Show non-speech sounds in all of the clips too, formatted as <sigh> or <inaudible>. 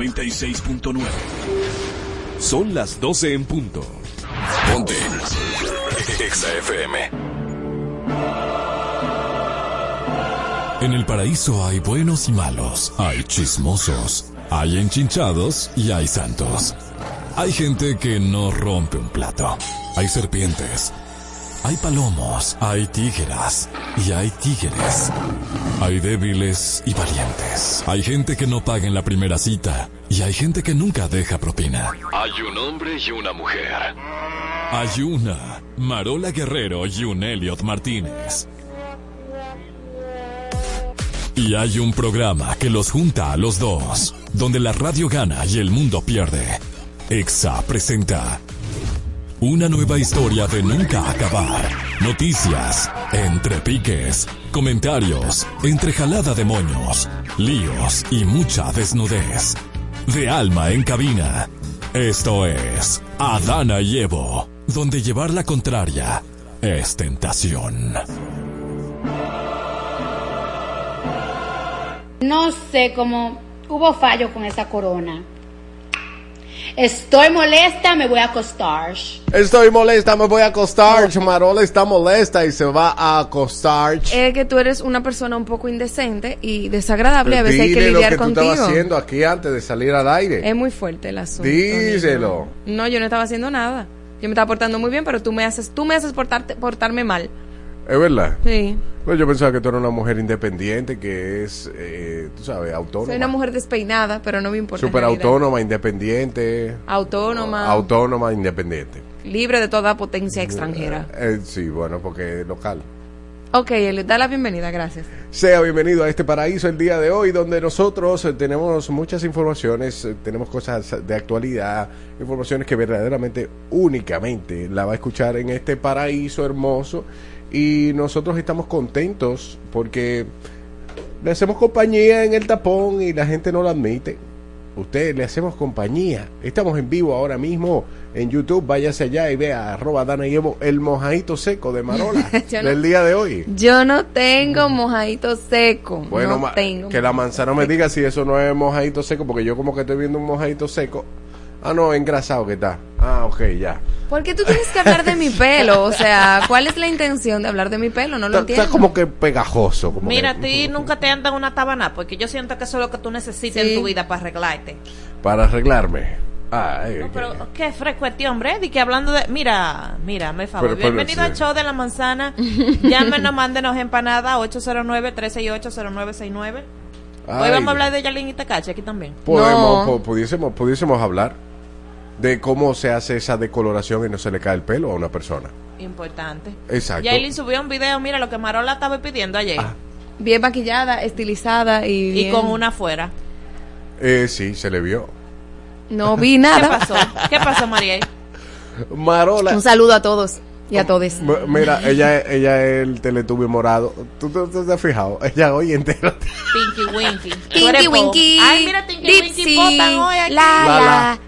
Exa 96.9. Son las 12 en punto. Ponte. Exa. En el paraíso hay buenos y malos, hay chismosos, hay enchinchados y hay santos. Hay gente que no rompe un plato. Hay serpientes. Hay palomos, hay tígeras y hay tigres. Hay débiles y valientes. Hay gente que no paga en la primera cita y hay gente que nunca deja propina. Hay un hombre y una mujer. Hay una Marola Guerrero y un Elliot Martínez. Y hay un programa que los junta a los dos, donde la radio gana y el mundo pierde. EXA presenta una nueva historia de nunca acabar. Noticias, entre piques, comentarios, entre jalada de moños, líos y mucha desnudez. De alma en cabina. Esto es Adana y Evo, donde llevar la contraria es tentación. No sé cómo hubo fallo con esa corona. Estoy molesta, me voy a acostar. Estoy molesta, me voy a acostar. Marola está molesta y se va a acostar. Es que tú eres una persona un poco indecente y desagradable. a veces hay que lidiar lo que contigo. tú estabas haciendo aquí antes de salir al aire. Es muy fuerte el asunto. Díselo. No, yo no estaba haciendo nada. Yo me estaba portando muy bien, pero tú me haces, tú me haces portarte, portarme mal. Es verdad. Sí. Pues yo pensaba que tú eras una mujer independiente que es, eh, tú sabes, autónoma. Soy una mujer despeinada, pero no me importa. Súper autónoma, independiente. Autónoma. Autónoma, independiente. Libre de toda potencia extranjera. Eh, sí, bueno, porque es local. Ok, Elliot, da la bienvenida, gracias. Sea bienvenido a este paraíso el día de hoy, donde nosotros eh, tenemos muchas informaciones, eh, tenemos cosas de actualidad, informaciones que verdaderamente, únicamente la va a escuchar en este paraíso hermoso. Y nosotros estamos contentos porque le hacemos compañía en el tapón y la gente no lo admite. Usted le hacemos compañía. Estamos en vivo ahora mismo en YouTube. Váyase allá y vea arroba Dana y Evo, el mojadito seco de Marola <laughs> no- del día de hoy. Yo no tengo mojadito seco. Bueno, no tengo. que la manzana me diga si eso no es mojadito seco, porque yo como que estoy viendo un mojadito seco. Ah, no, engrasado que está. Ah, ok, ya. ¿Por qué tú tienes que hablar de mi pelo? O sea, ¿cuál es la intención de hablar de mi pelo? No lo Está, entiendo. está como que pegajoso. Como Mira, a ti nunca te andan una tabana, porque yo siento que eso es lo que tú necesitas Sí. en tu vida para arreglarte. Para arreglarme. Ah, eh, No, pero qué frecuente, hombre, de que hablando de... Mira, mira, me favor. Pero- pero, Bienvenido sí. al show de la manzana. Llámenos, mándenos empanada 809-368-0969. Hoy vamos a hablar de Yalín y Tecache aquí también. Podemos, No. po- pudiésemos, pudiésemos hablar de cómo se hace esa decoloración y no se le cae el pelo a una persona. Importante. Exacto. Yailin subió un video, mira lo que Marola estaba pidiendo ayer. Ah. Bien maquillada, estilizada y y con una afuera. Eh, sí, se le vio. No <laughs> vi ¿Qué nada. pasó? ¿Qué pasó, Mariel? Marola. Un saludo a todos y a todos. Mira, ella, ella es el teletubio morado. ¿Tú, tú- tú te has fijado? Ella hoy entera. Tinky Winky. <laughs> Po. Winky. Ay, mira, Tinky Winky Dipsy, votan hoy aquí. La, La, la,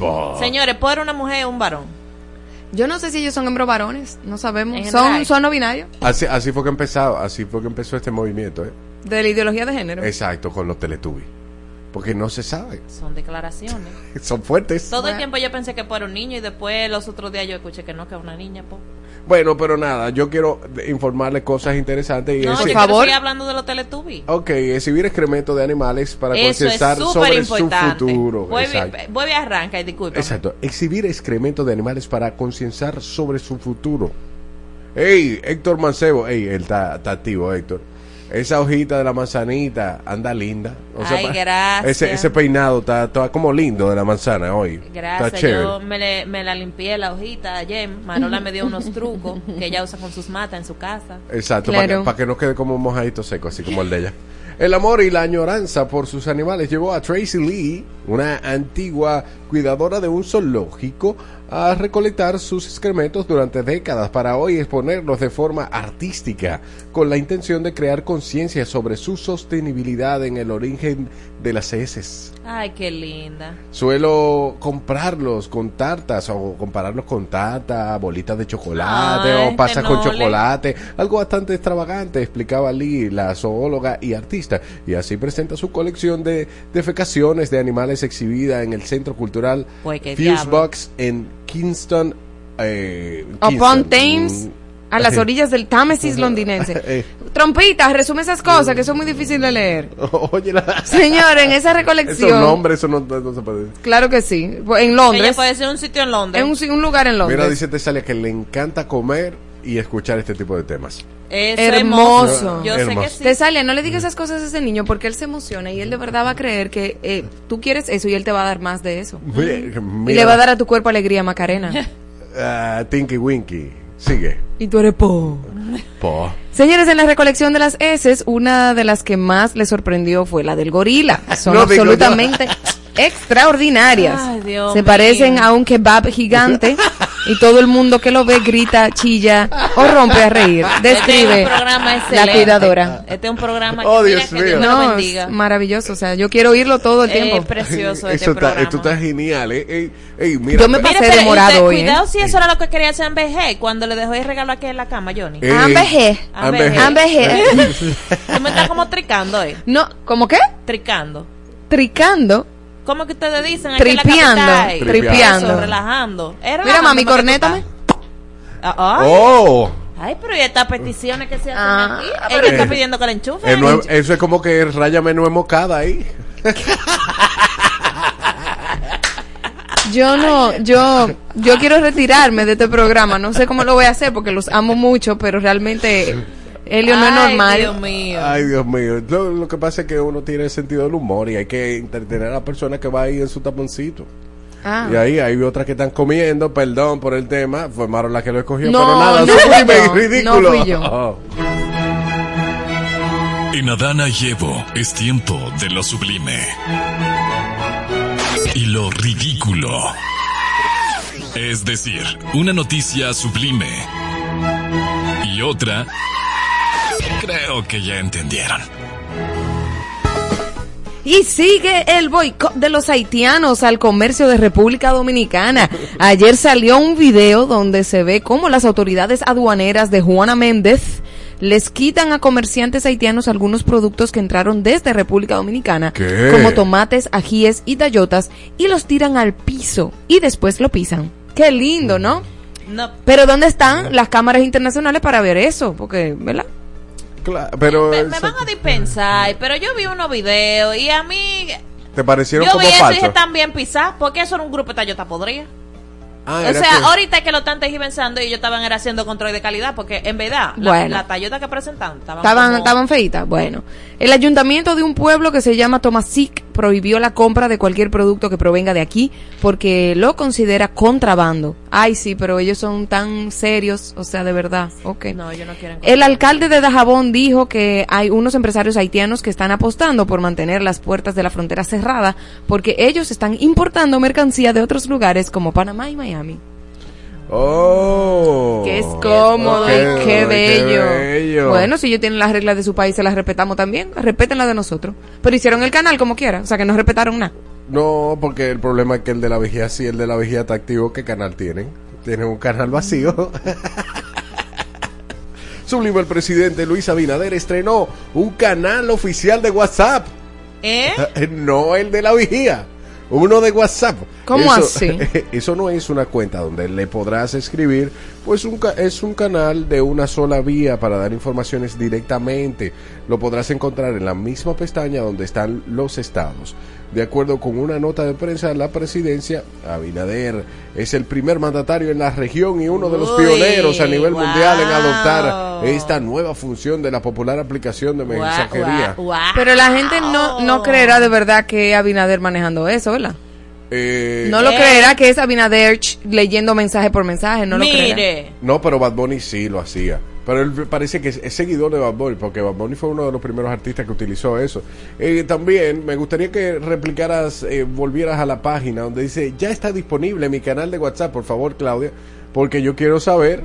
pa. Señores, ¿puede una mujer o un varón? Yo no sé si ellos son hembros varones, no sabemos. Son, son no binarios Así, así fue que empezó, así fue que empezó este movimiento, ¿eh? de la ideología de género. Exacto, con los teletubbies. Porque no se sabe. Son declaraciones. <laughs> Son fuertes. Todo el tiempo yo pensé que era un niño y después los otros días yo escuché que no, que es una niña. Po. Bueno, pero nada, yo quiero informarles cosas interesantes y No, Por favor. seguir hablando de los Teletubbies. Ok, exhibir excremento de animales para concienciar sobre su futuro. Vuelve, Exacto. vuelve y arranca y disculpa. Exacto, exhibir excremento de animales para concienciar sobre su futuro. Ey, Héctor Mancebo, ey, él está, está activo, Héctor. Esa hojita de la manzanita anda linda. Ay, gracias. Ese, ese peinado está, está como lindo de la manzana hoy. Está Gracias, chévere. yo me, le- me la limpié la hojita ayer. Marola me dio unos trucos que ella usa con sus matas en su casa. Exacto, para que, pa' que no quede como un mojadito seco, así como el de ella. El amor y la añoranza por sus animales llevó a Tracy Lee una antigua cuidadora de un zoológico, a recolectar sus excrementos durante décadas para hoy exponerlos de forma artística, con la intención de crear conciencia sobre su sostenibilidad en el origen de las heces. Ay, qué linda. Suelo comprarlos con tartas o compararlos con tarta, bolitas de chocolate Ay, o pasas con chocolate. Algo bastante extravagante, explicaba Lee, la zoóloga y artista. Y así presenta su colección de defecaciones de animales exhibida en el Centro Cultural Pues. Fusebox en Kingston. Eh, Upon. Thames, Mm. A las orillas del Támesis londinense. <laughs> Eh. Trompita, resume esas cosas que son muy difíciles de leer. <laughs> Oye, la- Señor, en esa <laughs> esos recolección. nombres, eso no, no se puede decir. Claro que sí. En Ella Londres. puede ser un sitio en Londres. En un, un lugar en Londres. Mira, dice Tesalia que le encanta comer y escuchar este tipo de temas. Es Hermoso. Yo sé Hermoso. que sí. Tesalia, no le digas esas cosas a ese niño porque él se emociona y él de verdad va a creer que eh, tú quieres eso y él te va a dar más de eso. Mira, Y le va a dar a tu cuerpo alegría, Macarena. ah, Tinky Winky. Sigue. y tú eres po. Po. Señores, en la recolección de las heces, una de las que más le sorprendió fue la del gorila. <laughs> Son No digo absolutamente extraordinarias. Ay, Dios Se mío. parecen a un kebab gigante <laughs> y todo el mundo que lo ve grita, chilla o rompe a reír. Este es Describe un programa la excelente. cuidadora. Este es un programa Oh, mira, Dios que mío. Dios me lo No, bendiga. es maravilloso. O sea, yo quiero oírlo todo el tiempo. Es precioso este Eso está, programa. esto está genial, eh. Ey, ey, mira, Yo me pasé Mire, pero, de morado y usted, hoy, ¿eh? Cuidado si eso era lo que quería hacer en BG cuando le dejó el regalo aquí en la cama, Johnny. Eh. Amber G. Tú me <laughs> estás como tricando, eh. No, ¿cómo qué? Tricando. Tricando. ¿Cómo que ustedes dicen? aquí en la Tripeando, capital? tripeando. Eso, relajando. Eh, Mira, mami, cornétame. Ah, Ay, Oh. ay, pero y estas peticiones que se hacen Ah, aquí. pero Ella es- está pidiendo que la enchufen. Eh, no es- eso es como que ráyame no es mocada ahí. Yo no, yo, yo quiero retirarme de este programa. No sé cómo lo voy a hacer porque los amo mucho, pero realmente Helio no es Ay, normal. Dios mío. Ay, Dios mío. Lo, lo que pasa es que uno tiene sentido del humor y hay que entretener a la persona que va ahí en su taponcito. Ah. Y ahí hay otras que están comiendo, perdón por el tema, formaron la que lo escogió, No, pero nada, no y yo, <laughs> ridículo. no fui yo. Oh. En Adana y Evo es tiempo de lo sublime. Y lo ridículo. Es decir, una noticia sublime. Y otra... Creo que ya entendieron. Y sigue el boicot de los haitianos al comercio de República Dominicana. Ayer salió un video donde se ve cómo las autoridades aduaneras de Juana Méndez les quitan a comerciantes haitianos algunos productos que entraron desde República Dominicana, ¿Qué? como tomates, ajíes y tayotas, y los tiran al piso y después lo pisan. Qué lindo, ¿no? No, Pero ¿dónde están las cámaras internacionales para ver eso? Porque, ¿verdad? Claro, pero me, me van a dispensar, pero yo vi unos videos y a mí. te parecieron Yo como vi eso y dije falsos. también pisar, porque eso era un grupo de Tayota podría. Ah, O sea, que- ahorita que lo están tergiversando y ellos estaban era haciendo control de calidad, porque en verdad, la, Bueno. la Toyota que presentaban estaban, Estaban, como- estaban feitas. Bueno, el ayuntamiento de un pueblo que se llama Tomasic prohibió la compra de cualquier producto que provenga de aquí porque lo considera contrabando. Ay, sí, pero ellos son tan serios, o sea, de verdad. Ok. No, ellos no quieren. El alcalde de Dajabón dijo que hay unos empresarios haitianos que están apostando por mantener las puertas de la frontera cerrada porque ellos están importando mercancía de otros lugares como Panamá y Miami. Oh. Que es cómodo y qué bello. bello. Bueno, si ellos tienen las reglas de su país, se las respetamos también. Respeten las de nosotros. Pero hicieron el canal como quiera. O sea, que no respetaron nada. No, porque el problema es que el de la vigía sí, el de la vigía está activo. ¿Qué canal tienen? Tienen un canal vacío. <laughs> Sublime el presidente Luis Abinader estrenó un canal oficial de WhatsApp. ¿Eh? <laughs> No el de la vigía. Uno de WhatsApp. ¿Cómo así? <laughs> Eso no es una cuenta donde le podrás escribir, pues un es un canal de una sola vía para dar informaciones directamente. Lo podrás encontrar en la misma pestaña donde están los estados. De acuerdo con una nota de prensa de la presidencia, Abinader es el primer mandatario en la región y uno de los Uy, pioneros a nivel mundial en adoptar esta nueva función de la popular aplicación de mensajería. Pero la gente no, no creerá de verdad que es Abinader manejando eso, ¿verdad? Eh, No lo Eh. creerá que es Abinader leyendo mensaje por mensaje. No lo creerá. No, pero Bad Bunny sí lo hacía. Pero él parece que es, es seguidor de Bad Bunny, porque Bad Bunny fue uno de los primeros artistas que utilizó eso. Eh, también me gustaría que replicaras, eh, volvieras a la página donde dice, ya está disponible mi canal de WhatsApp, por favor, Claudia, porque yo quiero saber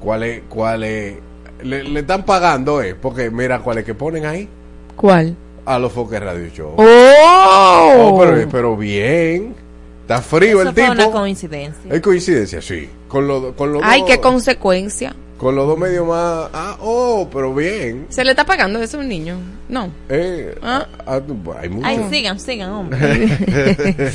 cuál es, cuál es, le, le están pagando, eh, porque mira cuál es que ponen ahí, ¿Cuál? a los Foques Radio Show. ¡Oh! Oh, pero, pero bien, está frío Eso el fue una tipo. coincidencia. Es coincidencia, sí. Con los con los Ay, dos- qué consecuencia. con los dos medios más. Ah, oh, pero bien. ¿Se le está pagando eso a un niño? No. Eh, Ah. ah, hay mucho. Ay, sigan, sigan, hombre. <laughs>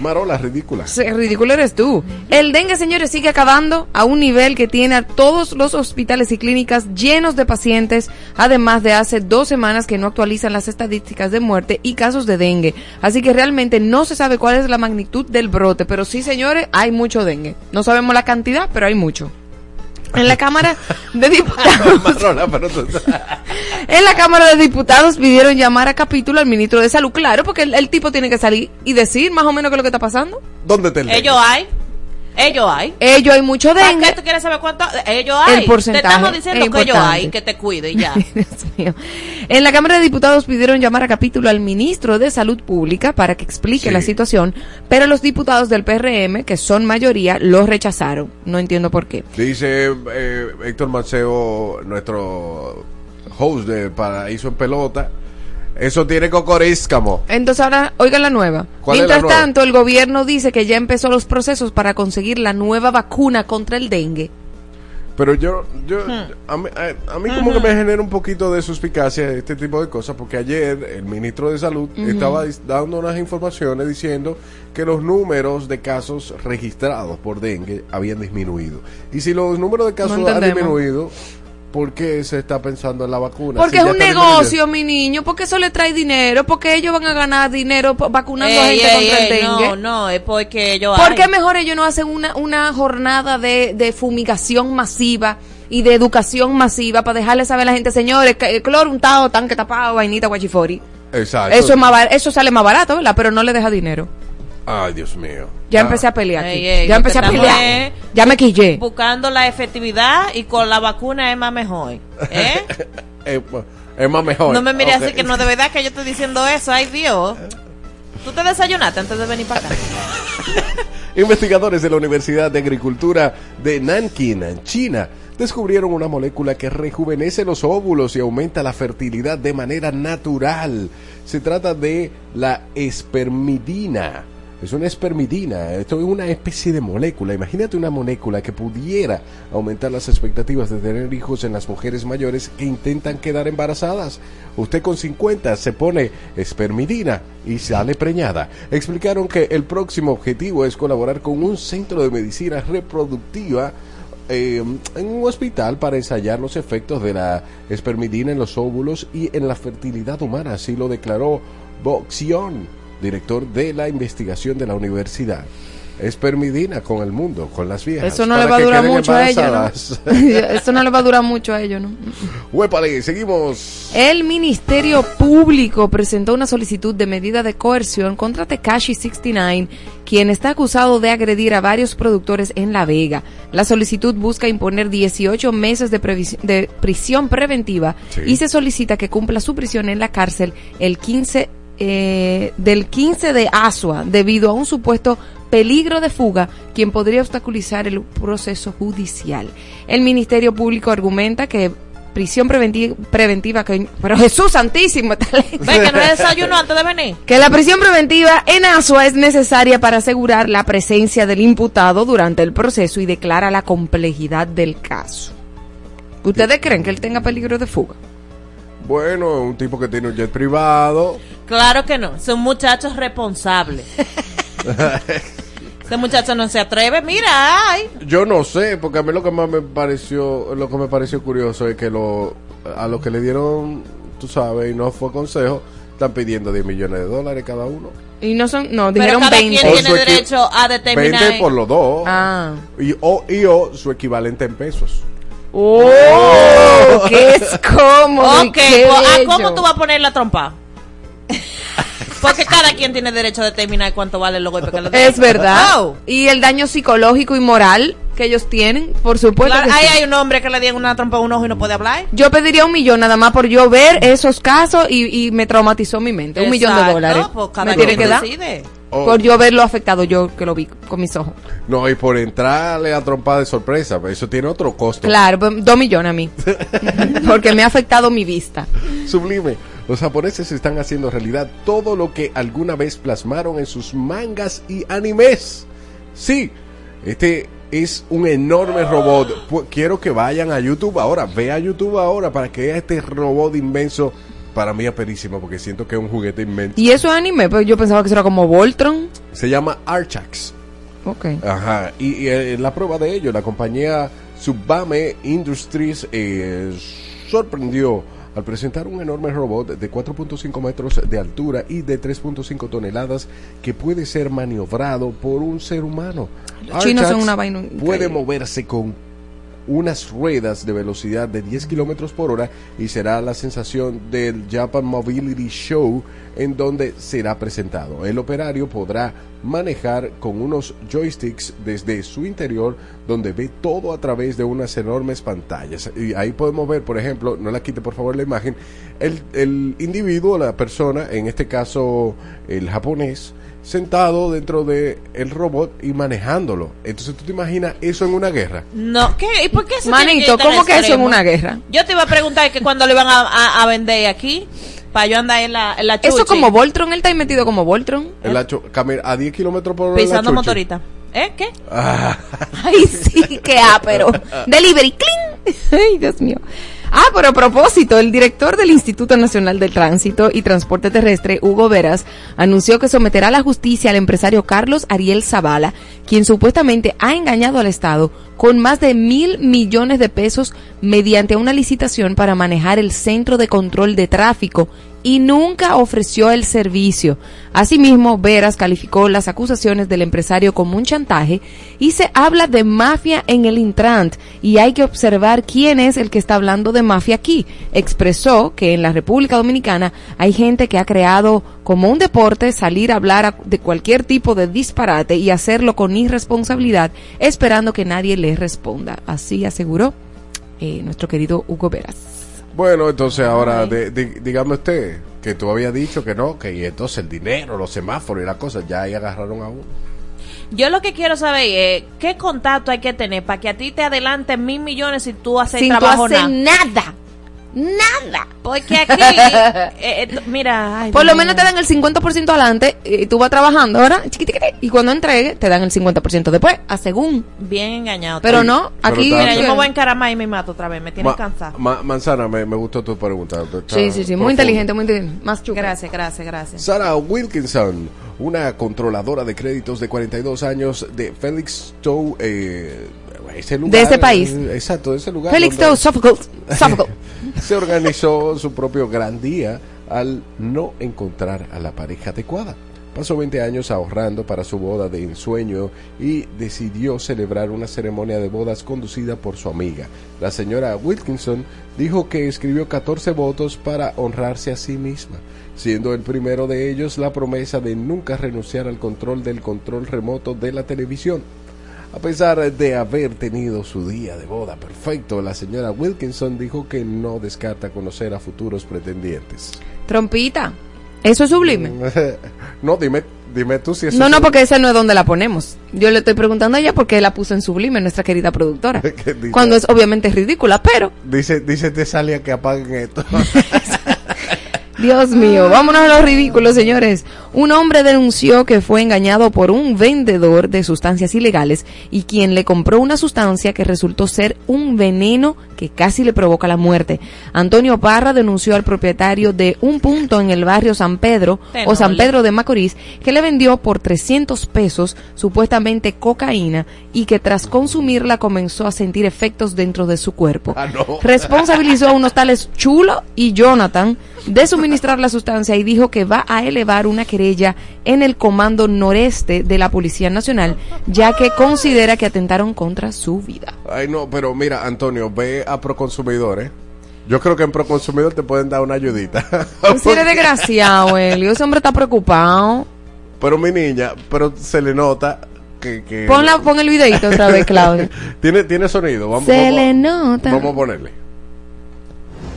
Marola ridícula. Sí, ridículo eres tú. El dengue, señores, sigue acabando a un nivel que tiene a todos los hospitales y clínicas llenos de pacientes, además de hace dos semanas que no actualizan las estadísticas de muerte y casos de dengue. Así que realmente no se sabe cuál es la magnitud del brote, pero sí, señores, hay mucho dengue. No sabemos la cantidad, pero hay mucho. En la <laughs> Cámara de <laughs> Diputados. <laughs> En la Cámara de Diputados pidieron llamar a capítulo al ministro de Salud. Claro, porque el, el tipo tiene que salir y decir más o menos qué es lo que está pasando. ¿Dónde te el Ellos hay. Ellos hay. Ellos hay mucho ¿Para dengue. qué tú quieres saber cuánto? Ellos hay. El porcentaje Te estamos diciendo es que ellos hay, que te cuide y <laughs> ya. Dios mío. En la Cámara de Diputados pidieron llamar a capítulo al ministro de Salud Pública para que explique Sí. la situación, pero los diputados del PRM, que son mayoría, lo rechazaron. No entiendo por qué. Dice eh, Héctor Maceo, nuestro host de Paraíso en Pelota. Eso tiene cocoríscamo. Entonces ahora, oigan la nueva. ¿Cuál es Mientras la nueva? tanto, el gobierno dice que ya empezó los procesos para conseguir la nueva vacuna contra el dengue. Pero yo, yo Hmm. a mí, a- a mí como que me genera un poquito de suspicacia este tipo de cosas, porque ayer el ministro de Salud estaba dando unas informaciones diciendo que los números de casos registrados por dengue habían disminuido. Y si los números de casos No han disminuido, ¿por qué se está pensando en la vacuna? Porque Si es un negocio, mi niño, porque eso le trae dinero, porque ellos van a ganar dinero vacunando a gente ey, contra el dengue. no, no, es porque ellos ¿Por qué mejor ellos no hacen una, una jornada de, de fumigación masiva y de educación masiva para dejarle saber a la gente, señores, que el cloro untado, tanque tapado, vainita, guachifori? Exacto. Eso, es más eso sale más barato, ¿verdad? Pero no le deja dinero. Ay, Dios mío. Ya Ah. empecé a pelear aquí. Ey, ey, ya empecé a pelear. Ya me quillé. Buscando la efectividad y con la vacuna es más mejor. ¿Eh? <laughs> Es más mejor. No me mires así que no de verdad que yo estoy diciendo eso. Ay, Dios. ¿Tú te desayunaste antes de venir para acá? <laughs> Investigadores de la Universidad de Agricultura de Nanking, en China, descubrieron una molécula que rejuvenece los óvulos y aumenta la fertilidad de manera natural. Se trata de la espermidina. Es una espermidina, esto es una especie de molécula. Imagínate una molécula que pudiera aumentar las expectativas de tener hijos en las mujeres mayores que intentan quedar embarazadas. Usted con 50 se pone espermidina y sale preñada. Explicaron que el próximo objetivo es colaborar con un centro de medicina reproductiva eh, en un hospital para ensayar los efectos de la espermidina en los óvulos y en la fertilidad humana. Así lo declaró Boxion, director de la investigación de la universidad. Espermidina con el mundo, con las viejas. Eso no le va a durar mucho a ellos. ¿no? <laughs> Eso no le va a durar mucho a ellos, ¿no? Huépale, seguimos. El Ministerio Público presentó una solicitud de medida de coerción contra Tekashi 69, quien está acusado de agredir a varios productores en La Vega. La solicitud busca imponer 18 meses de, prisión preventiva Sí. y se solicita que cumpla su prisión en la cárcel el 15 eh, del 15 de Asua debido a un supuesto peligro de fuga quien podría obstaculizar el proceso judicial. El Ministerio Público argumenta que prisión preventi- preventiva que pero Jesús santísimo esta ley. Ve que no es desayuno antes de venir. que la prisión preventiva en Asua es necesaria para asegurar la presencia del imputado durante el proceso y declara la complejidad del caso. ¿Ustedes creen que él tenga peligro de fuga? Bueno, un tipo que tiene un jet privado. Claro que no. Son muchachos responsables. <laughs> Ese muchacho no se atreve. Mira, ay. Yo no sé, porque a mí lo que más me pareció, lo que me pareció curioso es que lo, a los que le dieron, tú sabes, y no fue consejo, están pidiendo 10 millones de dólares cada uno. Y no son, no, Pero dijeron cada 20. quien tiene derecho a determinar. 20 por los dos. Ah. Y, o, y o su equivalente en pesos. ¡Oh! ¡Qué es cómodo! y Ok, qué pues, ¿a bello. ¿cómo tú vas a poner la trompa? <laughs> Porque cada quien tiene derecho a determinar cuánto vale que le dan. Es verdad. Oh. Y el daño psicológico y moral que ellos tienen, por supuesto. Claro, ahí sí. hay un hombre que le dieron una trompa a un ojo y no puede hablar. Yo pediría un millón nada más por yo ver esos casos y, y me traumatizó mi mente. Un millón de dólares. pues cada me tiene que dar. decide. Oh. Por yo verlo afectado, yo que lo vi con mis ojos. No, y por entrarle a trompada de sorpresa, eso tiene otro costo. Claro, pues, dos millones a mí. <laughs> Porque me ha afectado mi vista. Sublime. Los japoneses están haciendo realidad todo lo que alguna vez plasmaron en sus mangas y animes. Sí, este es un enorme robot. Quiero que vayan a YouTube ahora, ve a YouTube ahora para que vea este robot inmenso. Para mí aperísimo porque siento que es un juguete inmenso. Y eso es anime, pues yo pensaba que eso era como Voltron. Se llama Archax. Ok. Ajá, y, y, eh, la prueba de ello, la compañía Subame Industries eh, sorprendió al presentar un enorme robot de 4.5 metros de altura y de 3.5 toneladas que puede ser maniobrado por un ser humano. Los chinos son una vaina Puede moverse con unas ruedas de velocidad de 10 kilómetros por hora y será la sensación del Japan Mobility Show en donde será presentado. El operario podrá manejar con unos joysticks desde su interior donde ve todo a través de unas enormes pantallas. Y ahí podemos ver, por ejemplo, no la quite por favor la imagen, el, el individuo, la persona, en este caso el japonés, sentado dentro de el robot y manejándolo. Entonces tú te imaginas eso en una guerra. No, ¿qué? ¿Y por qué se Manito, que ¿cómo que eso en una guerra? Yo te iba a preguntar que cuando le van a, a- a vender aquí, para yo andar en la, en la Eso como Voltron, él está ahí metido como Voltron. El hacho- cami- a 10 kilómetros por hora. en la pisando motorita. ¿Eh? ¿Qué? Ah, <laughs> Ay, sí, qué ápero. <laughs> Delivery, cling. <laughs> Ay, Dios mío. Ah, pero a propósito, el director del Instituto Nacional del Tránsito y Transporte Terrestre, Hugo Veras, anunció que someterá a la justicia al empresario Carlos Ariel Zavala, quien supuestamente ha engañado al Estado con más de mil millones de pesos mediante una licitación para manejar el centro de control de tráfico y nunca ofreció el servicio. Asimismo, Veras calificó las acusaciones del empresario como un chantaje y se habla de mafia en el Intrant y hay que observar quién es el que está hablando de mafia aquí. Expresó que en la República Dominicana hay gente que ha creado como un deporte salir a hablar de cualquier tipo de disparate y hacerlo con irresponsabilidad esperando que nadie le responda. Así aseguró eh, nuestro querido Hugo Veras. Bueno, entonces ahora de- de- dígame usted que tú habías dicho que no, que y entonces el dinero, los semáforos y las cosas ya ahí agarraron a uno. Yo lo que quiero saber es qué contacto hay que tener para que a ti te adelanten mil millones si tú haces Sin tú trabajo nada. nada. Nada. Porque aquí, <laughs> eh, eh, mira, ay, Por lo menos te dan el 50% adelante y tú vas trabajando tiqui, y cuando entregues te dan el 50% después, a según. bien engañado. Pero no, pero aquí... está- Mira, yo me voy a encaramar y me mato otra vez, me tienes Ma- cansado. Ma- Manzana, me, me gustó tu pregunta. Está Sí, sí, sí, muy inteligente, muy inteligente. Más chupa. Gracias, gracias, gracias. Sarah Wilkinson, una controladora de créditos de 42 años de Felixstowe, eh, ese lugar, De ese país. eh, exacto, de ese lugar. Teo, Sophocles, Sophocles. Se organizó su propio gran día al no encontrar a la pareja adecuada. Pasó 20 años ahorrando para su boda de ensueño y decidió celebrar una ceremonia de bodas conducida por su amiga. La señora Wilkinson dijo que escribió 14 votos para honrarse a sí misma, siendo el primero de ellos la promesa de nunca renunciar al control del control remoto de la televisión. A pesar de haber tenido su día de boda perfecto, la señora Wilkinson dijo que no descarta conocer a futuros pretendientes. Trompita. Eso es sublime. <laughs> no, dime, dime tú si eso No, es no, porque ese no es donde la ponemos. Yo le estoy preguntando a ella porque la puso en sublime, nuestra querida productora. <laughs> Cuando es obviamente ridícula, pero, Dice, dice Tesalia que apaguen esto. <laughs> Dios mío, vámonos a los ridículos, señores. Un hombre denunció que fue engañado por un vendedor de sustancias ilegales y quien le compró una sustancia que resultó ser un veneno que casi le provoca la muerte. Antonio Parra denunció al propietario de un punto en el barrio San Pedro o San. Pedro de Macorís que le vendió por 300 pesos supuestamente cocaína y que tras consumirla comenzó a sentir efectos dentro de su cuerpo. Ah, no. Responsabilizó a unos tales Chulo y Jonathan de suministrar la sustancia y dijo que va a elevar una querella en el Comando Noreste de la Policía Nacional, ya que considera que atentaron contra su vida. Ay, no, pero mira, Antonio, ve a Proconsumidor, ¿eh? Yo creo que en Proconsumidor te pueden dar una ayudita. <laughs> Si eres desgraciado, Elio, ese hombre está preocupado. pero mi niña, pero se le nota que que... Pon, la, pon el videito otra vez, Claudia. <laughs> ¿Tiene, tiene sonido. Vamos, Se vamos- le nota. Vamos a ponerle.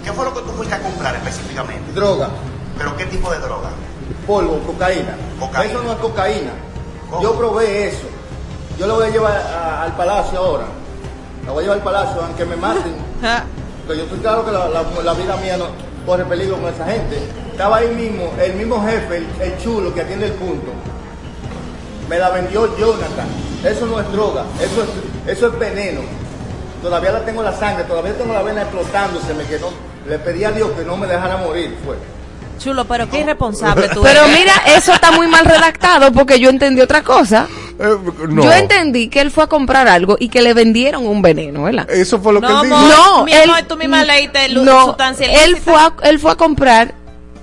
¿Qué fue lo que tú fuiste a comprar? Droga, ¿Pero qué tipo de droga? polvo, cocaína. Cocaína. Eso no es cocaína. ¿Cómo? Yo probé eso. Yo lo voy a llevar a- al palacio ahora. La voy a llevar al palacio, aunque me maten. <laughs> Ah, Porque yo estoy claro que la, la- la vida mía no corre peligro con esa gente. Estaba ahí mismo, el mismo jefe, el, el chulo que atiende el punto. Me la vendió Jonathan. Eso no es droga, eso es, eso es veneno. Todavía la tengo en la sangre, todavía tengo la vena explotándoseme, que no, le pedí a Dios que no me dejara morir, fue. Chulo, pero qué irresponsable <laughs> tú Pero eres. mira, eso está muy mal redactado porque yo entendí otra cosa. Eh, no. Yo entendí que él fue a comprar algo y que le vendieron un veneno, ¿verdad? Eso fue lo que No, él dijo. amor. No, mi él, amor, tú misma leíste lu- no, sustancia él fue a, él fue a comprar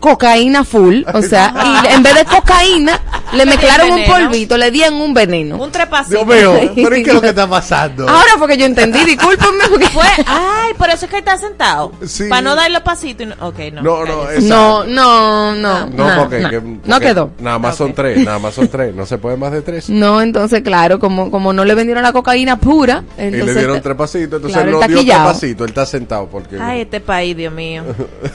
cocaína full, o sea, y en vez de cocaína le mezclaron un polvito, le dieron un veneno. Un trepacito. Dios mío, <laughs> pero ¿y qué es lo que está pasando? Ahora fue que yo entendí, discúlpenme porque <laughs> Fue, ay, por eso es que está sentado. Sí. Para no darle pasito. Y no, ok, no. No, no, esa- no, no, no, No, nah, porque, nah. que- no porque quedó. Nada más son Ok. tres, nada más son tres. No se puede más de tres. No, entonces claro, como como no le vendieron la cocaína pura, y entonces le dieron tres pasitos, entonces claro, no dio pasitos, él está sentado porque... Ay, este país, Dios mío.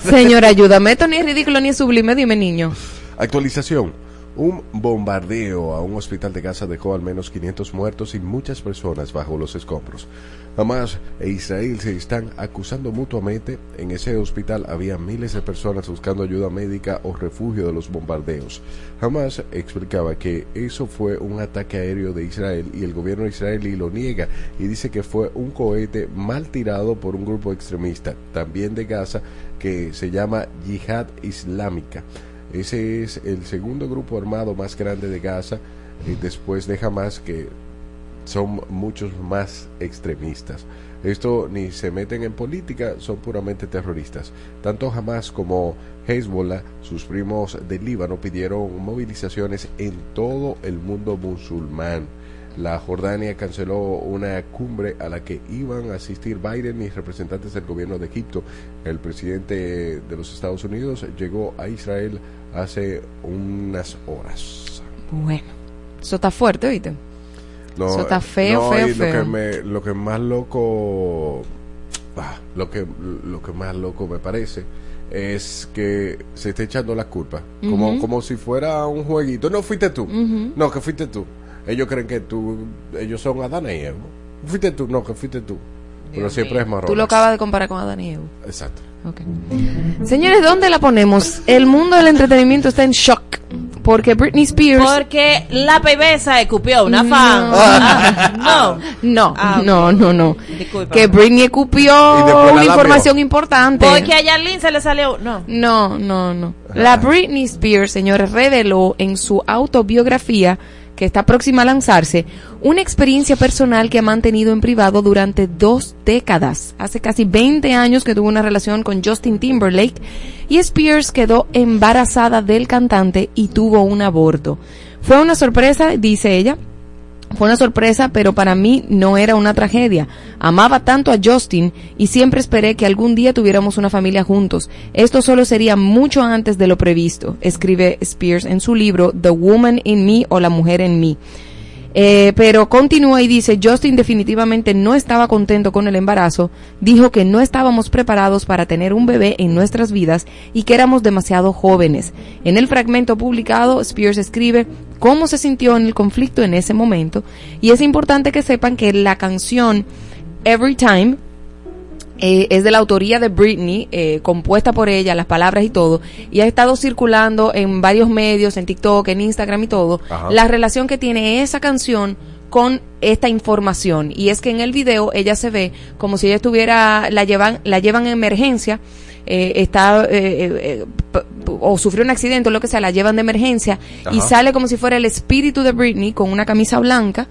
Señora, ayúdame, esto ni es ridículo ni es sublime, dime niño. Actualización. Un bombardeo a un hospital de Gaza dejó al menos 500 muertos y muchas personas bajo los escombros. Hamas e Israel se están acusando mutuamente. En ese hospital había miles de personas buscando ayuda médica o refugio de los bombardeos. Hamas explicaba que eso fue un ataque aéreo de Israel y el gobierno israelí lo niega y dice que fue un cohete mal tirado por un grupo extremista, también de Gaza, que se llama Yihad Islámica. Ese es el segundo grupo armado más grande de Gaza, después de Hamas, que son muchos más extremistas. Esto ni se meten en política, son puramente terroristas. Tanto Hamas como Hezbollah, sus primos del Líbano, pidieron movilizaciones en todo el mundo musulmán. La Jordania canceló una cumbre a la que iban a asistir Biden y representantes del gobierno de Egipto. El presidente de los Estados Unidos llegó a Israel hace unas horas. Bueno, eso está fuerte, ¿oíste? No, Eso está feo, no, feo, y feo. Lo que, me, lo que más loco, ah, lo que lo que más loco me parece es que se está echando la culpa, como como si fuera un jueguito. No fuiste tú, no que fuiste tú. Ellos creen que tú, ellos son Adán y Eva. Fuiste tú, no que fuiste tú. Pero siempre es marrón. Tú lo acabas de comparar con Adán y Eva. Exacto. Ok. Señores, ¿dónde la ponemos? El mundo del entretenimiento está en shock. Porque Britney Spears. Porque la pebesa escupió una No. fan. <laughs> Ah, no. No, Ah, ok. no, no, no. Disculpa. Que Britney escupió una información importante. Porque a Yarlin se le salió. No. No, no, no. La Britney Spears, señores, reveló en su autobiografía está próxima a lanzarse una experiencia personal que ha mantenido en privado durante dos décadas. Hace casi 20 años que tuvo una relación con Justin Timberlake y Spears quedó embarazada del cantante y tuvo un aborto. Fue una sorpresa, dice ella, fue una sorpresa, pero para mí no era una tragedia. Amaba tanto a Justin y siempre esperé que algún día tuviéramos una familia juntos. Esto solo sería mucho antes de lo previsto, escribe Spears en su libro The Woman in Me o La Mujer en mí. Eh, pero continúa y dice, Justin definitivamente no estaba contento con el embarazo, dijo que no estábamos preparados para tener un bebé en nuestras vidas y que éramos demasiado jóvenes. En el fragmento publicado, Spears escribe cómo se sintió en el conflicto en ese momento y es importante que sepan que la canción Every Time eh, es de la autoría de Britney, eh, compuesta por ella, las palabras y todo, y ha estado circulando en varios medios, en TikTok, en Instagram y todo, Ajá. la relación que tiene esa canción con esta información. Y es que en el video ella se ve como si ella estuviera, la llevan, la llevan en emergencia, eh, está, eh, eh, eh, o sufrió un accidente o lo que sea, la llevan de emergencia y sale como si fuera el espíritu de Britney con una camisa blanca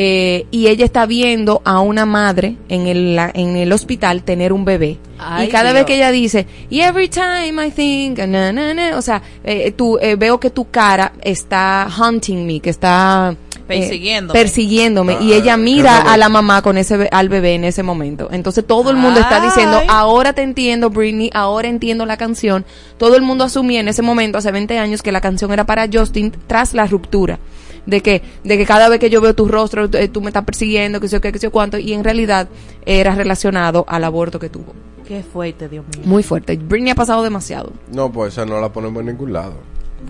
eh, y ella está viendo a una madre en el, la- en el hospital tener un bebé. Ay, y cada Dios. vez que ella dice, y every time I think, na, na, na", o sea, eh, tú, eh, veo que tu cara está hunting me, que está eh, Persiguiéndome. persiguiéndome. y ella mira a la mamá con ese be- al bebé en ese momento. Entonces todo el mundo está diciendo, ahora te entiendo, Britney, ahora entiendo la canción. Todo el mundo asumía en ese momento, hace 20 años, que la canción era para Justin tras la ruptura. De que, de que cada vez que yo veo tu rostro, eh, tú me estás persiguiendo, que sé yo qué, que sé yo cuánto, y en realidad era relacionado al aborto que tuvo. Qué fuerte, Dios mío. Muy fuerte. Britney ha pasado demasiado. No, pues esa no la ponemos en ningún lado.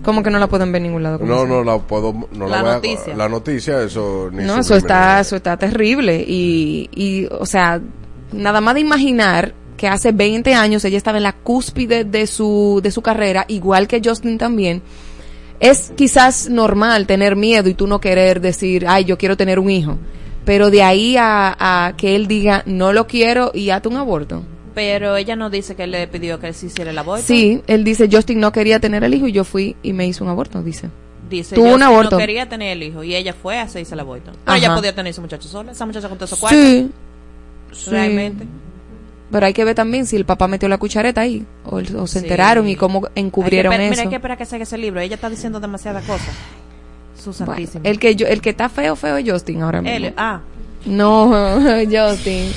¿Cómo que no la pueden ver en ningún lado? ¿Cómo No, no la puedo. No la, La voy a- noticia. la noticia, eso. Ni No, eso está, eso está terrible. Y, y, o sea, nada más de imaginar que hace 20 años ella estaba en la cúspide de su, de su carrera, igual que Justin también. Es quizás normal tener miedo y tú no querer decir, ay, yo quiero tener un hijo. Pero de ahí a, a que él diga, no lo quiero y hazte un aborto. Pero ella no dice que él le pidió que se hiciera el aborto. Sí, él dice, Justin no quería tener el hijo y yo fui y me hizo un aborto, dice. Dice Tuvo un aborto. no quería tener el hijo y ella fue a hacerse el aborto. Pero Ajá. ella podía tener ese muchacho sola. Esa muchacha con todos esos cuartos. Sí, sí. Pero hay que ver también si el papá metió la cuchareta ahí o, o se Sí. enteraron y cómo encubrieron Hay que esper- eso. Mira, hay que esperar que salga ese libro. Ella está diciendo demasiadas cosas. Su Bueno, santísimo. el que yo, el que está feo feo es Justin ahora mismo. Él- ah, No, <laughs> Justin.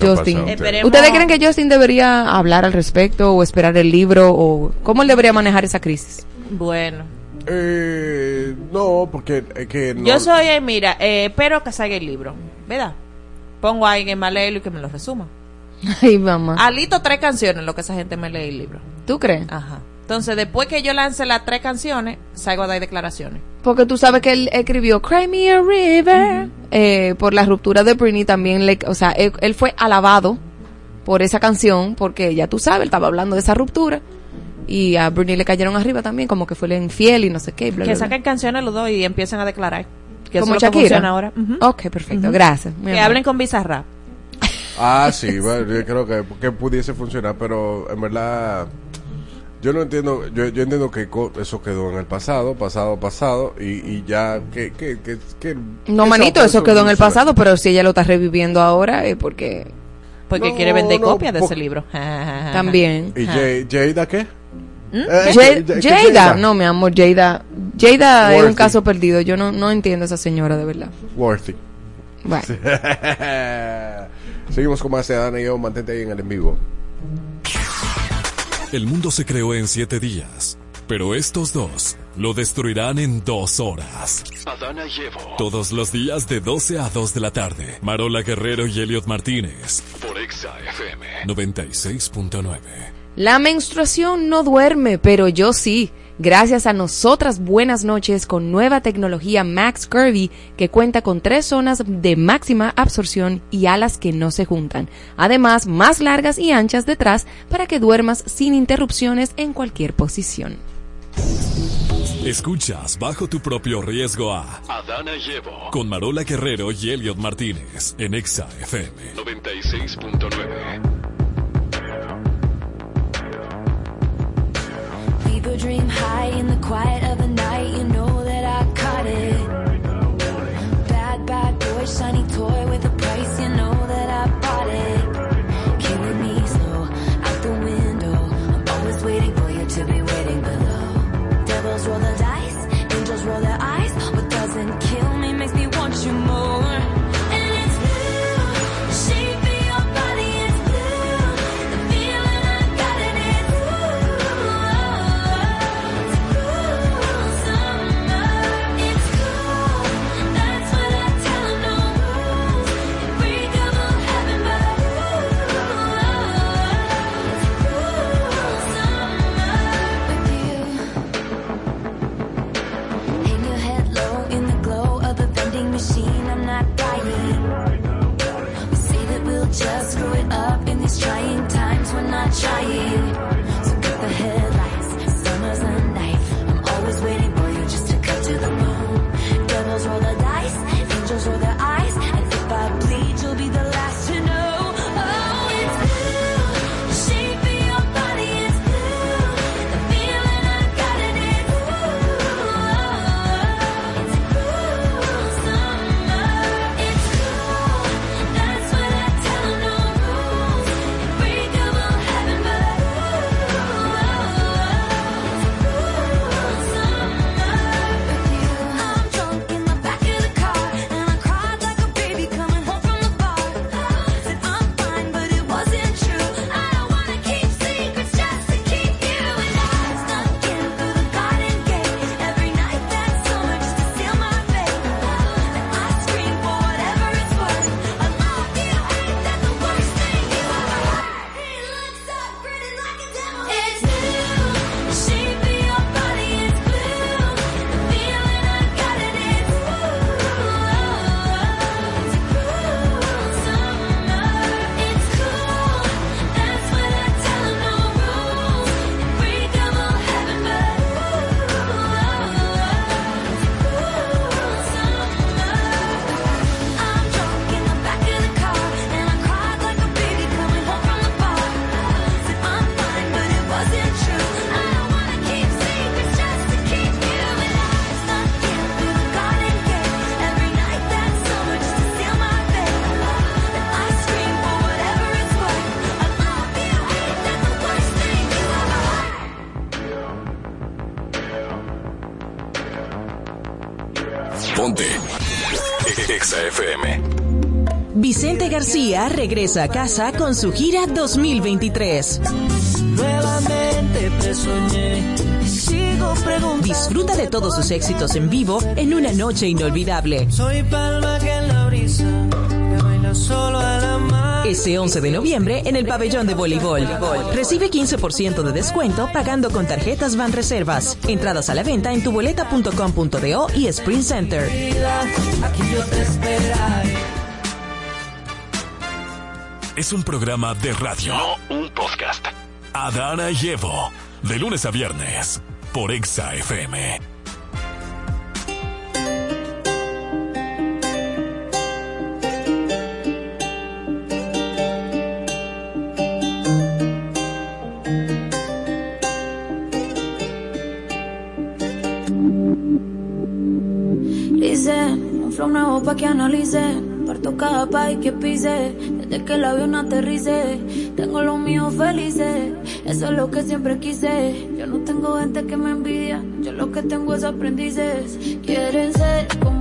Justin. ¿Ustedes creen que Justin debería hablar al respecto o esperar el libro o cómo él debería manejar esa crisis? Bueno. Eh, no, porque es que no. Yo soy, eh, mira, eh, espero que salga el libro. ¿Verdad? Pongo a alguien más a leerlo y que me lo resuma. <laughs> Ay, mamá. Alito tres canciones lo que esa gente me lee el libro. ¿Tú crees? Ajá. Entonces, después que yo lance las tres canciones, salgo a dar declaraciones. Porque tú sabes que él escribió Cry Me a River eh, por la ruptura de Britney también, le, o sea, él, él fue alabado por esa canción porque ya tú sabes, él estaba hablando de esa ruptura y a Britney le cayeron arriba también como que fue el infiel y no sé qué. Bla, Que bla, bla. saquen canciones los dos y empiecen a declarar. Que como eso es lo que Shakira. funciona ahora. Ok, perfecto, gracias. Que hablen con Bizarrap. Ah, sí, bueno, yo creo que, que pudiese funcionar, pero en verdad. Yo no entiendo, yo, yo entiendo que co- eso quedó en el pasado, pasado, pasado, y, y ya, que, que, que, que- No, manito, eso quedó en el pasado, pero si ella lo está reviviendo ahora es porque Porque No, quiere vender no, copias de ese libro. <laughs> también. ¿Y Jay- Jada qué? ¿Mm? Eh, Jay- ¿qué- qué Jada, no, mi amor, Jada. Jada es un caso perdido. Yo no, no entiendo a esa señora, de verdad. Worthy. Bueno. <laughs> Seguimos con más de Adana y yo, mantente ahí en el en vivo. El mundo se creó en siete días, pero estos dos lo destruirán en dos horas. Adana y Evo. Todos los días de 12 a 2 de la tarde. Marola Guerrero y Elliot Martínez. Por Exa FM. 96.9. La menstruación no duerme, pero yo sí. Gracias a nosotras buenas noches con nueva tecnología Max Curvy que cuenta con tres zonas de máxima absorción y alas que no se juntan. Además, más largas y anchas detrás para que duermas sin interrupciones en cualquier posición. Escuchas bajo tu propio riesgo a Adana y Evo. con Marola Guerrero y Elliot Martínez en Exa FM. 96.9. Dream high in the quiet of the night. You know that I caught it. Bad, bad boy, shiny toy Regresa a casa con su gira 2023. Nuevamente te soñé y sigo preguntando. Disfruta de todos sus éxitos en vivo en una noche inolvidable. Soy palma que en la brisa que baila solo a la mar. Ese 11 de noviembre en el pabellón de voleibol. Recibe 15% de descuento pagando con tarjetas Van Reservas. Entradas a la venta en tuboleta.com.do y Sprint Center. Aquí yo te esperaré. Es un programa de radio. No un podcast. Adana y Evo. De lunes a viernes. Por Exa FM. Dice, un flow nuevo pa' que analice. Parto cada país que pise. Desde que el avión aterrice. Tengo los míos felices. Eso es lo que siempre quise. Yo no tengo gente que me envidia. Yo lo que tengo es aprendices. Quieren ser como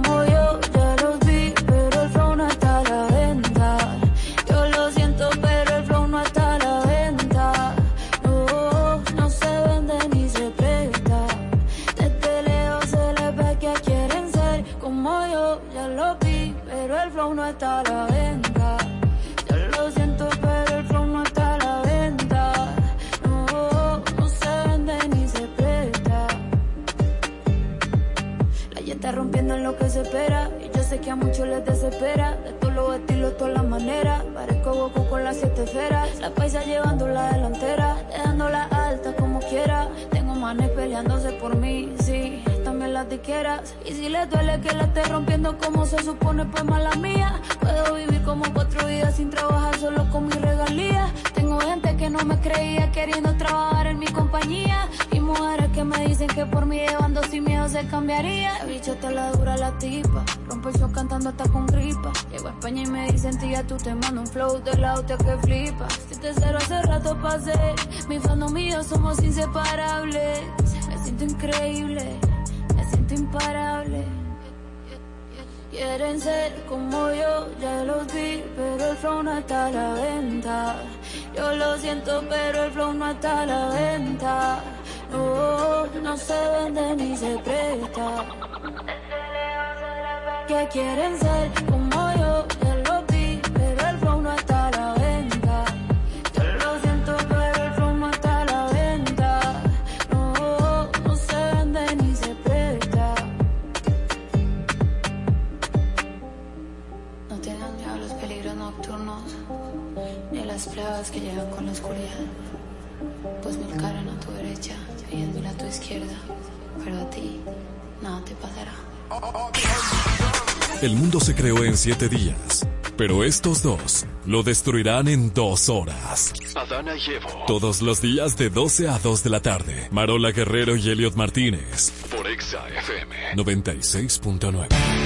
Me siento imparable. Quieren ser como yo, ya los vi, pero el flow no está a la venta. Yo lo siento, pero el flow no está a la venta. No, no se vende ni se presta. Que quieren ser se creó en siete días. Pero estos dos lo destruirán en dos horas. Adana y Evo. Todos los días de 12 a 2 de la tarde. Marola Guerrero y Elliot Martínez. Por Exa FM. 96.9.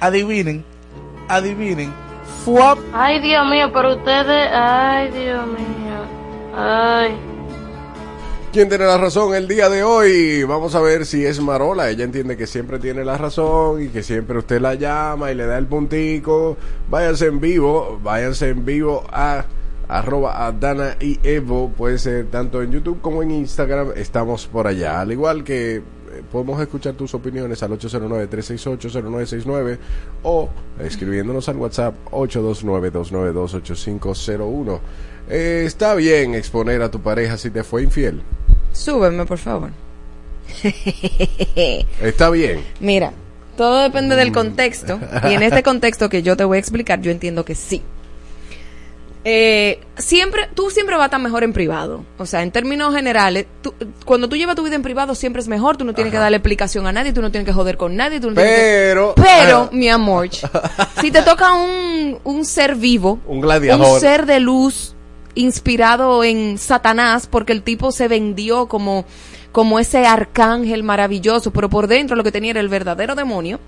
Adivinen, adivinen. Fuap. Ay, Dios mío, pero ustedes. Ay, Dios mío. Ay. ¿Quién tiene la razón el día de hoy? Vamos a ver si es Marola. Ella entiende que siempre tiene la razón y que siempre usted la llama y le da el puntico. Váyanse en vivo, váyanse en vivo a arroba a Dana y Evo. Puede ser tanto en YouTube como en Instagram. Estamos por allá. Al igual que podemos escuchar tus opiniones al 809-368-0969 o escribiéndonos al WhatsApp 829-292-8501. Eh, está bien exponer a tu pareja si te fue infiel. Súbeme, por favor. <laughs> Está bien. Mira, todo depende del contexto. Y en este contexto que yo te voy a explicar, yo entiendo que sí. Eh, siempre, tú siempre vas a estar mejor en privado. O sea, en términos generales, tú- cuando tú llevas tu vida en privado siempre es mejor. Tú no tienes que darle explicación a nadie, tú no tienes que joder con nadie. Tú no tienes que- Pero- pero, Ajá. mi amor, si te toca un, un ser vivo, Un gladiador. un ser de luz inspirado en Satanás porque el tipo se vendió como, como ese arcángel maravilloso, pero por dentro lo que tenía era el verdadero demonio.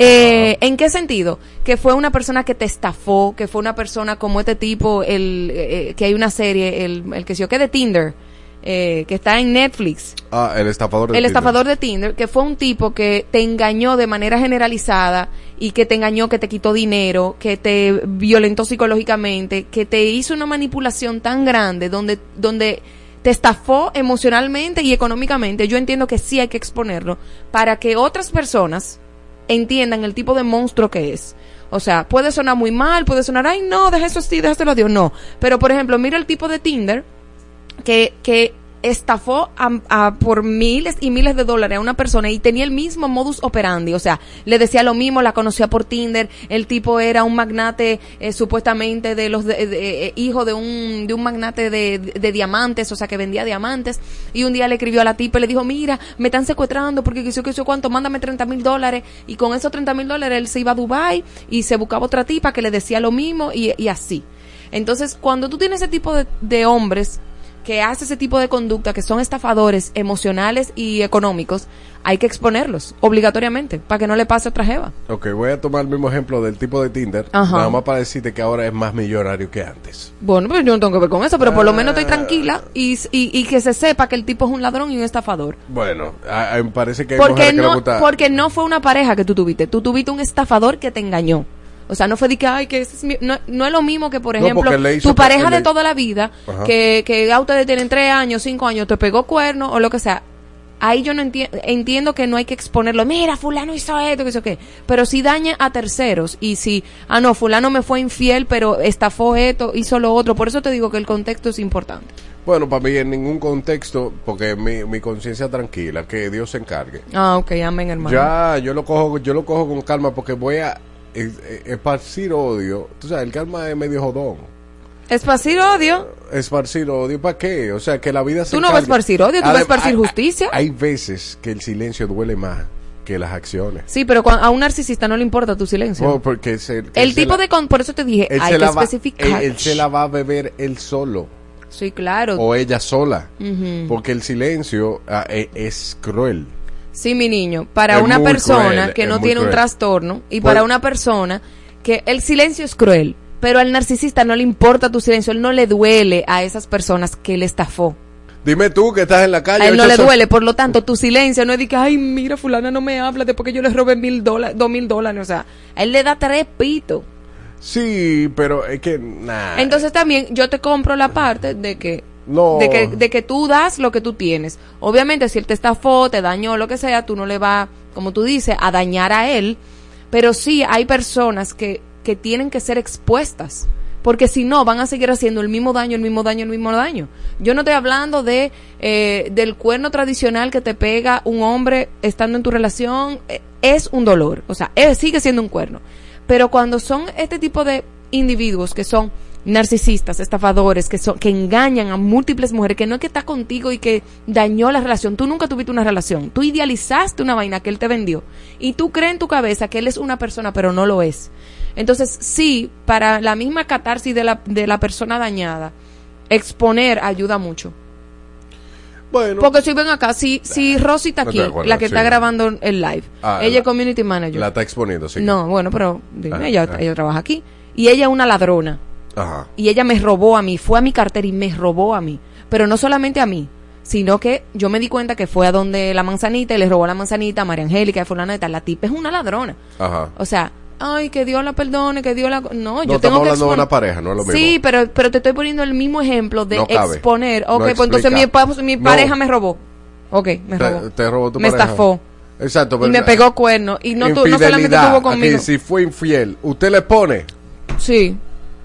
Eh, ¿En qué sentido? Que fue una persona que te estafó, que fue una persona como este tipo, el eh, que hay una serie, el, el que se yo que de Tinder, eh, que está en Netflix. Ah, el estafador de El Tinder. estafador de Tinder, que fue un tipo que te engañó de manera generalizada y que te engañó, que te quitó dinero, que te violentó psicológicamente, que te hizo una manipulación tan grande donde, donde te estafó emocionalmente y económicamente. Yo entiendo que sí hay que exponerlo para que otras personas entiendan el tipo de monstruo que es. O sea, puede sonar muy mal, puede sonar, ay no, deja eso así, déjaselo a Dios. No. Pero por ejemplo, mira el tipo de Tinder que, que estafó a, por miles y miles de dólares a una persona y tenía el mismo modus operandi, o sea, le decía lo mismo, la conocía por Tinder, el tipo era un magnate eh, supuestamente de los de- de- eh, hijo de un de un magnate de, de diamantes, o sea, que vendía diamantes. Y un día le escribió a la tipa y le dijo, mira, me están secuestrando porque que sé que sé cuánto, mándame 30 mil dólares y con esos 30 mil dólares él se iba a Dubai y se buscaba otra tipa que le decía lo mismo y, y así. Entonces, cuando tú tienes ese tipo de hombres que hace ese tipo de conducta, que son estafadores emocionales y económicos, hay que exponerlos obligatoriamente para que no le pase otra jeva. Ok, voy a tomar el mismo ejemplo del tipo de Tinder, Ajá. nada más para decirte que ahora es más millonario que antes. Bueno, pues yo no tengo que ver con eso, pero por lo menos Ah. estoy tranquila y, y, y que se sepa que el tipo es un ladrón y un estafador. Bueno, a- a- me parece que hay Porque mujeres que no, gusta... porque no fue una pareja que tú tuviste, tú tuviste un estafador que te engañó. O sea, no fue de que, ay, que ese es mi- no, no es lo mismo que, por ejemplo, tu pa- pareja de toda la vida, Ajá. que, que ya ustedes tienen tres años, cinco años, te pegó cuerno o lo que sea. Ahí yo no enti- entiendo que no hay que exponerlo. Mira, fulano hizo esto, que eso qué. Pero si daña a terceros y si, ah, no, fulano me fue infiel, pero estafó esto, hizo lo otro. Por eso te digo que el contexto es importante. Bueno, para mí en ningún contexto, porque mi, mi conciencia tranquila, que Dios se encargue. Ah, ok, amén, hermano. Ya, yo lo cojo, yo lo cojo con calma porque voy a esparcir odio. Tú sabes, el calma es medio jodón. Esparcir odio. Esparcir odio, ¿para qué? O sea, que la vida se Tú no vas a esparcir odio, tú vas a Adem- esparcir justicia. Hay veces que el silencio duele más que las acciones. Sí, pero a un narcisista no le importa tu silencio. No, porque se- que el tipo la- de... Con, por eso te dije, hay que la va- especificar. él, él se la va a beber él solo Sí, claro. o ella sola. Porque el silencio ah, e- es cruel. Sí, mi niño, para Es una persona cruel, que no tiene un trastorno y Pues- para una persona que el silencio es cruel, pero al narcisista no le importa tu silencio, él no le duele a esas personas que le estafó. Dime tú que estás en la calle. A él no le duele, por lo tanto, tu silencio no es de que, ay, mira, fulana no me habla después que yo le robé mil dólares, dos mil dólares, o sea, a él le da tres pitos. Sí, pero es que, nah. Entonces también yo te compro la parte de que De que de que tú das lo que tú tienes. Obviamente si él te estafó, te dañó, lo que sea, tú no le vas, como tú dices, a dañar a él, pero sí hay personas que que tienen que ser expuestas. Porque si no, van a seguir haciendo el mismo daño, el mismo daño, el mismo daño. Yo no estoy hablando de eh, del cuerno tradicional que te pega un hombre estando en tu relación. Eh, Es un dolor. O sea, sigue siendo un cuerno. Pero cuando son este tipo de individuos que son narcisistas, estafadores, que son, que engañan a múltiples mujeres, que no es que está contigo y que dañó la relación, tú nunca tuviste una relación, tú idealizaste una vaina que él te vendió y tú crees en tu cabeza que él es una persona, pero no lo es. Entonces, sí, para la misma catarsis de la, de la persona dañada, exponer ayuda mucho. Bueno. Porque si ven acá, si, si Rosy está No aquí, acuerdo, la que está grabando el live, Ah, ella la- es community manager. La está exponiendo, sí. No, bueno, pero dime, Ajá, ella, ajá. ella trabaja aquí. Y ella es una ladrona. Ajá. Y ella me robó a mí, fue a mi cartera y me robó a mí. Pero no solamente a mí, sino que yo me di cuenta que fue a donde la manzanita y le robó la manzanita a María Angélica, a fulana de tal. La tipa es una ladrona. Ajá. O sea, ay, que Dios la perdone, que Dios la... No, No, yo estamos tengo que hablando de una pareja, no es lo mismo. Sí, pero, pero te estoy poniendo el mismo ejemplo de No cabe. exponer. No Ok, pues entonces mi, explica. pa- mi No. pareja me robó. Ok, me robó. te robó tu me pareja. estafó. Exacto. Y pero- me pegó cuerno. Y no, no solamente Infidelidad, tuvo conmigo. aquí, si fue infiel, ¿usted le pone? Sí,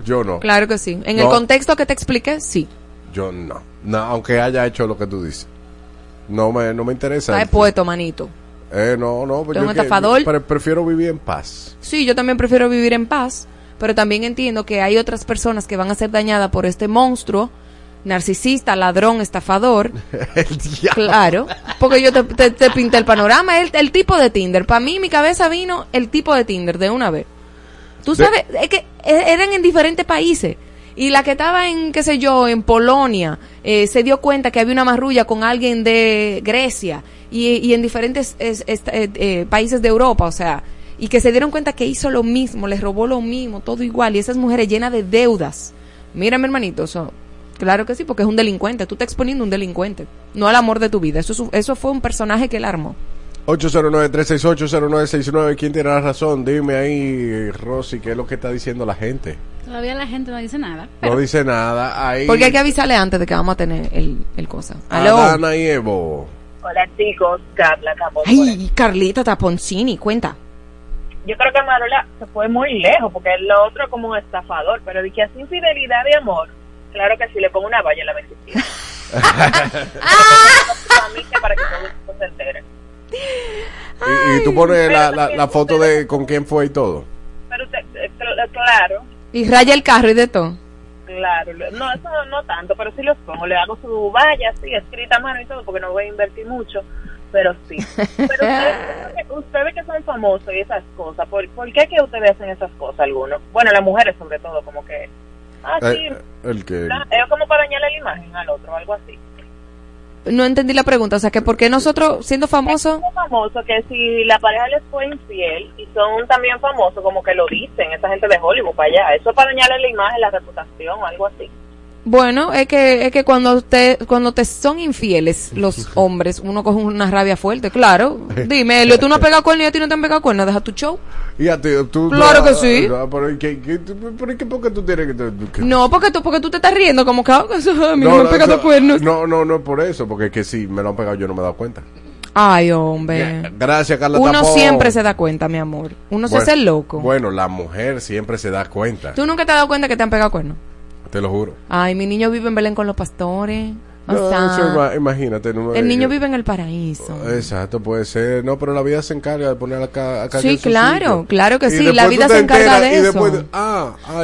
Yo no. claro que sí. En el contexto que te expliqué, sí. Yo no. No, aunque haya hecho lo que tú dices. No me, no me interesa. Está puesto, manito. Eh, no, no. pues Tú eres yo un que- estafador. pre- prefiero vivir en paz. Sí, yo también prefiero vivir en paz, pero también entiendo que hay otras personas que van a ser dañadas por este monstruo, narcisista, ladrón, estafador. <laughs> el. Claro, porque yo te, te, te pinté el panorama, el, el tipo de Tinder. Para mí, mi cabeza vino el tipo de Tinder de una vez. Tú sabes, es que e- eran en diferentes países. Y la que estaba en, qué sé yo, en Polonia, eh, se dio cuenta que había una marrulla con alguien de Grecia y, y en diferentes es- eh, eh, países de Europa, o sea, y que se dieron cuenta que hizo lo mismo, les robó lo mismo, todo igual, y esas mujeres llenas de deudas. Mira, mi hermanito, eso, claro que sí, porque es un delincuente, tú estás exponiendo a un delincuente, no al amor de tu vida, eso, eso fue un personaje que él armó. 809-368-0969. ¿Quién tiene la razón? Dime ahí, Rosy, ¿qué es lo que está diciendo la gente? Todavía la gente no dice nada. No dice nada. Ahí. Porque hay que avisarle antes de que vamos a tener el, el cosa. Aló. Adana y Evo. Hola chicos, Carla Campos. Ay, Carlita Taponcini, cuenta. Yo creo que Marola se fue muy lejos porque lo otro es como un estafador, pero de que hace infidelidad de amor, claro que sí le pongo una valla en la 27. Familia <laughs> <laughs> para que todo el mundo se entere. Y, y tú pones la, la, la foto de con quién fue y todo. Pero usted, eh, cl- claro, Y raya el carro y de todo. claro, no, eso no tanto, pero sí los pongo, le hago su valla, sí, escrita a mano y todo, porque no voy a invertir mucho, pero sí. <laughs> Pero ustedes, ustedes que son famosos y esas cosas, ¿por, por qué que ustedes hacen esas cosas algunos? Bueno, las mujeres sobre todo, como que, ah, sí, Eh, el que. ah, es como para dañarle la imagen al otro, algo así. No entendí la pregunta, o sea, que por qué nosotros, siendo famosos, Son famosos que si la pareja les fue infiel y son también famosos, como que lo dicen, esa gente de Hollywood para allá, eso es para dañarle la imagen, la reputación, algo así. Bueno, es que, es que cuando te, cuando te son infieles los <laughs> hombres, uno coge una rabia fuerte, claro. Dime, Elio, tú no has <laughs> pegado cuerno y a ti no te han pegado cuerno, deja tu show. Y a ti, tú. Claro que sí. ah, pero, ¿qué, qué, pero ¿qué, ¿por qué tú tienes que.? que- No, porque tú, porque tú te estás riendo, como que, ah, a mí no, No, me han no, pegado cuernos. No, no, no es por eso, porque es que si me lo han pegado yo no me he dado cuenta. Ay, hombre. Gracias, Carla Uno Tapón. siempre se da cuenta, mi amor. Uno se hace loco. Bueno, la mujer siempre se da cuenta. ¿Tú nunca te has dado cuenta que te han pegado cuernos? Te lo juro. Ay, mi niño vive en Belén con los pastores. O No, sea, eso ima- imagínate. el niño vive en el paraíso. Exacto, puede ser. No, pero la vida se encarga de poner acá. acá Sí, claro, claro que sí, la vida se encarga de eso. después ah, ah.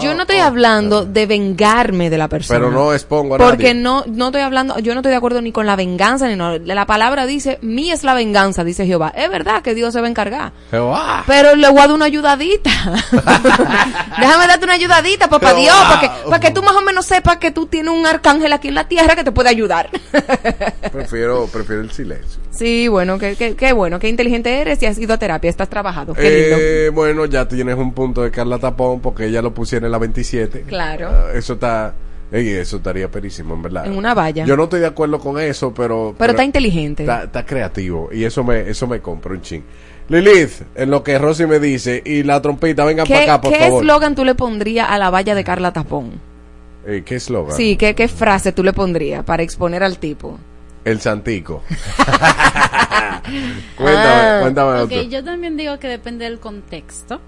Yo ah, no estoy hablando de vengarme de la persona. Pero no expongo a Porque nadie. no, no estoy hablando, yo no estoy de acuerdo ni con la venganza ni no. La palabra dice, mí es la venganza, dice Jehová. Es verdad que Dios se va a encargar. Jehová. Pero le voy a dar una ayudadita. <laughs> Déjame darte una ayudadita, papá Jehová. Dios, para que, para que tú más o menos sepas que tú tienes un arcángel aquí en la tierra que te puede ayudar. <laughs> Prefiero, prefiero el silencio. Sí, bueno, qué, qué, qué bueno, qué inteligente eres y has ido a terapia, estás trabajado. Qué lindo. Eh, bueno, ya tienes un punto de Carla Tapón porque ella lo pusiera en la 27. Claro. Ah, eso está. ey, eso estaría perísimo, en verdad. En una valla. Yo no estoy de acuerdo con eso, pero. Pero está inteligente. Está, está creativo. Y eso me, eso me compra un ching. Lilith, en lo que Rosy me dice, y la trompita, vengan para ¿Qué, acá, por qué favor. eslogan tú le pondrías a la valla de Carla Tapón? Eh, ¿Qué eslogan? Sí, ¿qué, ¿qué frase tú le pondrías para exponer al tipo? El Santico. <laughs> cuéntame, Ah. cuéntame Ok, otro. yo también digo que depende del contexto.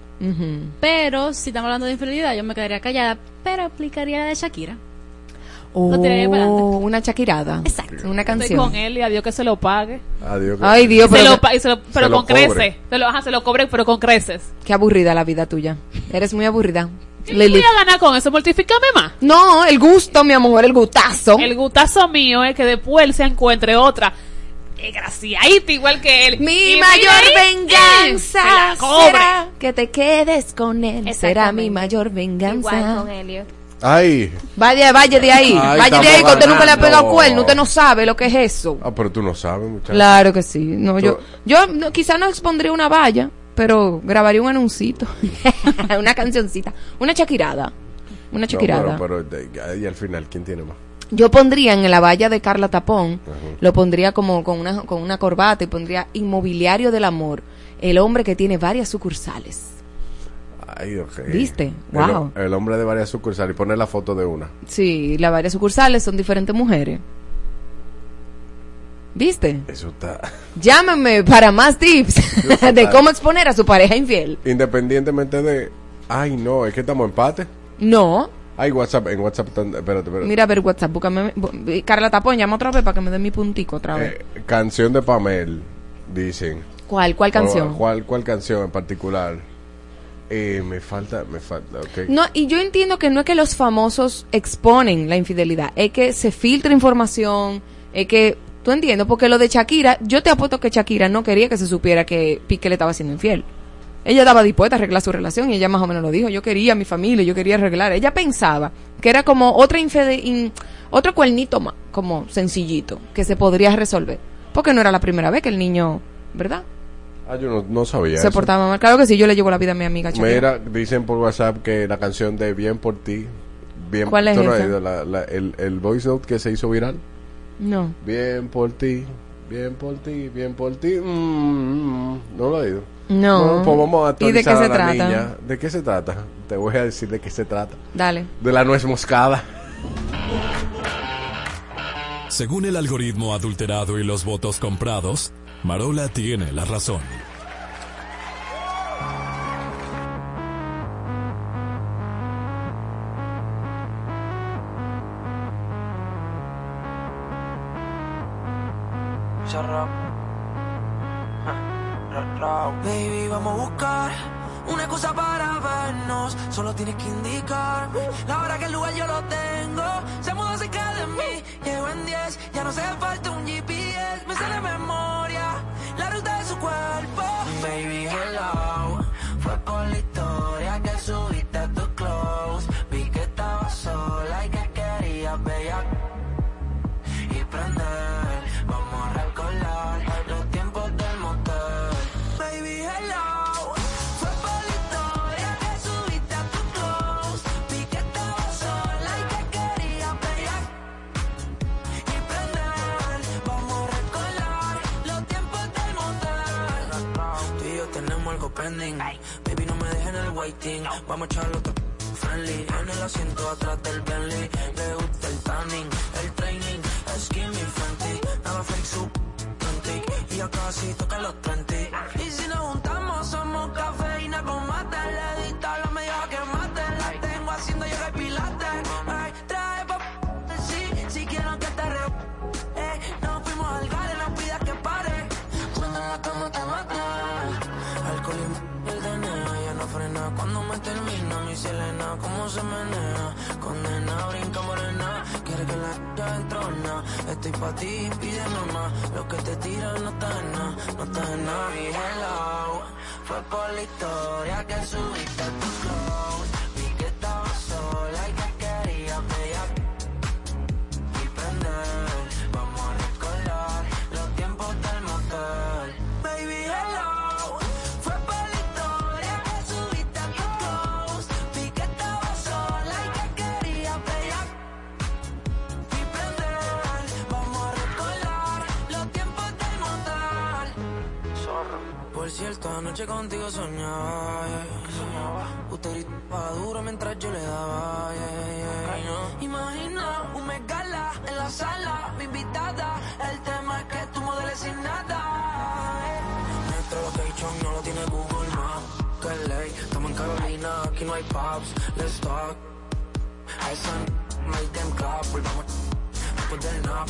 Pero si estamos hablando de infidelidad, yo me quedaría callada, pero aplicaría la de Shakira. Lo tiraría para adelante. Oh, una chakirada. Exacto. Una Estoy canción. con él y a Dios que se lo pague. Adiós. Ay, Dios, Se pero, lo y se lo- pero se lo con creces. Se lo, ajá, se lo cobre, pero con creces. qué aburrida la vida tuya. Eres muy aburrida. ¿Qué Lili. voy a ganar con eso? Mortifícame más. No, el gusto, mi amor, el gustazo. El gustazo mío es que después él se encuentre otra. Desgraciadita igual que él. Mi Y mayor ahí, venganza se la será que te quedes con él. Será mi mayor venganza. Igual con Elliot. Ay. Vaya, vaya de ahí. Ay, vaya de ahí, que usted nunca le ha pegado cuerno. Usted no sabe lo que es eso. Ah, pero tú no sabes, muchacho. Claro que sí. No, yo, Tú- yo no, quizá no expondría una valla, pero grabaría un anuncito. <laughs> una cancioncita. Una chakirada. Una No, chakirada. pero, pero, y al final, ¿quién tiene más? Yo pondría en la valla de Carla Tapón, lo pondría como con una, con una corbata y pondría Inmobiliario del Amor, el hombre que tiene varias sucursales. Ay, ok. ¿Viste? El- Wow. El, hombre de varias sucursales y poner la foto de una. Sí, las varias sucursales son diferentes mujeres. ¿Viste? Eso está. Llámenme para más tips <laughs> de cómo exponer a su pareja infiel. Independientemente de. Ay, no, es que estamos empate. No. Ay, WhatsApp, en WhatsApp. Espérate, espérate. Mira, a ver, WhatsApp, búscame. bu- Carla Tapón, llama otra vez para que me dé mi puntico otra vez. Eh, canción de Pamel, dicen. ¿Cuál? ¿Cuál canción? ¿Cuál, ¿Cuál canción en particular? Eh, me falta, me falta, ok. No, y yo entiendo que no es que los famosos exponen la infidelidad, es que se filtra información, es que, tú entiendes, porque lo de Shakira, yo te apuesto que Shakira no quería que se supiera que Piqué le estaba siendo infiel. Ella estaba dispuesta a arreglar su relación y ella más o menos lo dijo. Yo quería mi familia, yo quería arreglar. Ella pensaba que era como otra infede- in- otro cuernito más, como sencillito, que se podría resolver. Porque no era la primera vez que el niño, ¿verdad? Ah, yo no, no sabía Se eso. portaba mal. Claro que sí, yo le llevo la vida a mi amiga Shakira. Mira, dicen por WhatsApp que la canción de Bien por ti. Bien, ¿Cuál es el, el voice note que se hizo viral. No. Bien por ti, bien por ti, bien por ti. mm, mm, no lo he oído. No. Bueno, pues vamos a ¿Y de qué se a la trata? niña. ¿De qué se trata? Te voy a decir de qué se trata. Dale. De la nuez moscada. Según el algoritmo adulterado y los votos comprados, Marola tiene la razón. Baby, vamos a buscar una excusa para vernos. Solo tienes que indicarme la hora que el lugar yo lo tengo. Se mudó cerca de mí, llego en 10. Ya no hace falta un GPS, me sale memoria la ruta de su cuerpo. Baby, hello. Fue por la historia que subiste pending. Baby, no me dejes en el waiting. Vamos a echarlo friendly. En el asiento atrás del Bentley. Le gusta el tanning, el training. Skinny Fenty. Nada fake, su Y ya casi toca los 30. Y si nos juntamos, somos cafeína con mate. Le di la se menea. Condena, brinca morena. Quiere que la ya entrona. Estoy pa' ti, pide mamá. Lo que te tiran no está en nada, no está en nada. Y hello, fue por la historia que subiste a Cierto, anoche contigo soñaba, yeah. Usted gritaba duro mientras yo le daba. Imagina un megala en la sala, mi invitada. El tema es que tú modeles sin nada. Nuestro location no lo tiene Google Maps. Que ley, estamos en Carolina, aquí no hay pubs. Let's talk. I sun, make them clap, volvamos después del nap.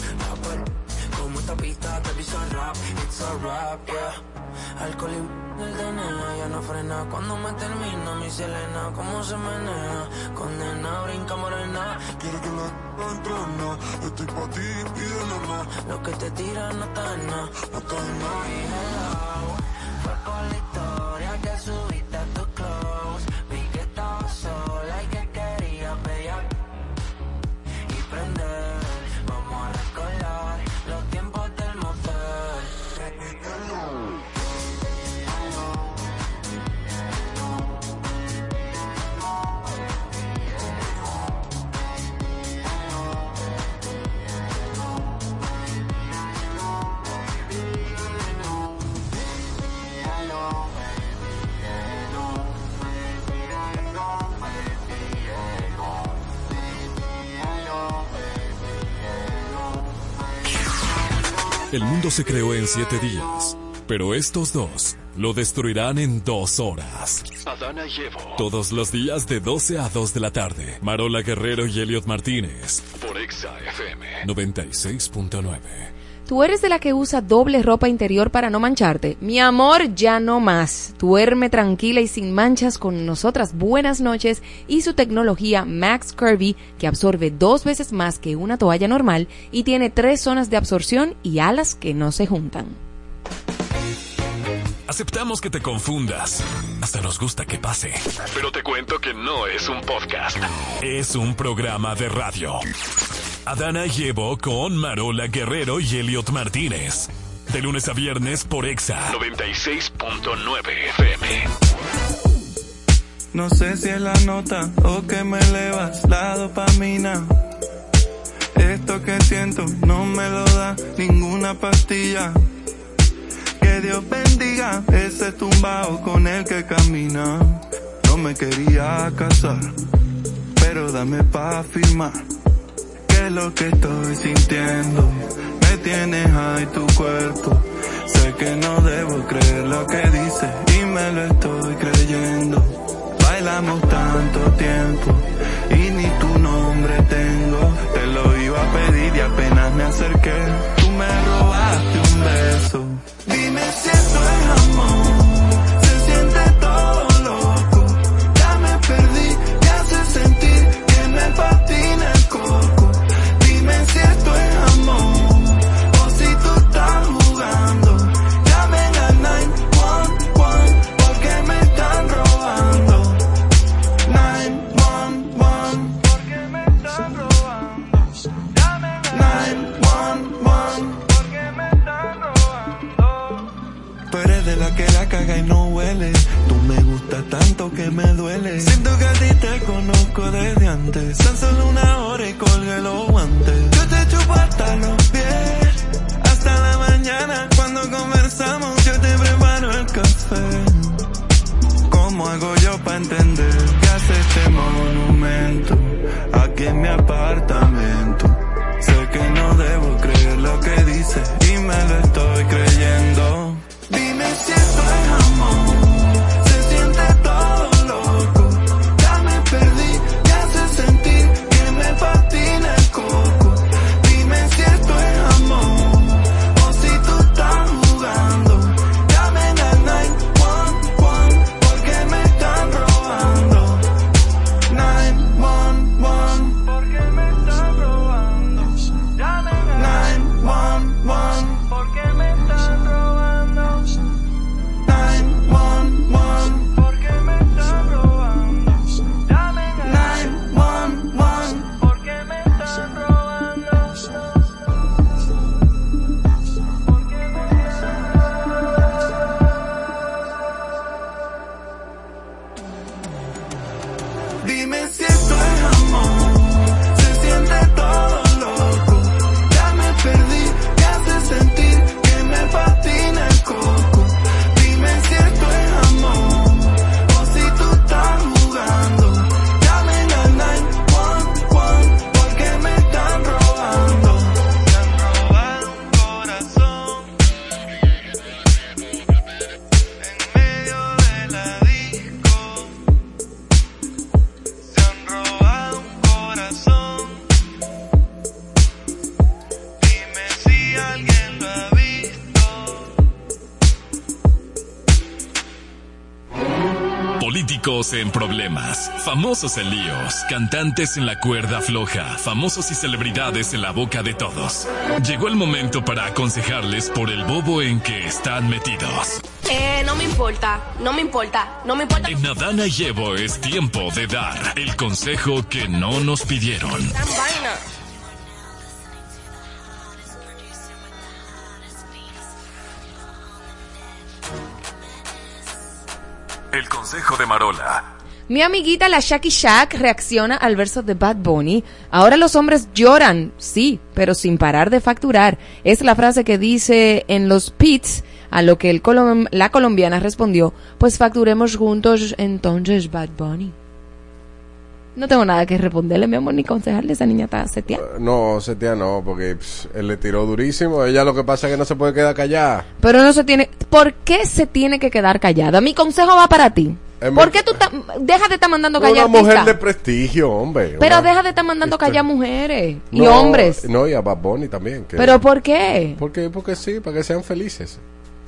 Como esta pista te piso el rap, it's a rap, yeah. Alcohol y el DNA ya no frena. Cuando me termina mi Selena, cómo se menea. Condena, brinca morena. Quiere que la entrona. Estoy pa' ti, pide mamá. Lo que te tiran no está en nada, no está en nada. El mundo se creó en siete días, pero estos dos lo destruirán en dos horas. Adana y Evo. Todos los días de 12 a 2 de la tarde. Marola Guerrero y Elliot Martínez. Por Exa FM. 96.9. ¿Tú eres de la que usa doble ropa interior para no mancharte? Mi amor, ya no más. Duerme tranquila y sin manchas con nosotras buenas noches y su tecnología Max Curvy que absorbe dos veces más que una toalla normal y tiene tres zonas de absorción y alas que no se juntan. Aceptamos que te confundas. Hasta nos gusta que pase. Pero te cuento que no es un podcast. Es un programa de radio. Adana y Evo con Marola Guerrero y Elliot Martínez. De lunes a viernes por Exa 96.9 FM. No sé si es la nota o que me elevas la dopamina. Esto que siento no me lo da ninguna pastilla. Que Dios bendiga ese tumbao con el que camina. No me quería casar, pero dame pa' afirmar lo que estoy sintiendo me tienes ahí tu cuerpo. Sé que no debo creer lo que dice y me lo estoy creyendo. Bailamos tanto tiempo y ni tu nombre tengo. Te lo iba a pedir y apenas me acerqué. Tú me robaste un beso. Dime si esto es amor. Conozco desde antes. Tan solo una hora y colgué los guantes. Yo te chupo hasta los pies. Hasta la mañana cuando conversamos yo te preparo el café. ¿Cómo hago yo para entender que hace este monumento aquí en mi apartamento? En problemas, famosos en líos, cantantes en la cuerda floja, famosos y celebridades en la boca de todos. Llegó el momento para aconsejarles por el bobo en que están metidos. Eh, no me importa, no me importa, no me importa. En Adana y Evo es tiempo de dar el consejo que no nos pidieron. Mi amiguita la Shaki Shack reacciona al verso de Bad Bunny. Ahora los hombres lloran, sí, pero sin parar de facturar. Es la frase que dice en los pits, a lo que el colom- la colombiana respondió, pues facturemos juntos entonces Bad Bunny. No tengo nada que responderle, mi amor, ni aconsejarle. Esa niña está seteada. No, Setia no, porque pss, él le tiró durísimo. Ella lo que pasa es que no se puede quedar callada. Pero no se tiene... ¿Por qué se tiene que quedar callada? Mi consejo va para ti. En ¿Por qué tú ta- deja de estar mandando Una callar mujer artistas? de prestigio, hombre. Pero Una- deja de estar mandando callar mujeres y hombres. No, y a Bad Bunny también. que- ¿Pero por qué? Porque, porque sí, para que sean felices.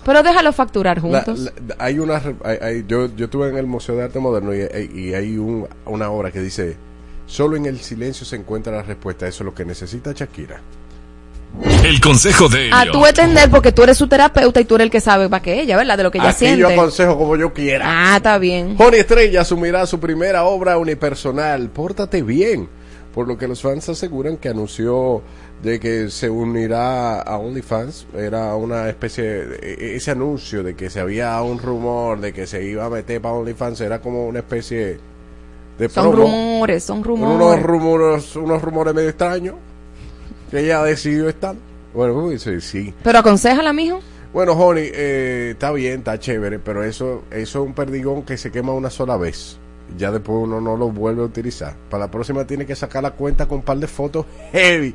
Pero déjalo facturar juntos. la- hay una hay- hay- yo, yo estuve en el Museo de Arte Moderno y, y hay un- una obra que dice solo en el silencio se encuentra la respuesta eso es lo que necesita Shakira El consejo de A Elliot. tú entender porque tú eres su terapeuta y tú eres el que sabe más que ella, ¿verdad? De lo que ella Aquí siente. yo aconsejo como yo quiera. Ah, está bien. Honey Estrella asumirá su primera obra unipersonal, Pórtate bien, por lo que los fans aseguran que anunció de que se unirá a OnlyFans. Era una especie de e- ese anuncio de que se había un rumor de que se iba a meter para OnlyFans, era como una especie de Son promo. rumores, son Unos rumores. rumores, unos rumores medio extraños que ella decidió estar. Bueno, sí, sí. Pero aconsejala, mijo. Bueno, Honey, eh, está bien, está chévere, pero eso, eso es un perdigón que se quema una sola vez. Ya después uno no lo vuelve a utilizar. Para la próxima tiene que sacar la cuenta con un par de fotos heavy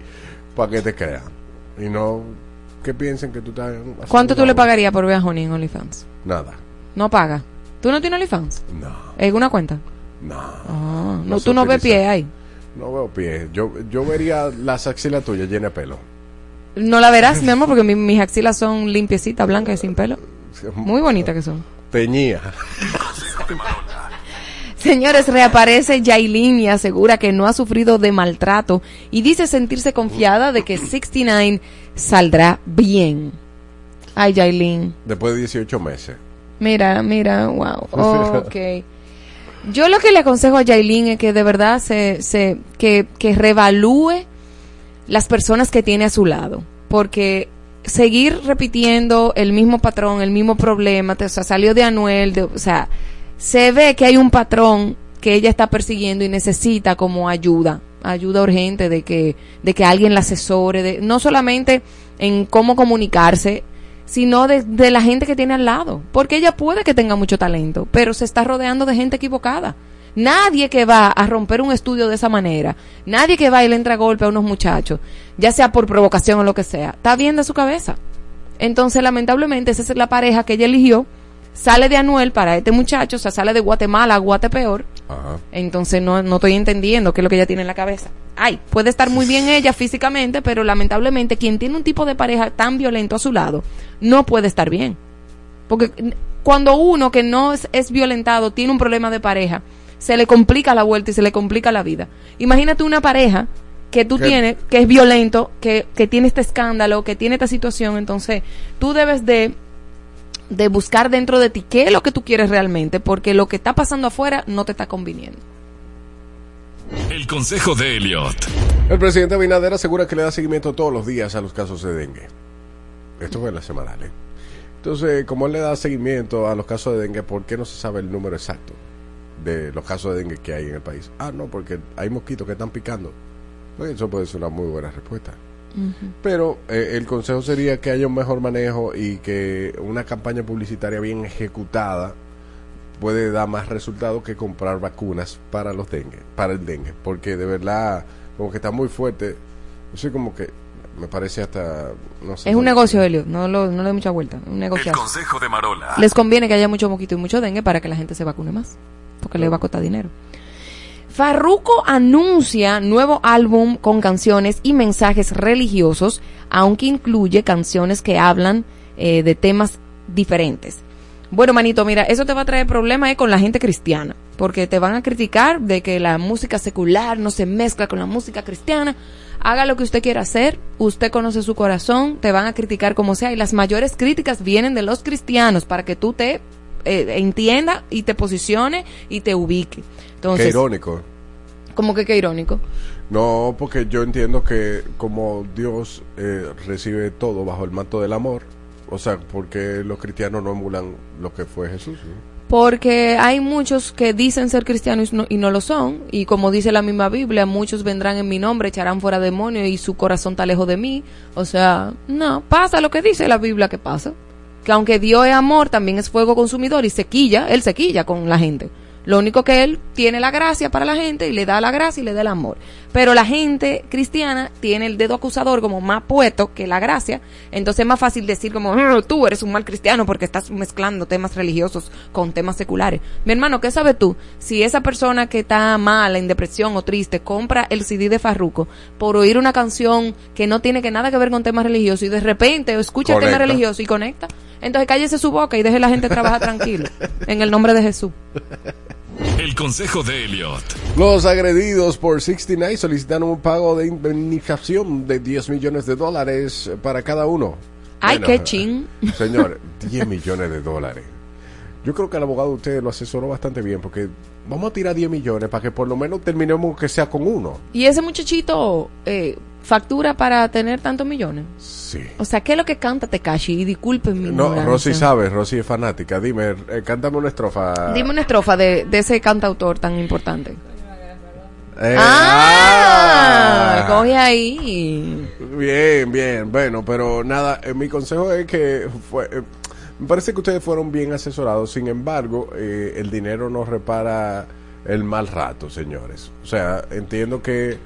para que te crean. Y no que piensen que tú estás... ¿Cuánto tú le pagarías por ver a Honey en OnlyFans? Nada. No paga. ¿Tú no tienes OnlyFans? No. ¿En una cuenta? No. Ah, no, No tú no ves pie ahí. No veo pies. Yo, yo vería las axilas tuyas llenas de pelo. No la verás, mi amor, porque mi- mis axilas son limpiecitas, blancas y sin pelo. Muy bonitas que son. Teñía. <laughs> Señores, reaparece Yailin y asegura que no ha sufrido de maltrato y dice sentirse confiada de que 69 saldrá bien. Ay, Yailin. Después de 18 meses. Mira, mira, wow. <laughs> ok. Yo lo que le aconsejo a Yailin es que de verdad se, se que, que revalúe las personas que tiene a su lado. Porque seguir repitiendo el mismo patrón, el mismo problema, te- o sea, salió de Anuel, de- o sea, se ve que hay un patrón que ella está persiguiendo y necesita como ayuda, ayuda urgente de que, de que alguien la asesore, no solamente en cómo comunicarse, sino de, de la gente que tiene al lado. Porque ella puede que tenga mucho talento, pero se está rodeando de gente equivocada. Nadie que va a romper un estudio de esa manera, nadie que va y le entra a golpe a unos muchachos, ya sea por provocación o lo que sea, está bien de su cabeza. Entonces, lamentablemente, esa es la pareja que ella eligió. Sale de Anuel para este muchacho, o sea, sale de Guatemala a Guatepeor. Entonces, no, no estoy entendiendo qué es lo que ella tiene en la cabeza. Ay, puede estar muy bien <laughs> ella físicamente, pero lamentablemente, quien tiene un tipo de pareja tan violento a su lado, no puede estar bien. Porque cuando uno que no es, es violentado tiene un problema de pareja, se le complica la vuelta y se le complica la vida. Imagínate una pareja que tú tienes, que es violento, que, que tiene este escándalo, que tiene esta situación, entonces tú debes de, de buscar dentro de ti qué es lo que tú quieres realmente, porque lo que está pasando afuera no te está conviniendo. El consejo de Elliot. El presidente Abinader asegura que le da seguimiento todos los días a los casos de dengue. Esto fue en la semanal. ¿eh? Entonces, como él le da seguimiento a los casos de dengue, ¿por qué no se sabe el número exacto de los casos de dengue que hay en el país? Ah, no, porque hay mosquitos que están picando. Pues eso puede ser una muy buena respuesta. Pero eh, el consejo sería que haya un mejor manejo y que una campaña publicitaria bien ejecutada puede dar más resultados que comprar vacunas para los dengue, para el dengue, porque de verdad como que está muy fuerte. Yo soy como que me parece hasta no sé. Es un negocio, Helio, no, lo, no le dé mucha vuelta, es un negocio. El consejo de Marola. Les conviene que haya mucho mosquito y mucho dengue para que la gente se vacune más, porque le va a costar dinero. Farruko anuncia nuevo álbum con canciones y mensajes religiosos, aunque incluye canciones que hablan eh, de temas diferentes. Bueno, manito, mira, eso te va a traer problemas eh, con la gente cristiana, porque te van a criticar de que la música secular no se mezcla con la música cristiana. Haga lo que usted quiera hacer, usted conoce su corazón, te van a criticar como sea, y las mayores críticas vienen de los cristianos para que tú te eh, entienda y te posicione y te ubique. Entonces, Qué irónico. como que qué irónico. No, porque yo entiendo que como Dios eh, recibe todo bajo el manto del amor, o sea, porque los cristianos no emulan lo que fue Jesús. ¿no? Porque hay muchos que dicen ser cristianos y no, y no lo son. Y como dice la misma Biblia, muchos vendrán en mi nombre, echarán fuera demonios y su corazón está lejos de mí. O sea, no, pasa lo que dice la Biblia que pasa. Que aunque Dios es amor, también es fuego consumidor y se quilla, él se quilla con la gente. Lo único que él tiene la gracia para la gente y le da la gracia y le da el amor. Pero la gente cristiana tiene el dedo acusador como más puesto que la gracia. Entonces es más fácil decir como, "Ah, tú eres un mal cristiano porque estás mezclando temas religiosos con temas seculares. Mi hermano, ¿qué sabes tú? Si esa persona que está mala, en depresión o triste, compra el CD de Farruko por oír una canción que no tiene que nada que ver con temas religiosos y de repente escucha el tema religioso y conecta, entonces cállese su boca y deje la gente trabajar tranquilo. En el nombre de Jesús. <laughs> El consejo de Elliot. Los agredidos por 69 solicitaron un pago de indemnización de 10 millones de dólares para cada uno. Ay, Bueno, qué chin. <laughs> Señor, 10 millones de dólares. Yo creo que el abogado de usted lo asesoró bastante bien porque vamos a tirar 10 millones para que por lo menos terminemos que sea con uno. Y ese muchachito eh, factura para tener tantos millones. Sí. O sea, ¿qué es lo que canta Tekashi? Y disculpen mi No, ignorancia. Rosy sabe, Rosy es fanática. Dime, eh, cántame una estrofa. Dime una estrofa de, de ese cantautor tan importante. Eh, ah, ah. coge ahí. Bien, bien. Bueno, pero nada, eh, mi consejo es que fue, eh, me parece que ustedes fueron bien asesorados. Sin embargo, eh, el dinero no repara el mal rato, señores. O sea, entiendo que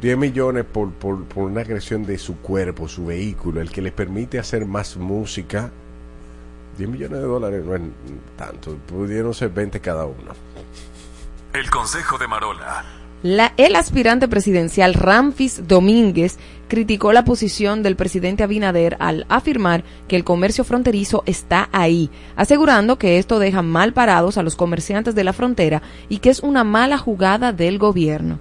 10 millones por, por, por una agresión de su cuerpo, su vehículo, el que les permite hacer más música. 10 millones de dólares no es tanto, pudieron ser 20 cada uno. El consejo de Marola. La- el aspirante presidencial Ramfis Domínguez criticó la posición del presidente Abinader al afirmar que el comercio fronterizo está ahí, asegurando que esto deja mal parados a los comerciantes de la frontera y que es una mala jugada del gobierno.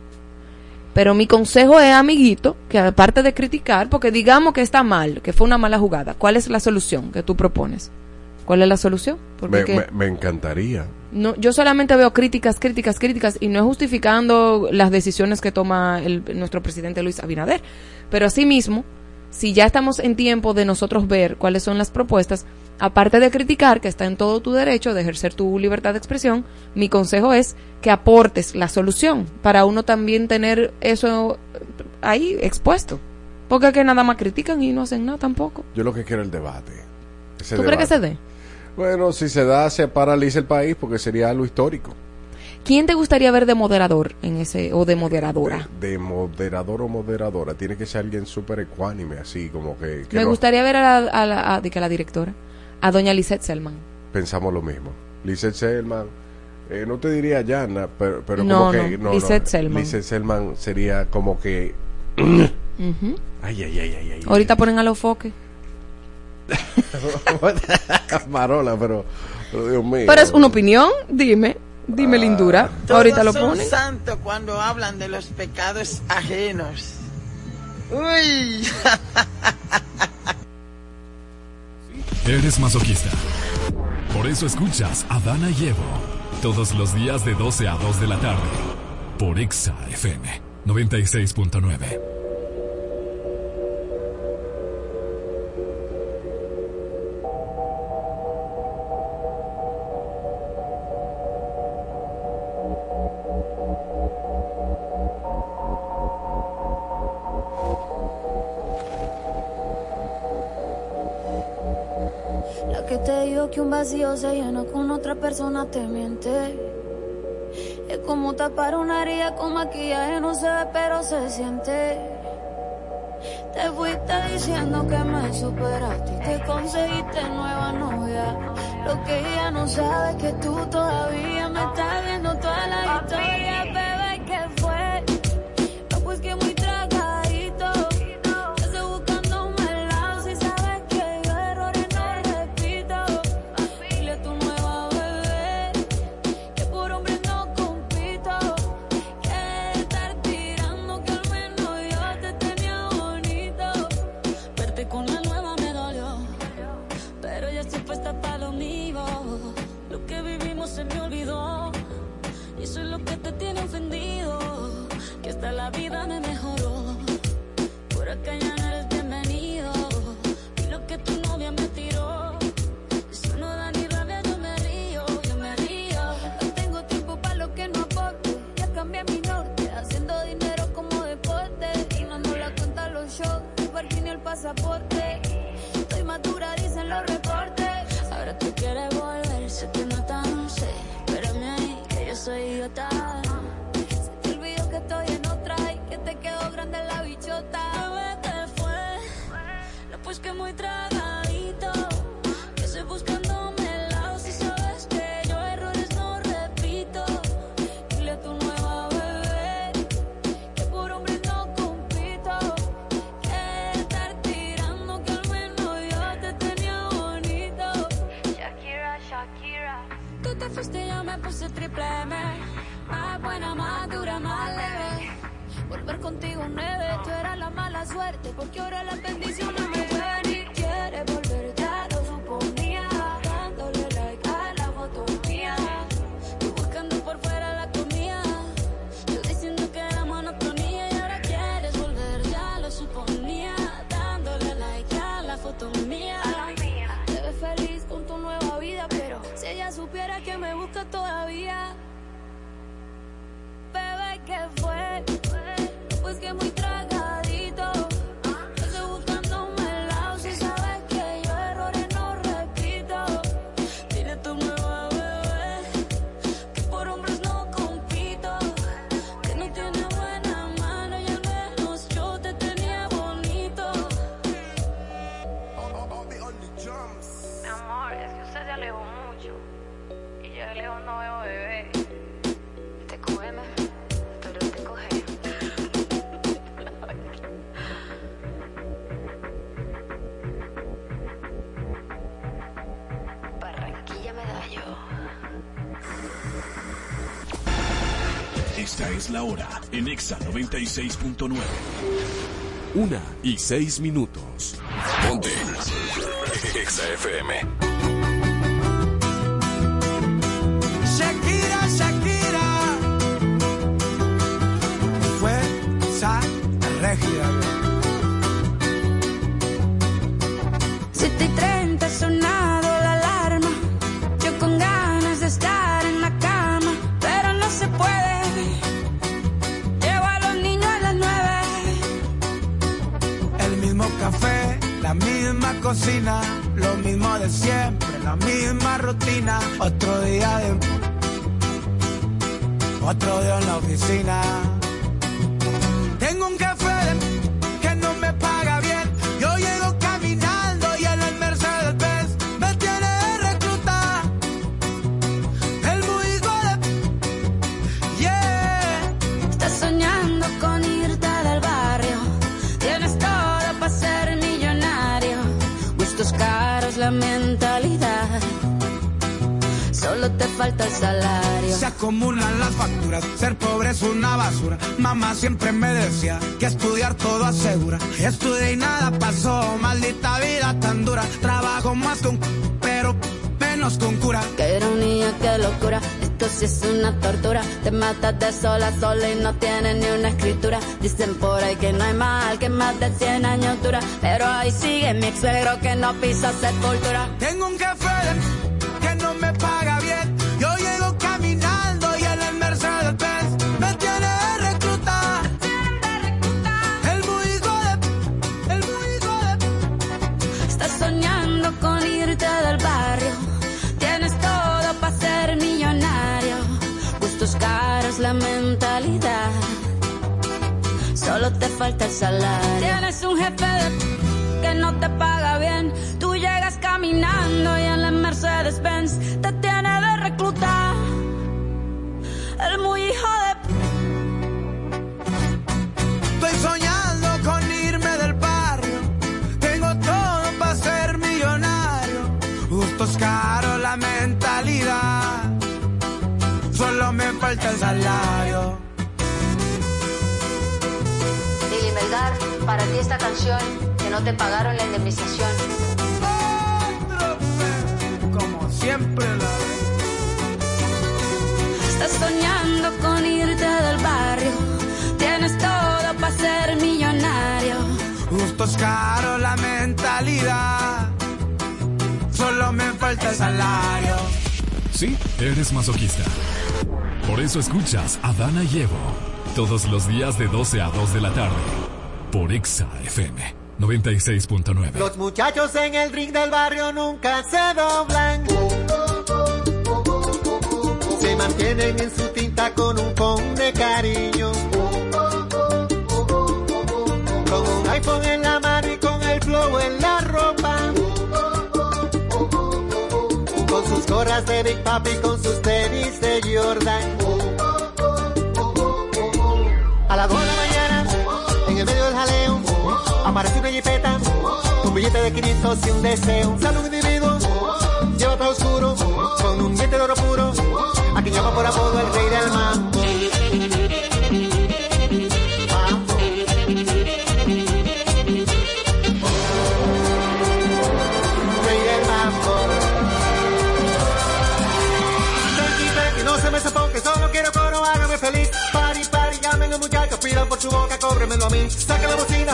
Pero mi consejo es, amiguito, que aparte de criticar, porque digamos que está mal, que fue una mala jugada, ¿cuál es la solución que tú propones? ¿Cuál es la solución? Porque Me, que- me- me encantaría. No, yo solamente veo críticas, críticas, críticas y no es justificando las decisiones que toma el, nuestro presidente Luis Abinader. Pero asimismo, si ya estamos en tiempo de nosotros ver cuáles son las propuestas, aparte de criticar, que está en todo tu derecho de ejercer tu libertad de expresión, mi consejo es que aportes la solución para uno también tener eso ahí expuesto. Porque es que nada más critican y no hacen nada tampoco. Yo lo que quiero es el debate. Ese ¿Tú crees que se dé? Bueno, si se da, se paraliza el país porque sería algo histórico. ¿Quién te gustaría ver de moderador en ese o de moderadora? De, de moderador o moderadora. Tiene que ser alguien súper ecuánime, así como que, que Me no gustaría ver a la, a la- a- de que la directora, a doña Lisette Selman. pensamos lo mismo. Lisette Selman, eh, no te diría Yana, pero, pero No, como que... no, Lisette Selman. Lisette Selman sería como que... Ay, ay, ay, ay, ay. Ahorita ponen a los foques. <laughs> Marola, pero, pero Dios mío. Pero es una opinión, dime, dime lindura. Ahorita lo Todos son santos cuando hablan de los pecados ajenos. Uy. Eres masoquista. Por eso escuchas a Dana y Evo todos los días de 12 a 2 de la tarde por Exa FM 96.9. se llena con otra persona te miente. Es como tapar una herida con maquillaje, no se ve pero se siente. Te fuiste diciendo que me superaste y te conseguiste nueva novia. Lo que ella no sabe es que tú todavía me estás viendo toda la historia, es la hora en Exa 96.9. Una y seis minutos. Ponte. Exa FM. Shakira, Shakira. Fuerza regia. Siete una tortura. Te matas de sola a sola y no tienes ni una escritura. Dicen por ahí que no hay mal que más de 100 años dura. Pero ahí sigue mi ex suegro que no pisa sepultura. Tengo un salario. Tienes un jefe de que no te paga bien. Tú llegas caminando y en la Mercedes Benz te tiene de reclutar. El muy hijo de Estoy soñando con irme del barrio. Tengo todo para ser millonario. Gustos caros, la mentalidad. Solo me falta el salario. Que no te pagaron la indemnización. Como siempre la Estás soñando con irte del barrio. Tienes todo para ser millonario. Gustos caros, la mentalidad. Solo me falta el salario. Sí, eres masoquista. Por eso escuchas a Dana y Evo todos los días de 12 a 2 de la tarde por Exa FM 96.9. Los muchachos en el ring del barrio nunca se doblan. Se mantienen en su tinta con un con de cariño. Con un iPhone en la mano y con el flow en la ropa. Con sus gorras de Big Papi, con sus tenis de Jordan. Un billete de 500 y un deseo. Sale un individuo, lleva todo oscuro, con un diente de oro puro. quien llama por apodo el rey del mambo. Quiero coro, hágame feliz. Pari, pari, llamen los muchachos, pidan por su boca, cóbremelo a mí. Saquen la bocina,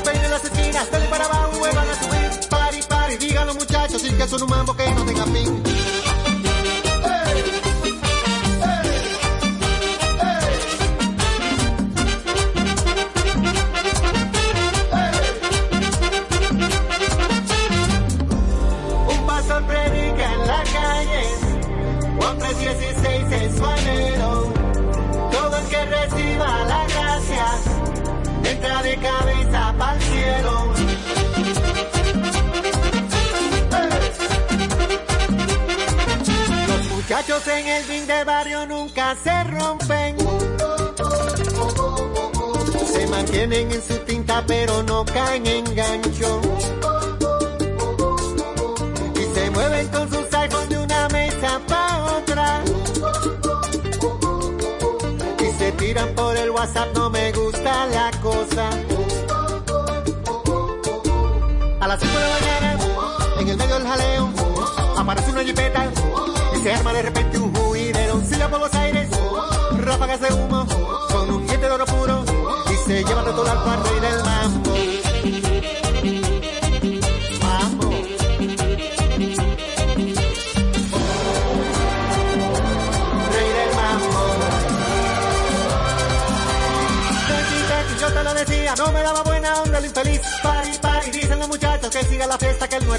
muchachos, sin que son un mambo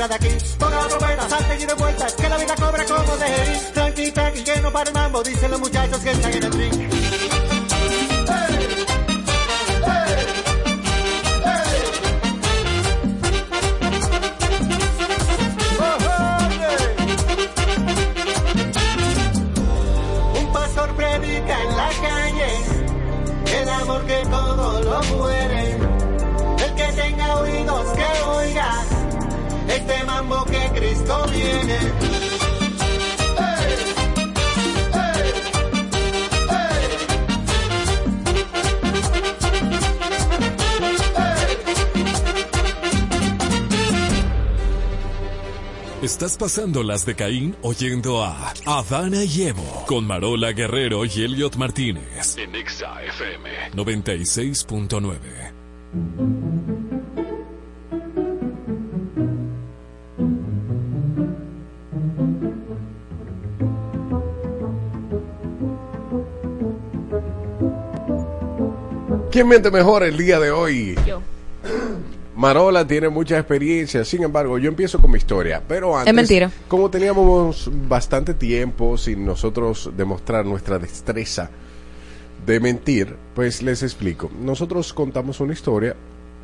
fiesta, que él no era de aquí. Ponga la trompeta, salte y de vuelta, que la vida cobra como de Jerry. Tranqui, tranqui, que no para el mambo, dicen los muchachos que están en el ring. En la calle el amor que todo lo muere. Este mambo que Cristo viene. Estás pasando las de Caín oyendo a Adana y Evo con Marola Guerrero y Elliot Martínez en Exa FM 96.9. miente mejor el día de hoy? Yo. Marola tiene mucha experiencia, sin embargo, yo empiezo con mi historia. Pero antes, mentira. como teníamos bastante tiempo sin nosotros demostrar nuestra destreza de mentir, pues les explico. Nosotros contamos una historia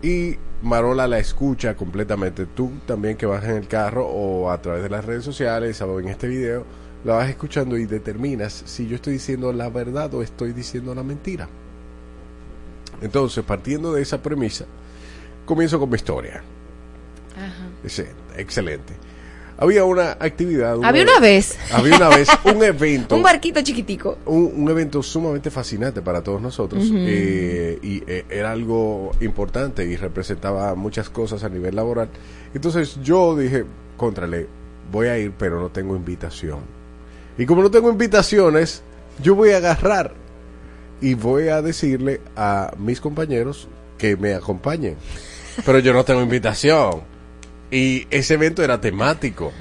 y Marola la escucha completamente. Tú también que vas en el carro o a través de las redes sociales o en este video, la vas escuchando y determinas si yo estoy diciendo la verdad o estoy diciendo la mentira. Entonces, partiendo de esa premisa, comienzo con mi historia. Ese- excelente. Había una actividad. Había una vez. Había una vez <laughs> un evento. Un barquito chiquitico. un, un evento sumamente fascinante para todos nosotros eh, y eh, era algo importante y representaba muchas cosas a nivel laboral. Entonces yo dije, contrale, voy a ir, pero no tengo invitación. Y como no tengo invitaciones, yo voy a agarrar y voy a decirle a mis compañeros que me acompañen. Pero yo no tengo invitación. Y ese evento era temático.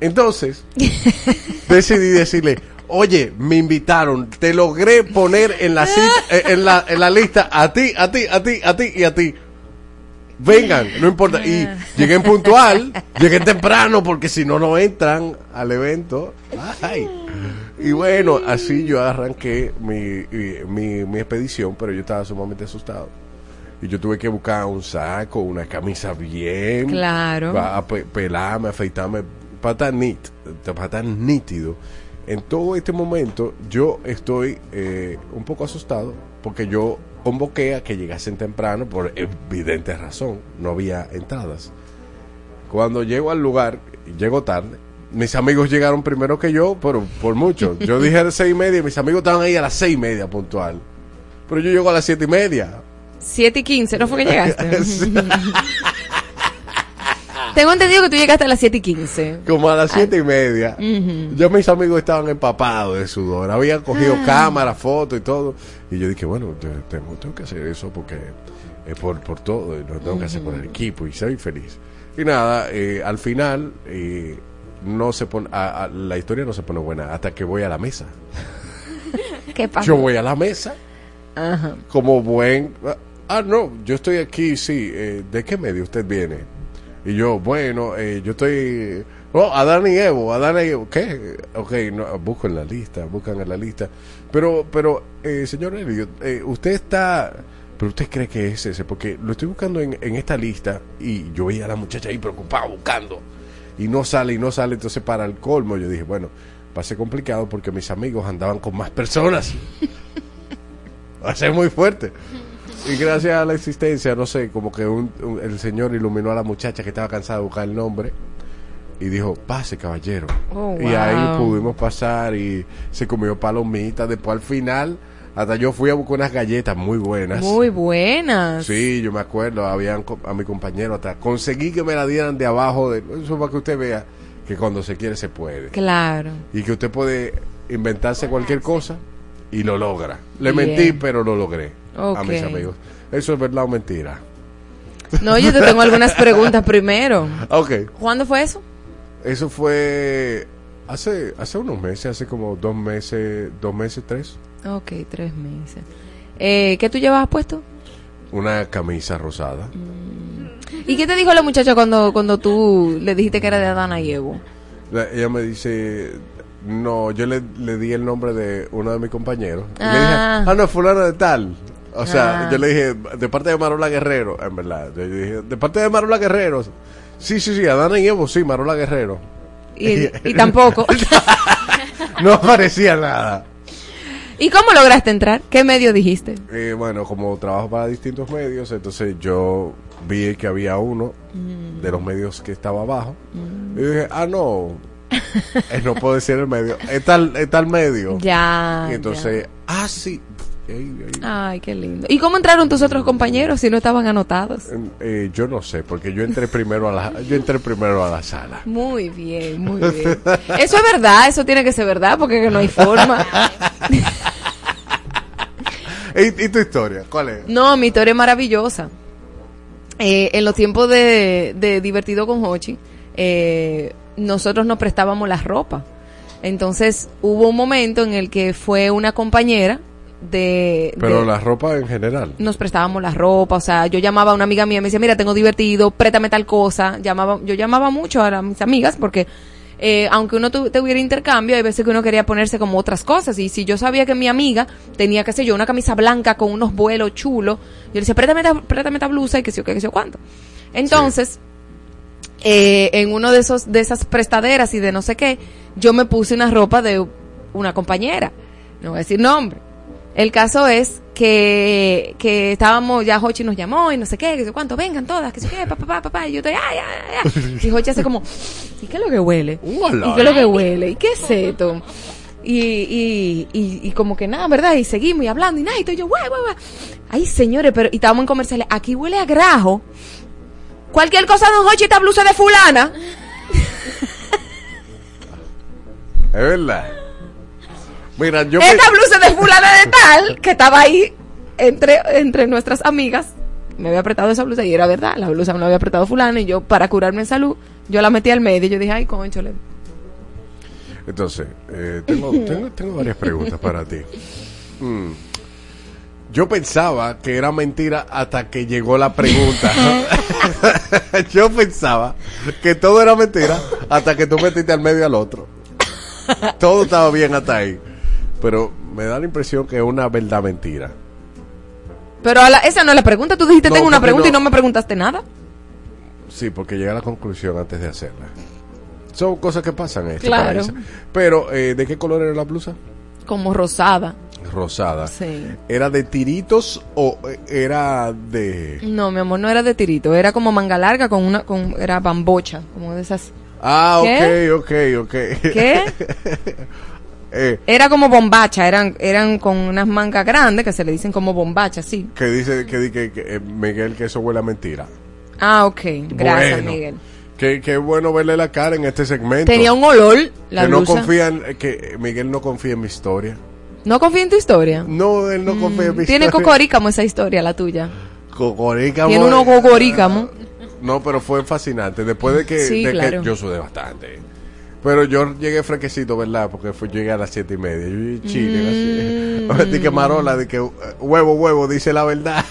Entonces, <laughs> decidí decirle, oye, me invitaron, te logré poner en la, cita- eh, en la, en la lista a ti, a ti, a ti, a ti y a ti. Vengan, no importa. Y llegué en puntual, llegué temprano porque si no, no entran al evento. Ay. Y bueno, así yo arranqué mi, mi, mi expedición, pero yo estaba sumamente asustado. Y yo tuve que buscar un saco, una camisa bien. Claro. pe- pelarme, afeitarme, para estar nit, para estar nítido. En todo este momento yo estoy eh, un poco asustado porque yo convoqué a que llegasen temprano por evidente razón. No había entradas. Cuando llego al lugar, llego tarde, mis amigos llegaron primero que yo, pero por mucho. Yo <laughs> dije a las seis y media mis amigos estaban ahí a las seis y media puntual. Pero yo llego a las siete y media. 7 y 15, ¿no fue que llegaste? <laughs> <laughs> Tengo entendido que tú llegaste a las 7 y 15. Como a las siete y media. Yo mis amigos estaban empapados de sudor. Habían cogido Ah. cámaras, fotos y todo. Y yo dije, bueno, yo tengo, tengo que hacer eso porque es por, por todo. Y lo tengo que hacer por el equipo y soy feliz. Y nada, eh, al final eh, no se pone, a- a- la historia no se pone buena hasta que voy a la mesa. <laughs> ¿Qué pasa? Yo voy a la mesa Ajá. como buen... Ah, no, yo estoy aquí, sí. eh, ¿De qué medio usted viene? Y yo, bueno, eh, yo estoy... Oh, Adán y Evo, Adán y Evo. ¿Qué? Ok, no, busco en la lista, buscan en la lista. Pero, pero, eh, señor Elliot, eh, usted está... Pero usted cree que es ese, porque lo estoy buscando en, en esta lista y yo veía a la muchacha ahí preocupada buscando. Y no sale, y no sale, entonces para el colmo yo dije, bueno, va a ser complicado porque mis amigos andaban con más personas. <laughs> Va a ser muy fuerte. Y gracias a la existencia, no sé, como que un- un- el Señor iluminó a la muchacha que estaba cansada de buscar el nombre y dijo, pase caballero. Oh, Y ahí pudimos pasar y se comió palomitas. Después al final, hasta yo fui a buscar unas galletas muy buenas. Muy buenas. Sí, yo me acuerdo, habían a mi compañero hasta conseguí que me la dieran de abajo, de, eso para que usted vea que cuando se quiere se puede. Claro. Y que usted puede inventarse cualquier cosa y lo logra. Le Bien. mentí, pero lo logré a mis amigos. ¿Eso es verdad o mentira? No, yo te tengo algunas preguntas primero. <laughs> Ok, ¿Cuándo fue eso? eso fue hace hace unos meses, hace como dos meses, dos meses, tres. Ok, tres meses. Eh, ¿Qué tú llevabas puesto? Una camisa rosada. ¿Y qué te dijo la muchacha cuando, cuando tú le dijiste que era de Adana y Evo? La- ella me dice, no, yo le, le di el nombre de uno de mis compañeros. Y le Ah. dije, ah, no, fulano de tal. O sea, Ah. yo le dije, de parte de Marola Guerrero, en verdad. Yo dije, de parte de Marola Guerrero. Sí, sí, sí, Adana y Evo, sí, Marola Guerrero. Y, <laughs> y tampoco. <laughs> No aparecía nada. ¿Y cómo lograste entrar? ¿Qué medio dijiste? Eh, bueno, como trabajo para distintos medios, entonces yo vi que había uno Mm. de los medios que estaba abajo. Y dije, ah, no, eh, no puedo decir el medio, es tal, es tal medio. <laughs> Ya. Y entonces, ah, sí. Ey, ey. Ay, qué lindo. ¿Y cómo entraron tus otros compañeros si no estaban anotados? Eh, yo no sé, porque yo entré primero a la, yo entré primero a la sala. Muy bien, muy <laughs> bien. Eso es verdad, eso tiene que ser verdad porque no hay forma. <laughs> ¿Y, y tu historia? ¿Cuál es? No, mi historia es maravillosa. Eh, en los tiempos de, de Divertido con Hochi, eh, nosotros nos prestábamos la ropa. Entonces hubo un momento en el que fue una compañera de... Pero de- la ropa en general. nos prestábamos la ropa, o sea, yo llamaba a una amiga mía, me decía, mira, tengo divertido, préstame tal cosa, llamaba, yo llamaba mucho a las- mis amigas porque eh, aunque uno tu- tuviera intercambio, hay veces que uno quería ponerse como otras cosas, y si yo sabía que mi amiga tenía, qué sé yo, una camisa blanca con unos vuelos chulos, yo le decía, préstame, esta- préstame esta blusa y que sé yo qué, sé yo cuánto. Entonces, eh, en uno de esos, de esas prestaderas y de no sé qué, yo me puse una ropa de una compañera, no voy a decir nombre. El caso es que, que estábamos, ya Hochi nos llamó y no sé qué, que sé cuánto, vengan todas, que sé qué, papá, papá, papá, y yo estoy, ay, ay, ay. <laughs> Y Hochi hace como, ¿y qué es lo que huele? ¿Y qué es lo que huele? ¿Y qué es esto? Y, y, y, y como que nada, ¿verdad? Y seguimos y hablando y nada, y estoy yo, guay, guay, guay. Ay, señores, pero, y estábamos en comerciales, aquí huele a grajo. Cualquier cosa, don Hochi, esta blusa de fulana. Es verdad. Mira, yo esta blusa de fulana de tal, que estaba ahí entre, entre nuestras amigas, me había apretado esa blusa y era verdad, la blusa me la había apretado fulano y yo, para curarme en salud, yo la metí al medio y yo dije, ay, conchole. Entonces, eh, tengo, <laughs> tengo, tengo varias preguntas para ti. Mm. Yo pensaba que era mentira hasta que llegó la pregunta. <laughs> <laughs> Yo pensaba que todo era mentira hasta que tú metiste al medio al otro. Todo estaba bien hasta ahí. Pero me da la impresión que es una verdad mentira. Pero a la- esa no es la pregunta, tú dijiste No, tengo una pregunta y no. me preguntaste nada. Sí, porque llegué a la conclusión antes de hacerla. Son cosas que pasan en este Claro. país. Pero, eh, ¿de qué color era la blusa? Como rosada. Rosada. Sí. ¿Era de tiritos o eh, era de...? No, mi amor, no era de tirito, era como manga larga con una, con, era bambocha, como de esas Ah, ¿Qué? ok, ok, ok. ¿Qué? <laughs> Eh, Era como bombacha, eran, eran con unas mangas grandes que se le dicen como bombacha, sí. que dice que, que, que, eh, Miguel que eso huele a mentira. Ah, ok. Gracias, Bueno. Miguel. Que, que bueno verle la cara en este segmento. Tenía un olor, la que no confían, que Miguel no confía en mi historia. ¿No confía en tu historia? No, él no confía en mi Tiene historia. cocorícamo esa historia, la tuya. Cocorícamo. Tiene unos cocorícamos. No, pero fue fascinante. Después de que, Sí, de que claro. yo sudé bastante. Pero yo llegué fresquecito, ¿verdad? Porque fue, llegué a las siete y media. Yo llegué chile, Mm. <laughs> así. Dije Marola, de que huevo, huevo, dice la verdad.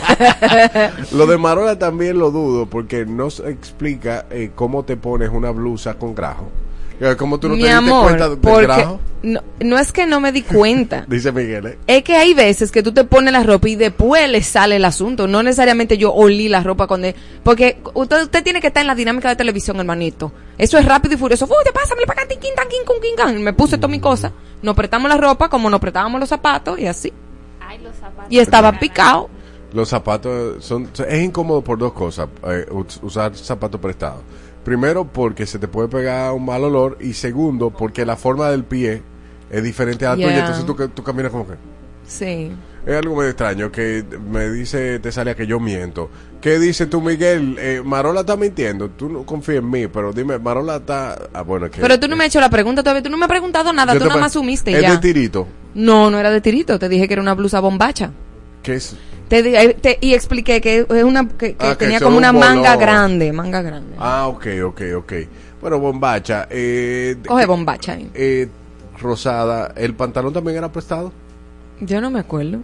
<laughs> lo de Marola también lo dudo, porque no se explica eh, cómo te pones una blusa con grajo. Eh, Como tú no Mi te diste amor, cuenta del porque grajo, no, no es que no me di <laughs> cuenta. dice Miguel. ¿eh? Es que hay veces que tú te pones la ropa y después le sale el asunto. No necesariamente yo olí la ropa con él. Porque usted, usted tiene que estar en la dinámica de televisión, hermanito. Eso es rápido y furioso. Uy, te pasa, me para acá, tiquín, tan, quin, cun, quin, can. Me puse toda mi cosa. Nos prestamos la ropa como nos prestábamos los zapatos y así. Ay, los zapatos. Y estaba picado. Los zapatos son, es incómodo por dos cosas, eh, us- usar zapatos prestados. Primero, porque se te puede pegar un mal olor. Y segundo, porque la forma del pie es diferente a la tuya. Yeah. Entonces tú, tú caminas como que... Sí. Es algo muy extraño que me dice Tesalia que yo miento. ¿Qué dice tú, Miguel? Eh, Marola está mintiendo. Tú no confías en mí, pero dime, Marola está... Ah, bueno, es que... Pero tú no me has hecho la pregunta todavía. Tú no me has preguntado nada. Tú te nada más asumiste Es ya. de tirito. No, no era de tirito. Te dije que era una blusa bombacha. ¿Qué es? Te, eh, te- y expliqué que es una que, que Ah, tenía como una un manga grande, manga grande. Ah, ok, ok, ok. Bueno, bombacha. Eh, Coge bombacha ahí. eh, rosada. ¿El pantalón también era prestado? Yo no me acuerdo.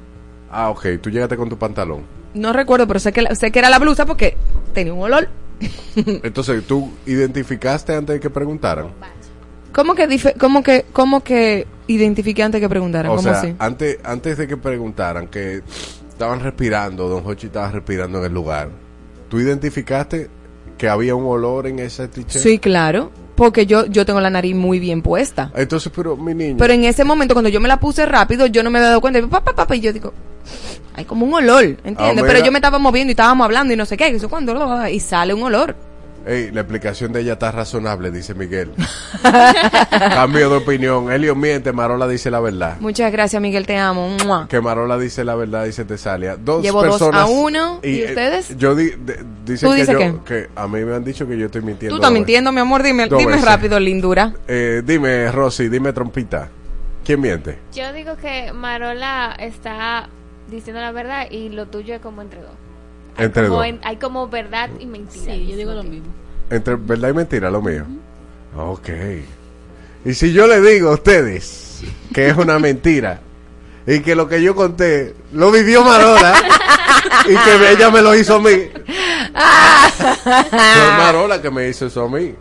Ah, ok. Tú llegaste con tu pantalón. No recuerdo, pero sé que la- sé que era la blusa porque tenía un olor. <laughs> Entonces, ¿tú identificaste antes de que preguntaran? ¿Cómo que cómo que cómo que identifiqué antes que preguntaran? O ¿Cómo sea, así? antes, antes de que preguntaran que estaban respirando, Don Hochi estaba respirando en el lugar. ¿Tú identificaste que había un olor en ese t-shirt? Sí, claro, porque yo yo tengo la nariz muy bien puesta. Entonces, pero mi niño. Pero en ese momento cuando yo me la puse rápido, yo no me había dado cuenta. Y, pa, pa, pa, pa, y yo digo, hay como un olor, ¿entiendes? Ah, Pero yo me estaba moviendo y estábamos hablando y no sé qué, y eso cuando y sale un olor. Ey, la explicación de ella está razonable, dice Miguel. <laughs> Cambio de opinión. Elio miente, Marola dice la verdad. Muchas gracias, Miguel, te amo. ¡Mua! Que Marola dice la verdad, dice Tesalia. Dos Llevo dos personas. a uno, ¿y eh, ustedes? yo di, de- dicen ¿Tú que, dices yo- qué? que a mí me han dicho que yo estoy mintiendo. Tú estás dos mintiendo, mi amor, dime, Dos dime veces. rápido, lindura. Eh, dime, Rosy, dime trompita. ¿Quién miente? Yo digo que Marola está diciendo la verdad y lo tuyo es como entre dos. Entre Como dos. en- hay como verdad y mentira. Sí, yo digo lo mismo. Entre verdad y mentira, lo mío. Ok. Y si yo le digo a ustedes que es una mentira y que lo que yo conté lo vivió Marola y que ella me lo hizo a mí. <laughs> Fue Marola que me hizo eso a mí.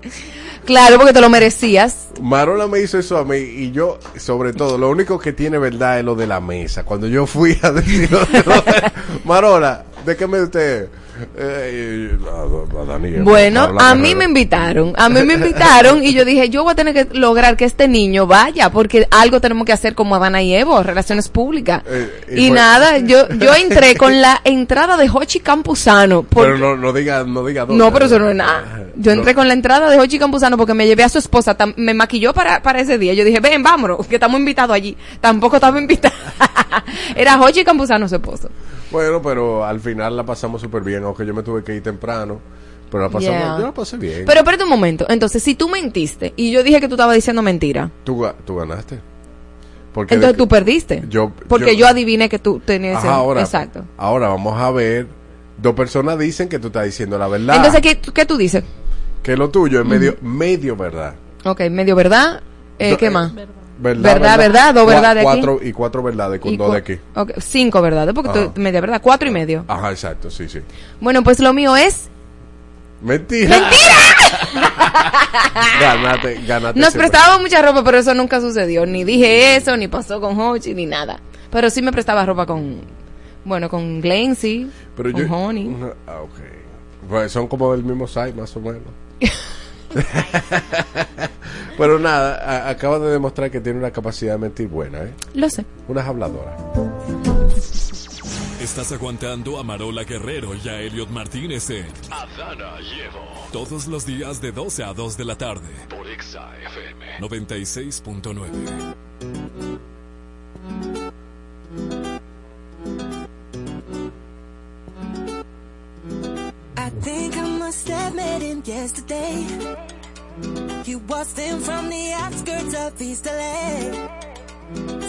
Claro, porque te lo merecías. Marola me hizo eso a mí y yo, sobre todo, lo único que tiene verdad es lo de la mesa. Cuando yo fui a decir, lo de- lo de- <laughs> Marola, ¿de qué me usted? Eh, a- a Daniel, Bueno, a mí me invitaron, a mí <laughs> me invitaron y yo dije, yo voy a tener que lograr que este niño vaya, porque algo tenemos que hacer como Adana y Evo, relaciones públicas. Eh, y nada, yo yo entré con la entrada de Hochi Campuzano. porque- Pero no, no diga, no diga dónde. no, pero eso no es nada. Yo entré con la entrada de Hochi Campuzano porque me llevé a su esposa, tam- me maquilló para, para ese día. Yo dije, ven, vámonos, que estamos invitados allí. Tampoco estaba invitada. <laughs> Era Hochi Campuzano su esposo. Bueno, pero al final la pasamos súper bien, aunque yo me tuve que ir temprano. Pero la Yeah. yo la pasé bien. Pero espérate un momento. Entonces, si tú mentiste y yo dije que tú estabas diciendo mentira, tú, ga- tú ganaste. Porque entonces de- tú perdiste. yo, Porque yo, adiviné que tú tenías ese. Ajá, ahora, Exacto. ahora vamos a ver. Dos personas dicen que tú estás diciendo la verdad. Entonces, ¿qué, ¿qué tú dices? que lo tuyo es medio, medio verdad. Ok, medio verdad. Eh, Do- ¿Qué eh, más? Verdad, Verdad, verdad, dos Cua- verdades aquí. Cuatro, y cuatro verdades con Y dos de aquí. ok, cinco verdades, porque Ajá. tú, media verdad. Cuatro y medio. Ajá, exacto, sí, sí. Bueno, pues lo mío es. Mentira. gánate, <laughs> gánate. Nos ese- prestaba mucha ropa, pero eso nunca sucedió. Ni dije eso, ni pasó con Hochi, ni nada. Pero sí me prestaba ropa con. Bueno, con Glency, Pero con yo, Honey. Ah, ok. Pues son como del mismo site, más o menos. <laughs> <laughs> Pero nada, acaba de demostrar que tiene una capacidad de mentir buena, ¿eh? Lo sé. Unas habladoras. Estás aguantando a Marola Guerrero y a Elliot Martínez en Adana Llevo. todos los días de 12 a 2 de la tarde. Por Exa FM. 96.9. think I must have met him yesterday. He waltzed in from the outskirts of East LA.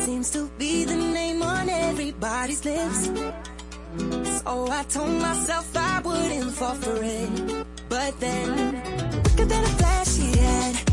Seems to be the name on everybody's lips. So I told myself I wouldn't fall for it. But then, quicker than a flash, he had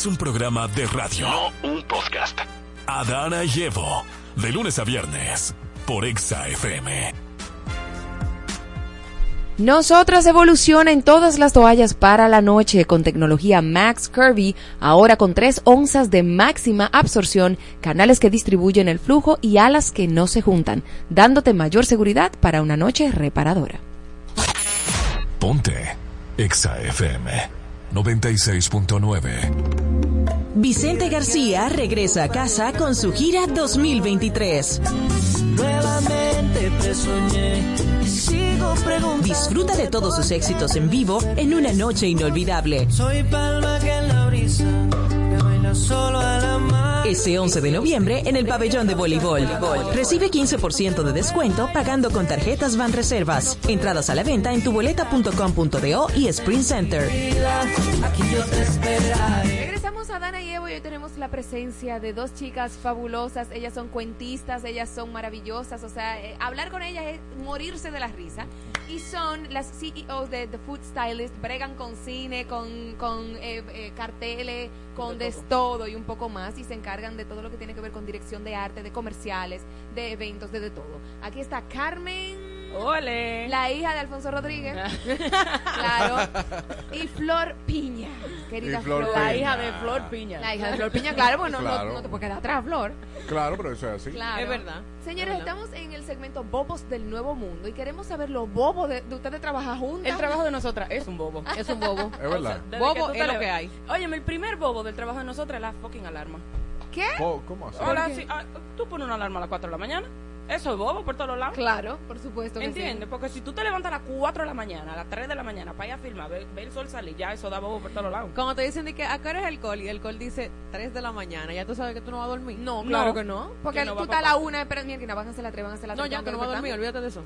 Es un programa de radio. No un podcast. Adana y Evo. De lunes a viernes. Por Exa FM. Nosotros evoluciona en todas las toallas para la noche con tecnología Max Curvy, ahora con 3 onzas de máxima absorción, canales que distribuyen el flujo y alas que no se juntan, dándote mayor seguridad para una noche reparadora. Ponte Exa FM 96.9. Vicente García regresa a casa con su gira 2023. Nuevamente te soñé y sigo preguntando. Disfruta de todos sus éxitos en vivo en una noche inolvidable. Soy palma que en la brisa solo a la mar. Este 11 de noviembre en el pabellón de voleibol. Recibe 15% de descuento pagando con tarjetas Van Reservas. Entradas a la venta en tuboleta.com.do y Sprint Center. Aquí yo te esperaré. Regresamos a Dana y Evo y hoy tenemos la presencia de dos chicas fabulosas. Ellas son cuentistas, ellas son maravillosas. O sea, eh, hablar con ellas es morirse de la risa. Y son las CEOs de The Food Stylist. Bregan con cine, con, con eh, eh, carteles, con de todo y un poco más. Y se encargan de todo lo que tiene que ver con dirección de arte, de comerciales, de eventos, de, de todo. Aquí está Carmen. Ole. La hija de Alfonso Rodríguez. <laughs> claro. Y Flor Piña. Querida Flor Flor. Piña. La hija de Flor Piña. La hija de Flor Piña, claro, bueno, no- Claro. No, te puedes quedar atrás, Flor. Claro, pero eso es así. Claro. Es verdad. Señores, Es verdad. estamos en el segmento Bobos del Nuevo Mundo y queremos saber lo bobo de, de ustedes trabajar juntas. El trabajo de nosotras es un bobo. Es un bobo. Es verdad. O sea, bobo es lo que hay. Óyeme, el primer bobo del trabajo de nosotras es la fucking alarma. ¿Qué? ¿Cómo así? Hola, sí, ah, tú pones una alarma a las 4 de la mañana. Eso es bobo por todos lados. Claro, por supuesto que ¿Entiendes? Porque si tú te levantas a las 4 de la mañana, a las 3 de la mañana, para ir a filmar, ver, el sol salir, ya eso da bobo por todos lados. Cuando te dicen de que a qué hora es el call y el call dice 3 de la mañana, ya tú sabes que tú no vas a dormir. No, claro que no. Porque Que no tú estás a la una, pero mira, van a hacer la tres, van a hacer la No, tres, ya que no vas a dormir, olvídate de eso.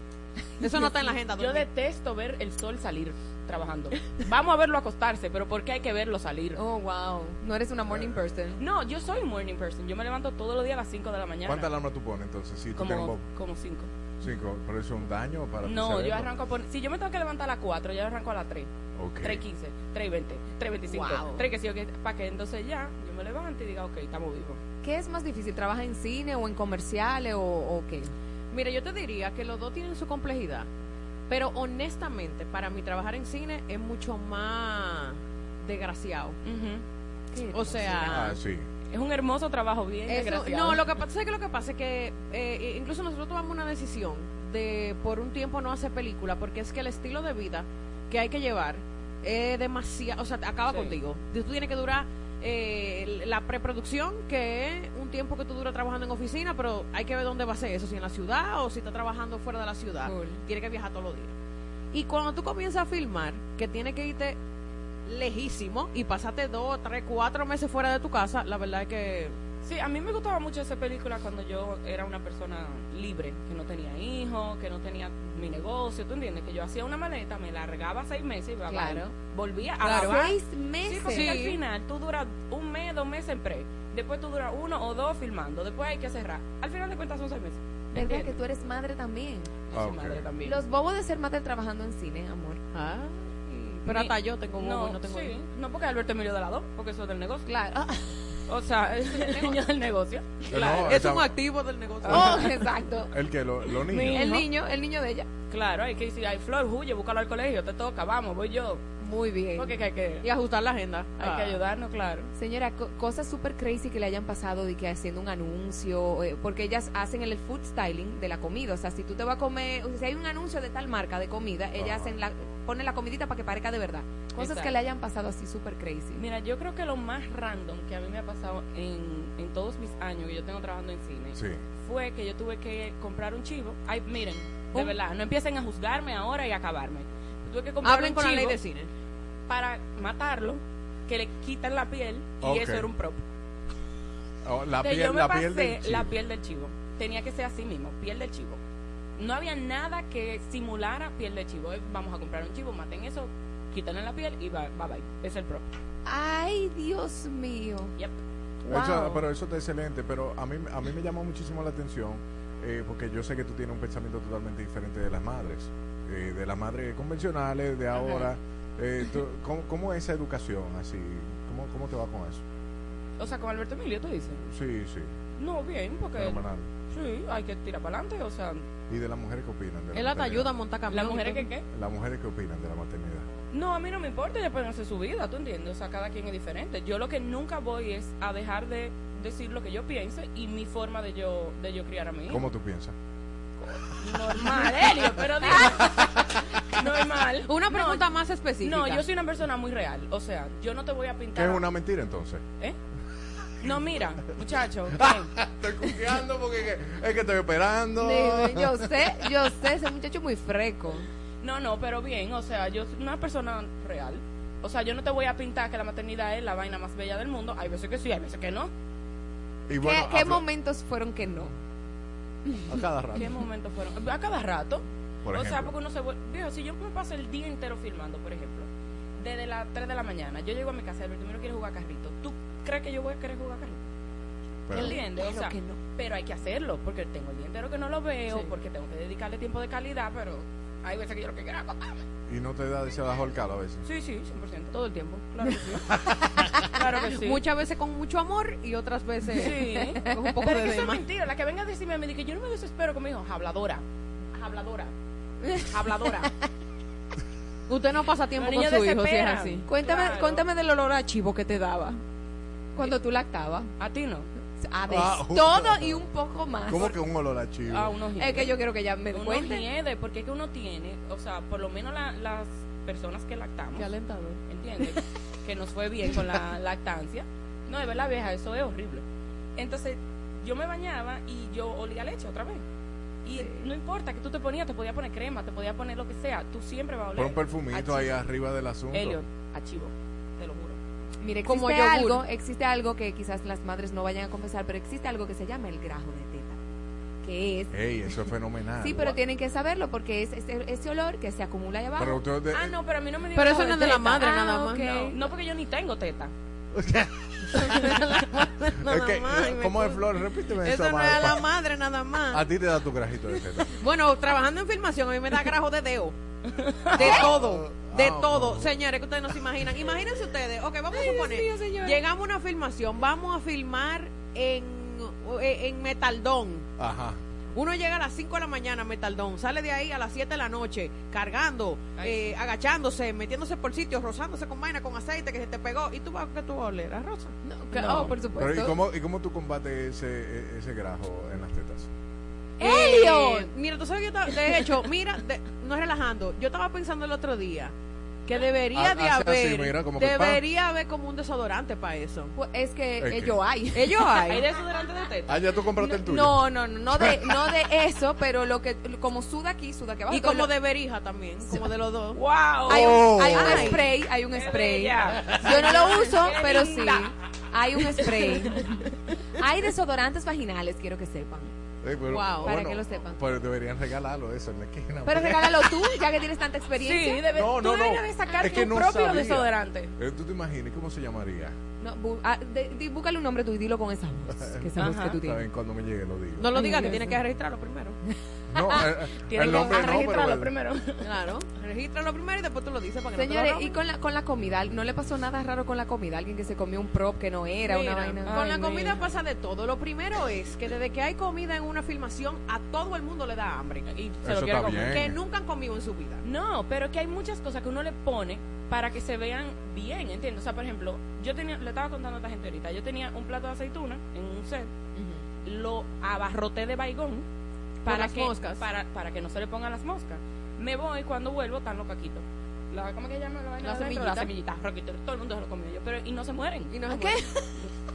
Eso no está en la agenda. Yo detesto ver el sol salir trabajando. Vamos a verlo acostarse, pero ¿por qué hay que verlo salir? Oh, wow. No eres una morning person. No, yo soy morning person. Yo me levanto todos los días a las 5 de la mañana. ¿Cuánta alarma tú pones entonces? Si tú Como, un como 5. Cinco, pero eso es un daño para tu No, yo arranco a poner. Si yo me tengo que levantar a las 4, yo arranco a las 3. Ok. 3.15, 3.20, 3.25, Wow. 3 que sí, que para que entonces ya yo me levante y diga, ok, estamos vivos. ¿Qué es más difícil? ¿Trabajas en cine o en comerciales o, o qué? Mira, yo te diría que los dos tienen su complejidad, pero honestamente, para mí trabajar en cine es mucho más desgraciado. O sea, Ah, sí. Es un hermoso trabajo, bien Eso- desgraciado. no, lo que pasa ¿sabes qué lo que pasa es que eh, incluso nosotros tomamos una decisión de por un tiempo no hacer película porque es que el estilo de vida que hay que llevar es demasiado, o sea, acaba Sí. contigo. Tú tienes que durar eh, la preproducción, que es un tiempo que tú duras trabajando en oficina, pero hay que ver dónde va a ser eso, si en la ciudad o si está trabajando fuera de la ciudad. Tienes que viajar todos los días. Y cuando tú comienzas a filmar, que tienes que irte lejísimo y pasarte dos, tres, cuatro meses fuera de tu casa, la verdad es que Sí, a mí me gustaba mucho esa película cuando yo era una persona libre, que no tenía hijos, que no tenía mi negocio, ¿tú entiendes? Que yo hacía una maleta, me largaba seis meses y. Claro. volvía a Claro. grabar. Seis Sí, meses. porque Sí. al final tú duras un mes, dos meses en pre, después tú duras uno o dos filmando, después hay que cerrar. Al final de cuentas son seis meses. ¿Verdad que tú eres madre también? Yo soy madre también. Los bobos de ser madre trabajando en cine, amor. Ah, pero hasta yo tengo bobo no, y no tengo sí, no porque Alberto Emilio de la dos, porque eso es del negocio. Claro. O sea, <laughs> es el niño del negocio. No, Claro. es un activo del negocio. Oh, <laughs> exacto. El que, lo- los niños. Mi El niño, el niño de ella. Claro, hay que decir, ay, Flor, huye, búscalo al colegio, te toca, vamos, voy yo. Muy bien. Porque hay que, Y ajustar la agenda. hay que Ah. ayudarnos, claro. Señora, co- cosas súper crazy que le hayan pasado de que haciendo un anuncio, eh, porque ellas hacen el food styling de la comida. O sea, si tú te vas a comer, o sea, si hay un anuncio de tal marca de comida, ellas hacen la, ponen la comidita para que parezca de verdad. Cosas Exacto. que le hayan pasado así súper crazy. Mira, yo creo que lo más random que a mí me ha pasado en, en todos mis años que yo tengo trabajando en cine Sí. fue que yo tuve que comprar un chivo. Ay, miren, de verdad, no empiecen a juzgarme ahora y a acabarme. Tuve que comprar Hablen un con la ley chivo de cine. para matarlo, que le quitan la piel y Ok. eso era un prop. Oh, la piel, yo me la pasé piel del chivo. la piel del chivo. Tenía que ser así mismo, piel del chivo. No había nada que simulara piel de chivo. Eh, Vamos a comprar un chivo, maten eso, quítenle la piel y bye bye. bye. Es el prop. Ay, Dios mío. Yep. Eso- Wow. pero eso está excelente, pero a mí, a mí me llamó muchísimo la atención eh, porque yo sé que tú tienes un pensamiento totalmente diferente de las madres, eh, de las madres convencionales de ahora. Eh, tú- ¿cómo, cómo es esa educación así? ¿Cómo, ¿Cómo te va con eso? O sea, con Alberto Emilio, tú dices. Sí, sí, No, bien, porque. fenomenal. Sí, hay que tirar para adelante, o sea. ¿Y de las mujeres qué opinan? De la Él te ayuda a montar camión. ¿Las mujeres qué? ¿Las mujeres qué opinan de la maternidad? No, a mí no me importa, ellas pueden hacer su vida, ¿tú entiendes? O sea, cada quien es diferente. Yo lo que nunca voy es a dejar de decir lo que yo piense y mi forma de yo de yo criar a mi hijo. ¿Cómo tú piensas? Normal, Helio, pero digo, <laughs> normal. Una No, pregunta más específica. No, yo soy una persona muy real. O sea, yo no te voy a ¿Qué pintar. es una mentira entonces? ¿Eh? No, mira, muchacho. <laughs> Estoy cuqueando porque es que estoy esperando. Dime, yo sé, yo sé, ese muchacho es muy freco. No, no, pero bien, o sea, yo soy una persona real. O sea, yo no te voy a pintar que la maternidad es la vaina más bella del mundo. Hay veces que sí, hay veces que no. Y bueno, ¿Qué, qué momentos fueron que no? a cada rato. ¿Qué momentos fueron? A cada rato. Por o sea, porque uno se vuelve... Viejo, si yo me paso el día entero filmando, por ejemplo, desde las 3 de la mañana, yo llego a mi casa y Alberto no quiere jugar carrito. ¿Tú crees que yo voy a querer jugar carrito? Pero- ¿Entiendes? O Claro sea, que no. pero hay que hacerlo, porque tengo el día entero que no lo veo, Sí. porque tengo que dedicarle tiempo de calidad, pero hay veces que yo lo que quiero es acostarme. Y no te da deseado ahorcarlo a veces. Sí, sí, 100%. Todo el tiempo. Claro que sí. <laughs> claro que sí. Muchas veces con mucho amor y otras veces Sí. con un poco Pero de eso es mentira. La que venga a decirme a mí que yo no me desespero con mi hijo. Habladora. Habladora. Habladora. <laughs> Usted no pasa tiempo con su hijo si es así. Cuéntame, Claro. cuéntame del olor a chivo que te daba cuando tú lactabas. A ti no. A de Ah, todo y un poco más. ¿Cómo que un olor a chivo? Ah, unos Es que yo quiero que ella me Uno cuente. hiede, porque es que uno tiene, o sea, por lo menos la- las personas que lactamos, Qué alentador. ¿entiendes? <laughs> que nos fue bien con la lactancia. No, de verdad, vieja, eso es horrible. Entonces, yo me bañaba y yo olía leche otra vez. Y no importa que tú te ponías, te podía poner crema, te podía poner lo que sea, tú siempre vas a oler. Pon un perfumito ahí arriba del asunto. Elliot, a chivo. Mire, existe Como yogur. algo, existe algo que quizás las madres no vayan a confesar, pero existe algo que se llama el grajo de teta, que es Ey, eso es fenomenal. Sí, pero tienen que saberlo porque es ese, ese olor que se acumula ahí abajo. Pero usted de- Ah, no, pero a mí no me Pero eso no es de la madre Ah, nada más. ok. No. No, porque yo ni tengo teta. <laughs> Es que, <laughs> más, y me ¿Cómo es, Flor? Repíteme Eso esa no madre, es a la madre nada más. A ti te da tu grajito de teta. Bueno, trabajando en filmación, a mí me da grajo de deo. <laughs> De todo. De Ah, todo. Señores, que ustedes no se imaginan. Imagínense ustedes. Ok, vamos a suponer. llegamos a una filmación. Vamos a filmar en, en Metaldón. Ajá. Uno llega a las 5 de la mañana a Metaldón, sale de ahí a las 7 de la noche, cargando, eh, agachándose, metiéndose por sitios, rozándose con vaina, con aceite que se te pegó. ¿Y tú vas que tú vas a oler a rosa? No, oh, por Pero, ¿y, supuesto. cómo, ¿Y cómo tú combates ese, e- ese grajo en las tetas? ¡Elliot! Mira, tú sabes que yo estaba- de hecho, mira, de- no relajando, yo estaba pensando el otro día que debería Ha- de así, haber, mira, como que pa. debería haber como un desodorante para eso. Pues es que ellos hay. <laughs> Ellos hay. ¿Hay desodorante de teta? Ah, ya tú compraste el tuyo. No, no, no, no de, <laughs> no de eso, pero lo que, como suda aquí, suda aquí abajo. Y como lo- de berija también, como de los dos. <laughs> ¡Wow! hay, un, hay un Ay. spray, hay un spray. Yo no lo uso, Qué pero sí. Hay un spray. Hay desodorantes vaginales, quiero que sepan. Eh, pero, Wow. Para que lo sepan. Pero deberían regalarlo eso en la esquina. Pero <laughs> regálalo tú, ya que tienes tanta Sí, experiencia. debe, No, tú no, no. deberías de sacar Es que tu no propio sabía. desodorante. Eh, ¿Tú te imaginas cómo se llamaría? No, bu- ah, de- di- búscale un nombre tú y dilo con esa voz. Que esa voz que tú tienes. bien, cuando me llegue lo digo. No lo digas, que tienes que registrarlo primero. <laughs> No, <laughs> eh, Tienes el que nombre no, pero registrarlo el- primero. Claro, regístralo primero y después tú lo dices para que Señores, no te y con la, con la comida, ¿no le pasó nada raro con la comida? Alguien que se comió un prop que no era, Mira, una vaina. Con la comida mira. pasa de todo. Lo primero es que desde que hay comida en una filmación, a todo el mundo le da hambre. Y se Eso lo quiere comer. bien. Que nunca han comido en su vida. No, pero que hay muchas cosas que uno le pone para que se vean bien, ¿entiendes? O sea, por ejemplo, yo tenía, le estaba contando a esta gente ahorita, yo tenía un plato de aceituna en un set, lo abarroté de baigón para las que, moscas. Para, para que no se le pongan las moscas. Me voy, cuando vuelvo, están los caquitos. La, ¿Cómo que llama la? La semillita. La semillita, roquito, todo el mundo se lo comió yo, pero y no se mueren. Y no se ¿Qué?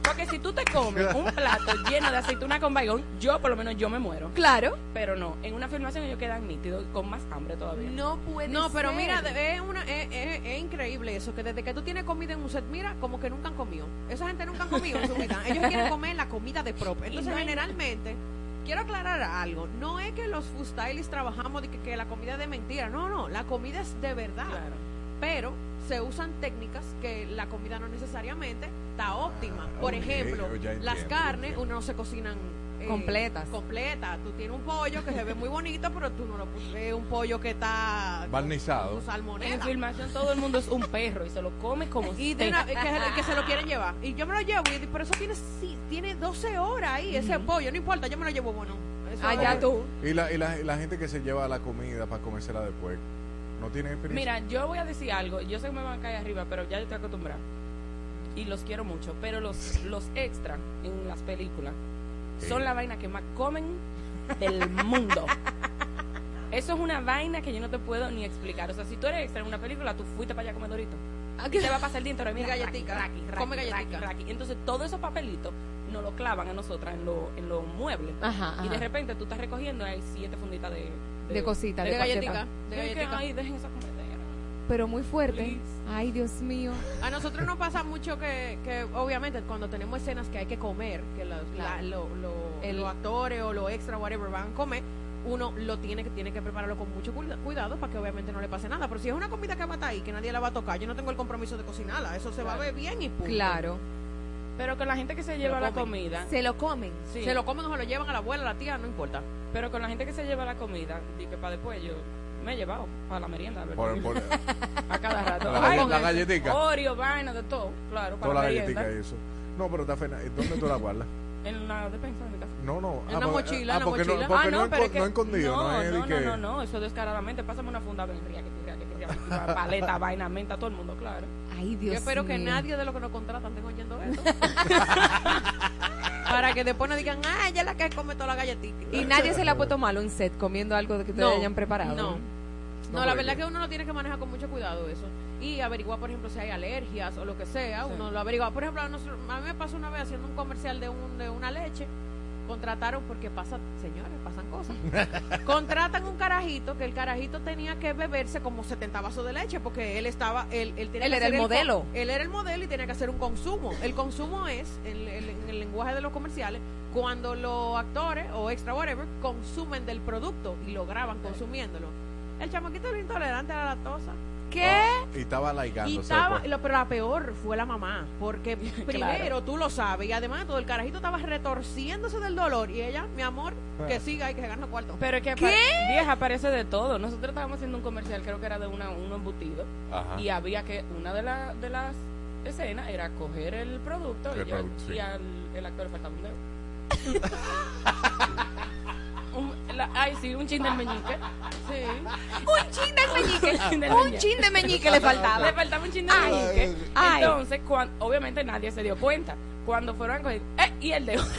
Porque si tú te comes un plato lleno de aceituna con baigón, yo por lo menos yo me muero. Claro. Pero no, en una filmación ellos quedan nítidos con más hambre todavía. No puede No, pero ser. mira, es, una, es, es- es increíble eso, que desde que tú tienes comida en un set, mira, como que nunca han comido. Esa gente nunca han comido en su vida. Ellos quieren <laughs> comer la comida de prop. Entonces, no hay- generalmente, quiero aclarar algo. No es que los food stylists trabajamos de que, que la comida es de mentira. No, no, la comida es de verdad. Claro. Pero se usan técnicas que la comida no necesariamente está óptima. Por ok, ejemplo, las carnes, uno no se cocinan eh, Completas. Completas. Tú tienes un pollo que se ve muy bonito, pero tú no lo es un pollo que está Barnizado. En filmación todo el mundo es un perro y se lo come como Y de una- que, se- que se lo quieren llevar. Y yo me lo llevo, y pero eso tiene, sí, tiene 12 horas ahí, ese pollo, no importa, yo me lo llevo bueno. Eso Allá es- tú. Y la, y, la, la gente que se lleva la comida para comérsela después, ¿no tiene experiencia? Mira, yo voy a decir algo. Yo sé que me van a caer arriba, pero ya yo estoy acostumbrada. Y los quiero mucho. Pero los, <laughs> los extras en las películas son la vaina que más comen del mundo. <laughs> Eso es una vaina que yo no te puedo ni explicar. O sea, si tú eres extra en una película, tú fuiste para allá a comer dorito. Y te va a pasar el día entero. Mira, Galletica. raqui, raqui, Come galletica. raqui. Entonces, todos esos papelitos nos lo clavan a nosotras en los en los muebles. Ajá, Y de ajá. repente tú estás recogiendo hay siete funditas de... De cositas, De de galletica. De galletica. ay, dejen esa comedera. Pero muy fuerte. Ay, Dios mío. A nosotros nos pasa mucho que, que obviamente, cuando tenemos escenas que hay que comer, que los, la- Claro. lo- lo- El- los actores o los extra, whatever, van a comer, uno lo tiene que tiene que prepararlo con mucho cuida- cuidado para que obviamente no le pase nada. Pero si es una comida que va a estar ahí, que nadie la va a tocar, yo no tengo el compromiso de cocinarla. Eso se va a ver bien y punto. Claro. Pero con la gente que se lleva la comida... Se lo comen. Sí. Se lo comen o se lo llevan a la abuela, a la tía, no importa. Pero con la gente que se lleva la comida, di que para después yo me he llevado para la merienda, ¿verdad? Por, por, <laughs> a cada rato. La Ay, la eso. galletica. Oreo, vaina, de todo, claro, para toda la la galletica y eso. No, pero está fena. ¿Dónde tú la guardas? En la despensa de mi casa. No, no. En una porque- mochila, ah, en una porque mochila. No, porque ah, no, no, pero es que... no escondido, no, no, es no, que... no, no, no, eso descaradamente. Pásame una funda ven, ría, que ría, que ría, que ría, paleta, vaina, menta, todo el mundo, claro. Ay, Dios Yo espero que nadie de los que nos contratan estén oyendo <laughs> eso. Para que después no digan, ah, ella es la que come toda la galletita. Y nadie se le ha puesto malo en set comiendo algo que ustedes No, hayan preparado. no. No, la verdad es que uno lo tiene que manejar con mucho cuidado eso. Y averiguar, por ejemplo, si hay alergias o lo que sea. Sí. Uno lo averigua. Por ejemplo, a, nosotros- a mí me pasó una vez haciendo un comercial de, un, de una leche. Contrataron, porque pasa, señores, pasan cosas. <laughs> Contratan un carajito que el carajito tenía que beberse como 70 vasos de leche porque él estaba, él, él, tenía Él que era hacer el modelo. él era el modelo y tenía que hacer un consumo. El consumo es, en, el- en el lenguaje de los comerciales, cuando los actores o extra whatever consumen del producto y lo graban consumiéndolo. El chamaquito era intolerante a la lactosa. ¿Qué? Y estaba Y laigándose. estaba, lo- pero la peor fue la mamá, porque <laughs> primero tú lo sabes y además de todo el carajito estaba retorciéndose del dolor y ella, mi amor, que siga y que se gane cuarto. Pero es que ¿Qué? vieja parece de todo. Nosotros estábamos haciendo un comercial, creo que era de una, un embutido. Ajá. Y había que, una de, la, de las escenas era coger el producto El y, al- producto, sí. y al el actor le faltaba un dedo. <laughs> La- ay, sí, un chin del meñique. Sí. <laughs> Un chin del meñique. <laughs> del Un chin de meñique le faltaba. Le faltaba un chin del Ay, meñique. ay. Entonces, cuan- obviamente nadie se dio cuenta. Cuando fueron a coger, ¡eh! Y el dedo. <laughs>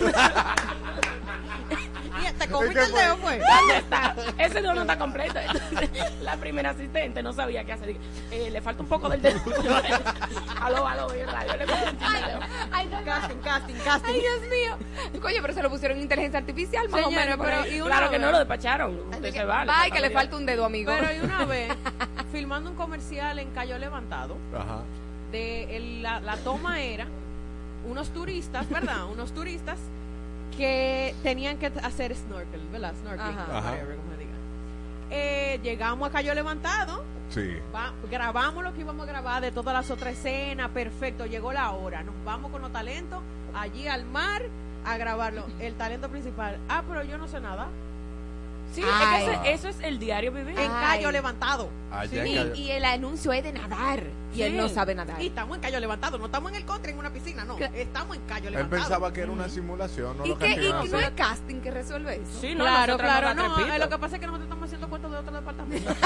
Y te comiste el dedo, pues. ¿Dónde está? Ese dedo no está completo. Entonces, la primera asistente no sabía qué hacer. Dije, Eh, le falta un poco del dedo. <laughs> aló, aló, y el radio. Le. Ay, no, Casting, casting, casting. Ay, Dios mío. Coño, pero se lo pusieron en inteligencia artificial, más o menos. pero y una Claro que no lo despacharon. Usted se vale. Ay, que le falta un dedo, amigo. Pero y una <laughs> vez, filmando un comercial en Cayo Levantado, Ajá. de el- la, la toma era unos turistas, ¿verdad? <laughs> unos turistas que tenían que hacer snorkel, ¿verdad? Snorkeling, Ajá. Ajá. whatever, como se diga. Eh, llegamos a Cayo Levantado, Sí. va- grabamos lo que íbamos a grabar de todas las otras escenas, perfecto, llegó la hora, nos vamos con los talentos allí al mar a grabarlo. El talento principal, ah, pero yo no sé nada. Sí, Ay. es que ese- eso es el diario vivir. En Ay. Cayo Levantado. Allá en Y, el anuncio es de nadar. Y él Sí. no sabe nadar. Y estamos en Cayo Levantado, no estamos en el country en una piscina, no. Estamos en Cayo Él Levantado. pensaba que era una simulación, no ¿Y lo qué? que ¿Y no hay casting que resuelve eso? Sí, no, claro, claro, no. eh, lo que pasa es que nosotros estamos haciendo cuentos de otro departamento. <laughs>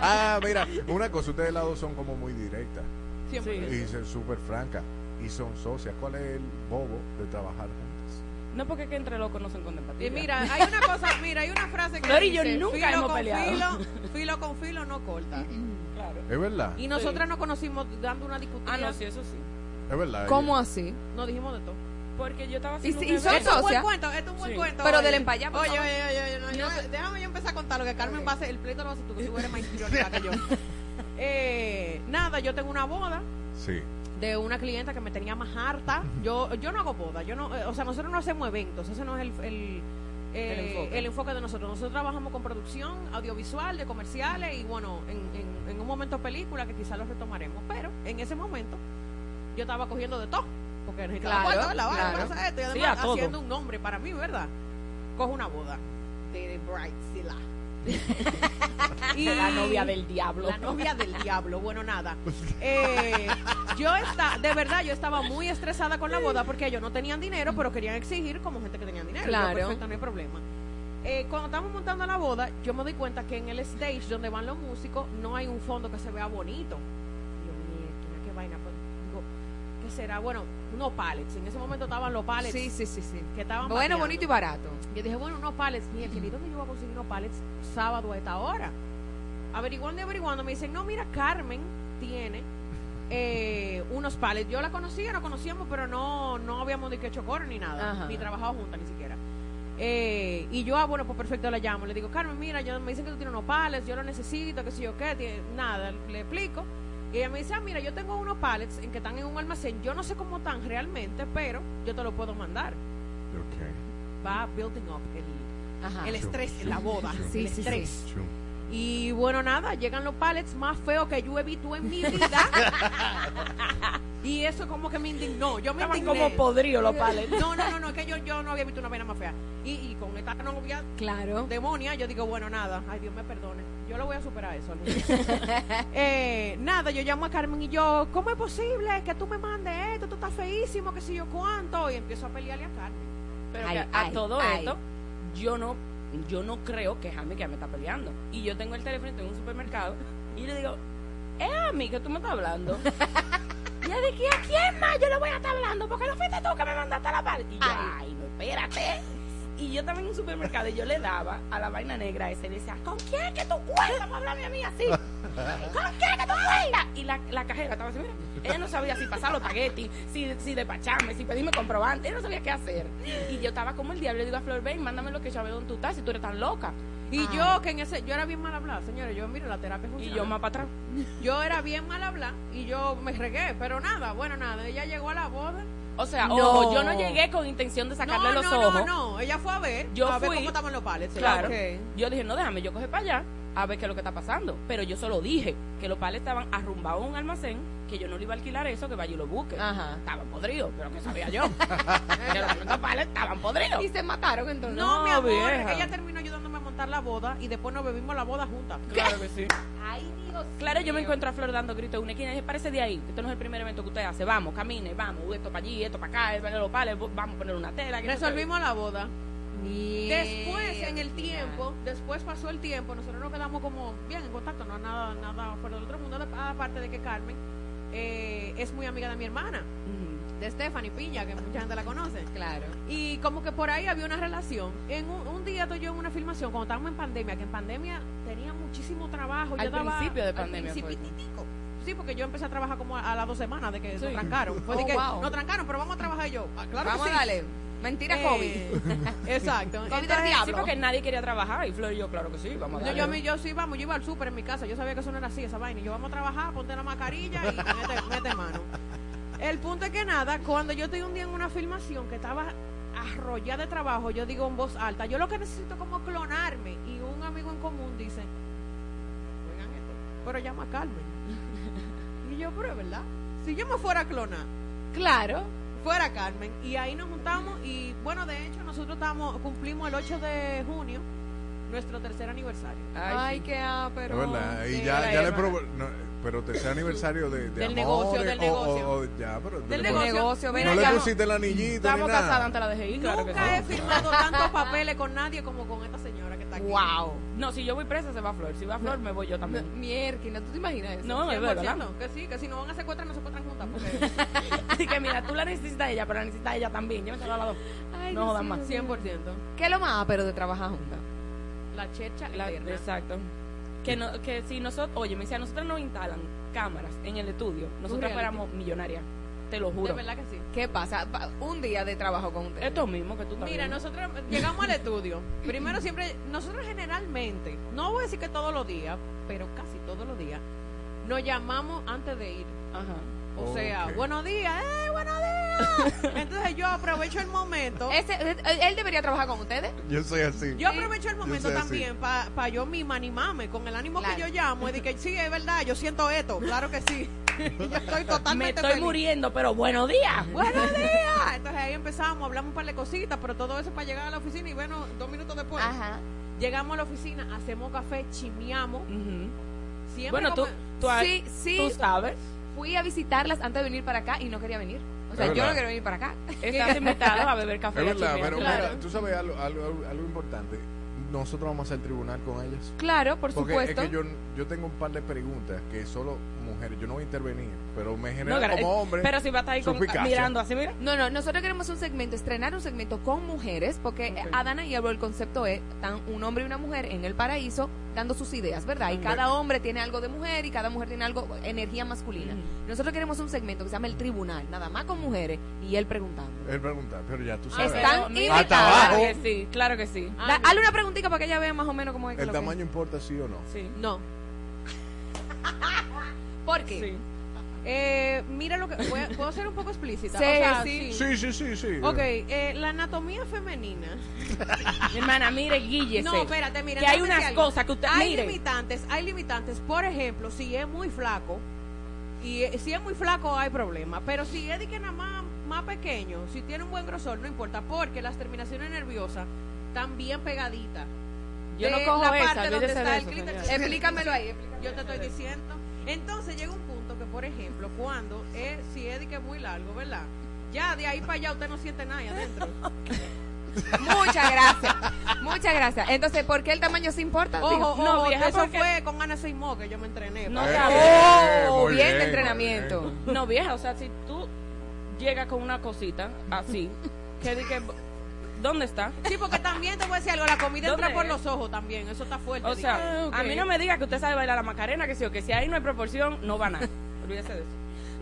Ah, mira, una cosa, ustedes las dos son como muy directas Siempre. y son súper francas y son socias. ¿Cuál es el bobo de trabajar? No porque es que entre locos no se encuentran Y patitas. mira, hay una cosa, mira, hay una frase que Flor y yo dice, nunca filo hemos con peleado. filo, <laughs> filo con filo no corta. <clears throat> Claro. ¿Es verdad? Y nosotras nos conocimos dando una discutida. Ah, no, sí, eso sí. Es verdad. ¿Cómo así? Nos dijimos de todo. Porque yo estaba ¿Y, haciendo y un son evento- Esto es un buen socias? cuento, esto es un buen Sí. cuento. Pero oye. del por Oye, favor. oye, oye, oye, no, yo- déjame yo empezar a contar lo que Carmen va a hacer. El pleito lo vas a hacer tú, que tú eres más <laughs> histriónica que yo. <laughs> Eh, nada, yo tengo una boda Sí. De una clienta que me tenía más harta. Yo yo no hago boda, yo no, eh, o sea, nosotros no hacemos eventos, ese no es el, el, eh, El enfoque. el enfoque de nosotros. Nosotros trabajamos con producción audiovisual, de comerciales y bueno, en, en, en un momento película que quizás lo retomaremos, pero en ese momento yo estaba cogiendo de todo, porque necesitaba Claro. Vale, claro. para hacer esto y además haciendo un nombre para mí, ¿verdad? Cojo una boda de Brightzilla. <laughs> Y- La novia del diablo. La novia del diablo. Bueno, nada. <laughs> Eh, yo está, de verdad, yo estaba muy estresada con la boda porque ellos no tenían dinero, pero querían exigir como gente que tenía dinero. Yo, Claro. perfecto, no hay problema. Eh, cuando estamos montando la boda, yo me doy cuenta que en el stage donde van los músicos no hay un fondo que se vea bonito. Dios mío, qué vaina. Pues, digo, ¿qué será? Bueno, unos pallets. En ese momento estaban los pallets. Sí, sí, sí, sí. Que estaban Bueno, bateando. bonito y barato. Yo dije, bueno, unos pallets. Mira, ¿y dónde yo voy a conseguir unos pallets sábado a esta hora? Averiguando y averiguando, me dicen, no, mira, Carmen tiene eh, unos pallets. Yo la conocía, la conocíamos, pero no, no habíamos hecho coro ni nada. Ajá. Ni trabajado juntas ni siquiera. Eh, y yo, ah, bueno, pues perfecto, la llamo. Le digo, Carmen, mira, yo, me dicen que tú tienes unos pallets, yo los necesito, qué sé yo qué. tiene- nada, le explico. Y ella me dice, ah, mira, yo tengo unos pallets en que están en un almacén. Yo no sé cómo están realmente, pero yo te lo puedo mandar. Ok. Va building up el, Ajá. el estrés en la boda. Sí, el sí, estrés. Y bueno, nada, llegan los pallets más feos que yo he visto en mi vida. <laughs> y eso como que me indignó. Yo me Estaban indigné. como podridos los pallets. No, no, no, no, es que yo, yo no había visto una vaina más fea. Y, y con esta novia Claro. demonia, yo digo, bueno, nada, ay Dios me perdone. Yo lo voy a superar eso. <laughs> eh, nada, yo llamo a Carmen y yo, ¿cómo es posible que tú me mandes esto? Tú estás feísimo, que sé yo cuánto. Y empiezo a pelearle a Carmen. Pero Ay, que a ay, todo ay. esto, yo no, yo no creo que Jamie que me está peleando. Y yo tengo el teléfono, estoy en un supermercado, y le digo, es a mí que tú me estás hablando. <laughs> y ella que a quién más yo le voy a estar hablando, porque no fuiste tú que me mandaste a la par. Y yo, ay, no, espérate. Y yo estaba en un supermercado y yo le daba a la vaina negra esa y le decía, ¿con quién que tú cuentas para hablarme a mí así? <laughs> ¿Con quién que tú cuentas? Y la, la cajera estaba así, mira, ella no sabía si pasar los espagueti, si, si despacharme, si pedirme comprobante, ella no sabía qué hacer. Y yo estaba como el diablo, le digo a Flor, ven, mándame lo que yo veo tú estás, si tú eres tan loca. Y yo, que en ese, yo era bien mal hablada, señores, yo miro la terapia Y funciona. yo más para atrás. Yo era bien mal hablada y yo me regué, pero nada, bueno, nada, ella llegó a la boda. O sea, No. ojo, yo no llegué con intención de sacarle no, los no, ojos. No, no, ella fue a ver, Yo a ver fui- cómo estaban los palets. Claro. Yo dije, no, déjame, yo coge para allá a ver qué es lo que está pasando. Pero yo solo dije que los pales estaban arrumbados en un almacén, que yo no le iba a alquilar eso, que vaya y lo busque. Ajá. Estaban podridos, pero que sabía yo. <laughs> los pales estaban podridos. Y se mataron entonces. No, mi amor, vieja. ella terminó ayudándome a montar la boda y después nos bebimos la boda juntas. Claro que sí. Ay, Dios. Claro, yo me encuentro a Flor dando gritos en una esquina y dije, parece de ahí, esto no es el primer evento que usted hace, vamos, camine, vamos, esto para allí, esto para acá, el los pales, vamos a poner una tela. no sé qué". Resolvimos la boda. Después, en el tiempo, después pasó el tiempo, nosotros nos quedamos como bien en contacto, no nada, nada fuera del otro mundo, aparte de que Carmen eh, es muy amiga de mi hermana, de Stephanie Piña, que mucha gente la conoce. Claro. Y como que por ahí había una relación. En un, un día estoy yo en una filmación, cuando estábamos en pandemia, que en pandemia tenía muchísimo trabajo. Al yo daba- principio de pandemia. Sí, porque yo empecé a trabajar como a, a las dos semanas de que Sí. nos trancaron. Fue de Oh, que wow. nos trancaron, pero vamos a trabajar yo. Ah, claro Vamos que a darle. Mentira, Eh, COVID. <laughs> Exacto. COVID del Entonces, diablo. Sí, porque nadie quería trabajar y Flor y yo, claro que sí, vamos a Yo, darle. yo, yo sí, vamos, yo iba al súper en mi casa, yo sabía que eso no era así, esa vaina. y Yo vamos a trabajar, ponte la mascarilla y mete, mete <laughs> mano. El punto es que nada, cuando yo estoy un día en una filmación que estaba arrollada de trabajo, yo digo en voz alta, yo lo que necesito es como clonarme. Y un amigo en común dice, oigan esto, pero llama a Carmen. <laughs> y yo, pero es verdad, si yo me fuera a clonar, Claro. Fuera Carmen. Y ahí nos juntamos y bueno, de hecho nosotros estamos, cumplimos el 8 de junio nuestro tercer aniversario. Ay, qué ah, pero. verdad. Y ya, ya le probo- no, pero tercer aniversario de, de Del amores, negocio, del negocio. o- o- ya, pero Del negocio. no le pusiste el anillito ni Estamos casadas antes la DGI, claro que Nunca he sí. firmado tantos papeles con nadie como con esta señora aquí. Wow. No, si yo voy presa se va Flor, si va Flor me voy yo también. Mierda, ¿tú te imaginas eso? No, es 100%, verdad. que sí, que si no van a secuestrar, no secuestran juntas. Porque <laughs> Así que mira, tú la necesitas a ella, pero la necesitas a ella también. Yo me a las dos. Ay, No jodan más. 100%. ¿Qué es lo más pero de trabajar juntas? La checha La- eterna. exacto. Que, no, que si nosotros, oye, me decía, nosotros nos instalan cámaras en el estudio, nosotros reality. fuéramos millonarias. Te lo De juro. verdad que sí. ¿Qué pasa? Pa- Un día de trabajo con ustedes. Esto mismo que tú Mira, nosotros llegamos al estudio. Primero siempre, nosotros generalmente, no voy a decir que todos los días, pero casi todos los días, nos llamamos antes de ir. Ajá. O sea, buenos días, ¡eh, buenos días! Entonces yo aprovecho el momento. Ese, él, él debería trabajar con ustedes. Yo soy así. Yo aprovecho el momento también para yo misma animarme con el ánimo Claro. que yo llamo. Es de que sí, es verdad, yo siento esto, claro que sí. <laughs> yo estoy Me totalmente estoy feliz. muriendo, pero buenos días. ¡Buenos días! Entonces ahí empezamos, hablamos un par de cositas, pero todo eso para llegar a la oficina y bueno, dos minutos después. Ajá. Llegamos a la oficina, hacemos café, chimeamos. Siempre Bueno, tú, tú, Sí, sí. tú sabes. Fui a visitarlas antes de venir para acá y no quería venir. O sea, yo no quiero venir para acá. Estás invitado a beber café. Es verdad, pero Claro. mira, tú sabes algo, algo, algo importante. Nosotros vamos al tribunal con ellas. Claro, por Porque supuesto. es que yo, yo tengo un par de preguntas que solo mujeres, yo no voy a intervenir, pero me genera No, como hombre. Pero si va a estar ahí con, mirando así, mira. No, no, nosotros queremos un segmento, estrenar un segmento con mujeres, porque Ok. Adana y Ebro, el concepto es tan un hombre y una mujer en el paraíso dando sus ideas, ¿verdad? Y cada hombre tiene algo de mujer y cada mujer tiene algo, energía masculina. Nosotros queremos un segmento que se llama el tribunal, nada más con mujeres y él preguntando. Él pregunta, pero ya tú sabes. Están Hasta Claro abajo. que sí, claro que sí. Ah, una preguntita para que ella vea más o menos cómo es que ¿El lo que- tamaño importa sí o no? Sí. No. <laughs> ¿Por qué? Sí. Eh, mira lo que. voy a- ¿Puedo ser un poco explícita? Sí, O sea, sí. Sí, sí, sí, sí. Ok, eh, la anatomía femenina. Mi <laughs> hermana, mire, guíllese. No, espérate, mira. Que hay unas algo. cosas que usted. Hay mire. limitantes, hay limitantes. Por ejemplo, si es muy flaco, y eh, si es muy flaco hay problema. Pero si es de que nada más, más pequeño, si tiene un buen grosor, no importa, porque las terminaciones nerviosas están bien pegaditas. Yo no cojo la esa, parte donde está de el eso, clítoris. Explícamelo ahí, explícamelo. Yo te estoy diciendo. Entonces llega un punto que, por ejemplo, cuando es, si es de que es muy largo, ¿verdad? Ya de ahí para allá usted no siente nada ahí adentro. <laughs> Muchas gracias. Muchas gracias. Entonces, ¿por qué el tamaño se importa? Ojo, Digo, ojo, no, vieja, eso porque- fue con Ana Seymour que yo me entrené. No, para- te Eh, Oh, bien de entrenamiento. bien. No, vieja, o sea, si tú llegas con una cosita así, <laughs> que di que ¿Dónde está? Sí, porque también te voy a decir algo, la comida entra ¿Dónde por es? los ojos también, eso está fuerte. O sea, dije. a mí no me diga que usted sabe bailar la macarena, que sí o que si ahí no hay proporción, no va a nada. <laughs> Olvídese de eso.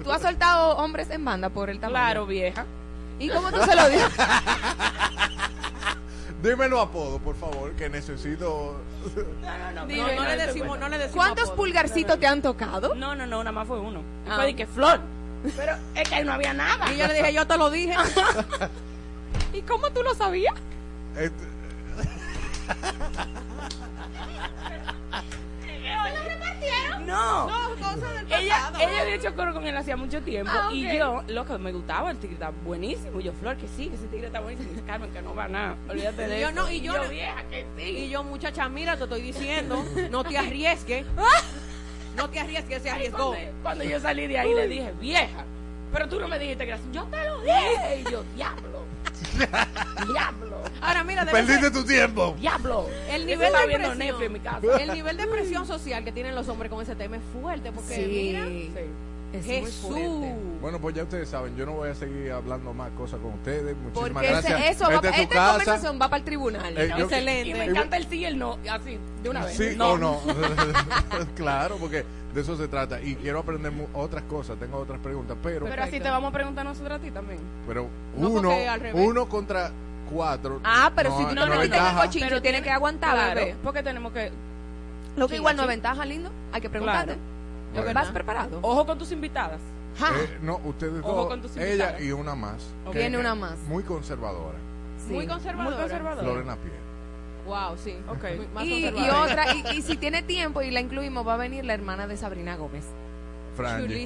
¿Tú has soltado hombres en banda por el tamaño? Claro, vieja. ¿Y cómo tú se lo dices? <laughs> Dímelo apodo, por favor, que necesito. No, no le decimos, no le decimos ¿Cuántos apodo. pulgarcitos te han tocado? No, no, no, nada más fue uno. Ah. Fue de que flor. Pero es que ahí no había nada. Y yo le dije, yo te lo dije. <laughs> ¿Y cómo tú lo sabías? Este- No. No, cosas del Ella, pasado. ella había hecho coro con él hacía mucho tiempo Ah, ok. y yo, loco, me gustaba el tigre, está buenísimo. Y yo, Flor, que sí, que ese tigre está buenísimo. Y Carmen, que no va a nada. Olvídate de yo eso. no, y yo, no- vieja, que sí. Y yo, muchacha, mira, te estoy diciendo, no te <laughs> arriesgues. <laughs> No te arriesgues, se arriesgó. Cuando, cuando yo salí de ahí le dije, vieja, pero tú no me dijiste que era así. Yo te lo dije. Y yo, diablo. <laughs> diablo. Ahora mira, Perdiste ser- tu tiempo. Diablo. El nivel de presión, Netflix en mi casa. el <laughs> nivel de presión social que tienen los hombres con ese tema es fuerte porque Sí. mira, Es Jesús. Bueno, pues ya ustedes saben, yo no voy a seguir hablando más cosas con ustedes. Muchísimas Porque ese- gracias. eso, va, Esta es su esta casa. conversación va para el tribunal. Eh, yo- Y me encanta el sí y el no, así, de una vez. Sí o no. <laughs> claro, porque de eso se trata. Y quiero aprender otras cosas. Tengo otras preguntas, pero. Pero así te vamos a preguntar nosotros a ti también. Pero No, uno, al uno contra cuatro. Ah, pero no- si tú no, no le metes el ventaja. cochinche, Pero tienes tiene- que aguantar, Claro, bebé. porque tenemos que... Lo que Sí, igual no es ventaja, lindo. Hay que preguntarte. Claro. ¿Lo ¿Vas preparado? Ojo con tus invitadas. Eh, no, ustedes Ojo dos. con tus Ella invitadas. y una más. Tiene una más. Muy conservadora. Sí. Muy conservadora. Muy conservadora. Lorena Pierre. Wow, sí. Ok. Muy- más Y, y otra, y, y si tiene tiempo y la incluimos, va a venir la hermana de Sabrina Gómez. Frangie.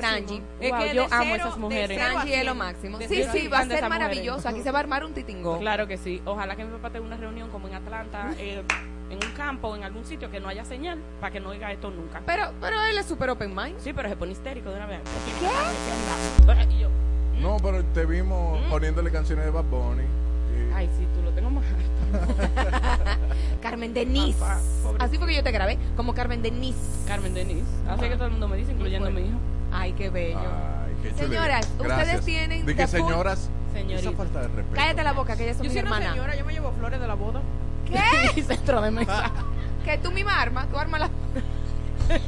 Es Wow, que yo de amo cero- esas mujeres. cero Frangie es lo máximo. De Sí, cero sí, va a ser mujeres. maravilloso. Aquí se va a armar un titingo. Claro que sí. Ojalá que mi papá tenga una reunión como en Atlanta, <laughs> eh, en un campo o en algún sitio que no haya señal, para que no oiga esto nunca. Pero, pero él es súper open mind. Sí, pero se pone histérico de una vez. ¿Qué? Y yo, No, pero te vimos poniéndole canciones de Bad Bunny. y- ay, sí, tú lo tengo más. <laughs> Carmen Denise. Papá, Así fue que yo te grabé, como Carmen Denise. Carmen Denise. Así que todo el mundo me dice, incluyendo mi hijo. Ay, qué bello. Ay, qué. Señoras, ustedes Gracias. tienen Di que the full- señoras. Señorita. Esa falta de respeto. Cállate la boca, que ella es Yo mi soy una hermana. señora, yo me llevo flores de la boda. ¿Qué? <laughs> Centro de mesa. <laughs> que tú misma armas, tú armas la...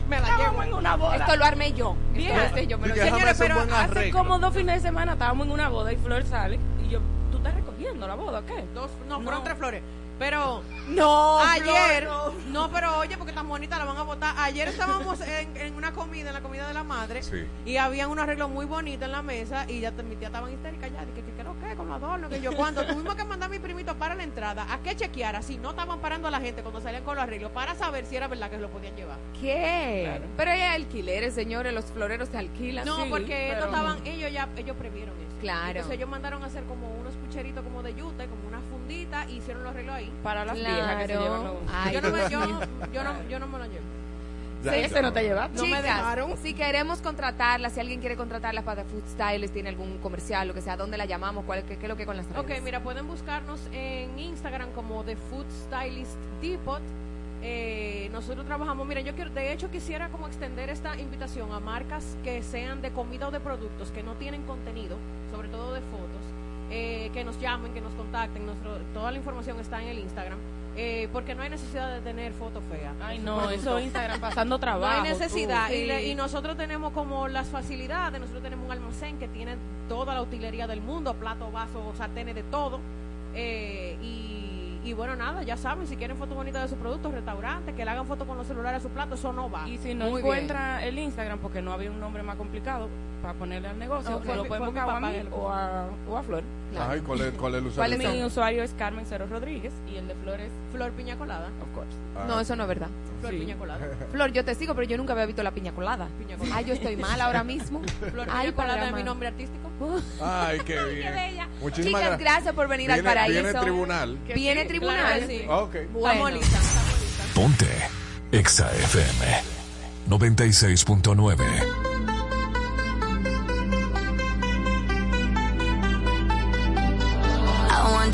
Me la Estábamos llevo. en una boda. Esto lo armé yo. Bien. Esto lo hice yo, me lo Señores, pero hace como dos fines de semana estábamos en una boda y Flor sale y yo, ¿tú estás recogiendo la boda qué? Dos, no, No. fueron tres flores. Pero No, ayer, Flor, no. pero oye, porque tan bonita la van a botar. Ayer estábamos <laughs> en, en una comida, en la comida de la madre, Sí. y había un arreglo muy bonito en la mesa, y ya te- mi tía estaba histérica ya, dije, que creo que con los adornos, que yo cuando tuvimos que mandar a mi primito para la entrada, a que chequeara si no estaban parando a la gente cuando salían con los arreglos, para saber si era verdad que lo podían llevar. ¿Qué? Claro. Pero hay alquileres, señores, los floreros se alquilan. No, Sí, porque estos pero- estaban, ellos ya, ellos previeron eso. Claro. Entonces ellos mandaron a hacer como unos pucheritos como de yute, como una fundita, y hicieron los arreglos ahí. Para las Claro. viejas que se llevan los... Ay, yo, no me, yo, yo, no, yo no me lo llevo. Sí, ese no te lleva. No me dejaron. si queremos contratarla, si alguien quiere contratarla para Food Stylist, tiene algún comercial, lo que sea, ¿dónde la llamamos? ¿Cuál, qué, qué es lo que con las redes? Ok, mira, pueden buscarnos en Instagram como The Food Stylist Depot. Eh, nosotros trabajamos, mira, yo quiero, de hecho quisiera como extender esta invitación a marcas que sean de comida o de productos que no tienen contenido, sobre todo de fotos, eh, que nos llamen, que nos contacten, nuestro, toda la información está en el Instagram, eh, porque no hay necesidad de tener fotos feas. Ay, no, eso Instagram pasando No trabajo. hay necesidad. tú. Y, le- y nosotros tenemos como las facilidades. Nosotros tenemos un almacén que tiene toda la utilería del mundo: plato, vaso, sartenes, de todo. Eh, y, y bueno, nada, ya saben, si quieren fotos bonitas de sus productos, restaurantes, que le hagan fotos con los celulares a su plato, eso no va. Y si no Muy encuentra el Instagram, porque no había un nombre más complicado para ponerle al negocio, No, se fue lo mi- pueden fue mi buscar o a mí o a, o a Flor. Ay, ¿cuál es, cuál es el usuario? Mi usuario es Carmen Cero Rodríguez y el de Flor es Flor Piña Colada. Of course. Ah. No, eso no es verdad. Flor Sí. Piña Colada. <laughs> Flor, yo te sigo, pero yo nunca había visto la piña colada. Piña colada. Ay, yo estoy mal ahora mismo. Flor Ay, Piña Colada es mi nombre artístico. <laughs> Ay, qué bien. bella. Muchísimas Chicas, gra- gracias por venir al Viene- paraíso. Viene tribunal. Que Viene sí, tribunal. claro que sí. Ok. Bueno. Estamos listas, estamos listas. Ponte Exa FM 96.9.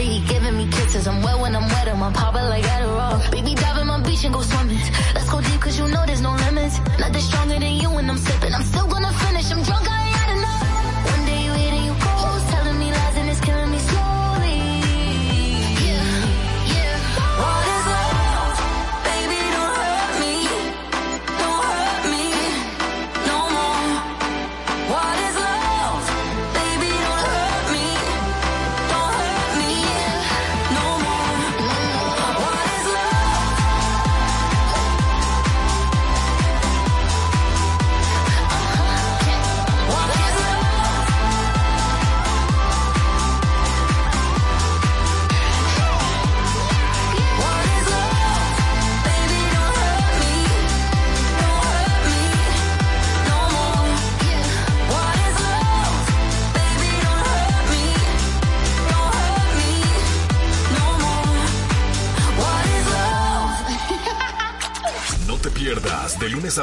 body, he giving me kisses. I'm wet when I'm wet, I'm popping like Adderall. Baby, dive in my beach and go swimming. Let's go deep, cause you know there's no limits. Nothing stronger than you when I'm sipping.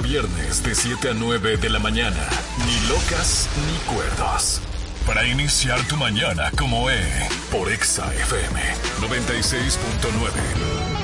Viernes de 7 a 9 de la mañana. Ni locas ni cuerdos. Para iniciar tu mañana como E. Por Exa FM 96.9.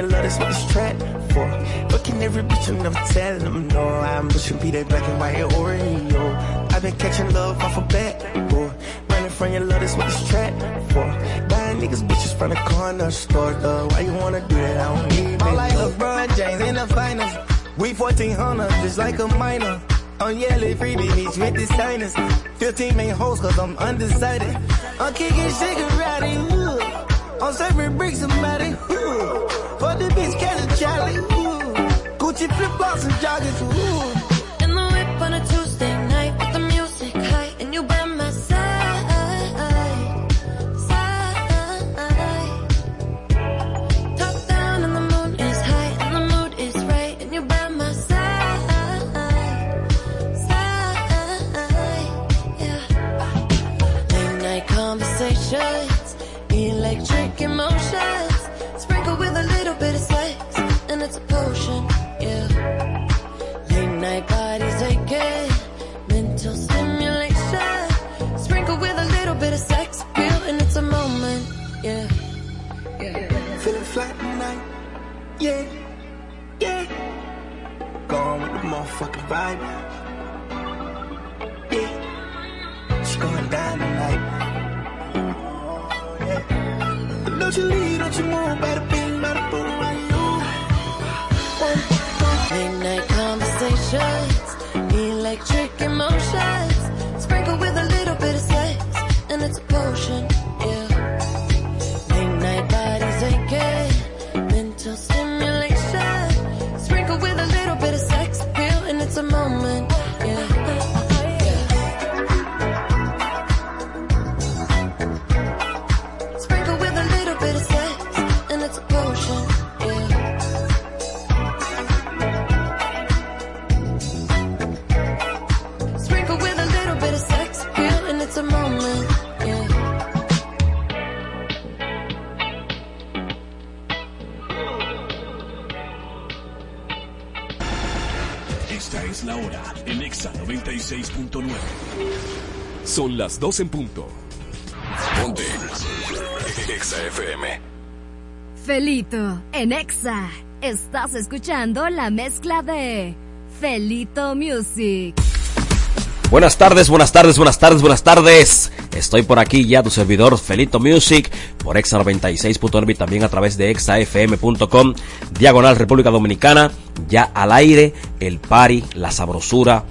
Your love, that's what this track for. Looking every bitch and never tell them no. I'm pushing be that black and white Oreo. I've been catching love off a bat, boy. Running from your love, that's what this track for. Buying niggas bitches from the corner store, though. Why you wanna do that? I don't need I'm like LeBron James in the finals. We 1400, just like a minor. Oh, I'm yelling freebie beach with the signers. 15 main hoes cause I'm undecided. I'm kicking karate, ooh. I'm serving bricks somebody. For the bitch, catch a Charlie, ooh. Gucci flip flops and joggers, ooh. In the whip on a Tuesday night with the music high, and you by my side, side. Top down and the moon is high and the mood is right, and you by my side, side. Yeah. Late night conversations, electric emotions, Son las 2 en punto. Ponte. Exa FM. Felito, en Exa, estás escuchando la mezcla de Felito Music. Buenas tardes, buenas tardes, buenas tardes, buenas tardes. Estoy por aquí ya, tu servidor Felito Music, por Exa 96.9 y también a través de exafm.com, diagonal República Dominicana, ya al aire, el party, la sabrosura,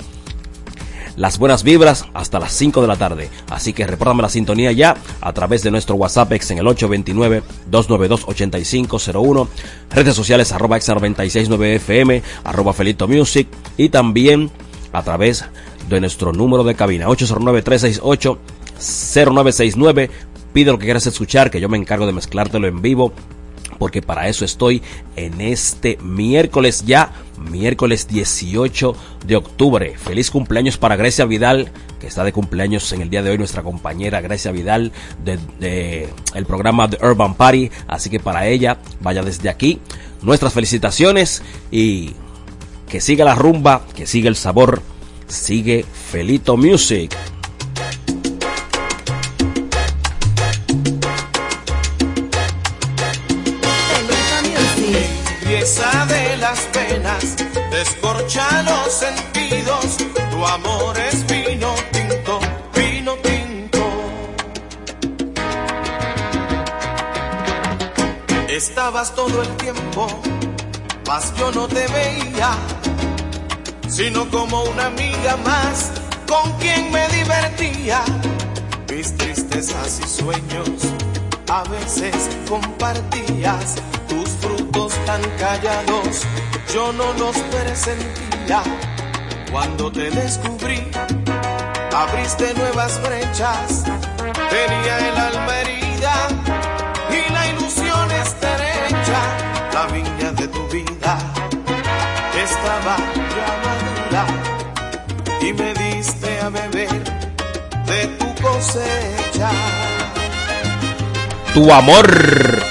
las buenas vibras hasta las 5 de la tarde. Así que repórtame la sintonía ya a través de nuestro WhatsApp en el 829-292-8501, redes sociales arroba exa 969 FM, arroba Felito Music y también a través de nuestro número de cabina 809-368-0969. Pide lo que quieras escuchar, que yo me encargo de mezclártelo en vivo porque para eso estoy en este miércoles ya, miércoles 18 de octubre. Feliz cumpleaños para Grecia Vidal, que está de cumpleaños en el día de hoy, nuestra compañera Grecia Vidal de, el programa The Urban Party. Así que para ella, vaya desde aquí, nuestras felicitaciones y que siga la rumba, que siga el sabor, sigue Felito Music. De las penas, descorcha los sentidos. Tu amor es vino tinto, vino tinto. Estabas todo el tiempo, mas yo no te veía, sino como una amiga más con quien me divertía. Mis tristezas y sueños a veces compartías tus frutos tan callados, yo no los presentía. Cuando te descubrí, abriste nuevas brechas, tenía el alma herida y la ilusión estrecha. La viña de tu vida estaba ya madura y me diste a beber de tu cosecha. Tu amor.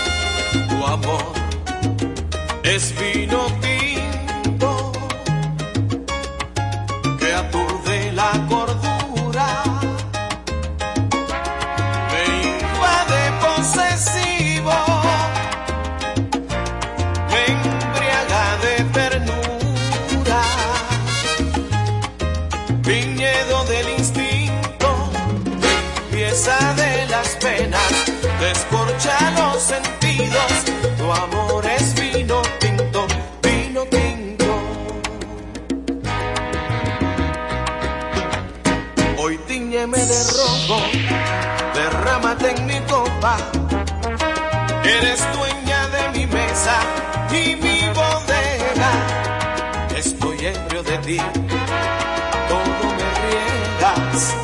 Todo me riegas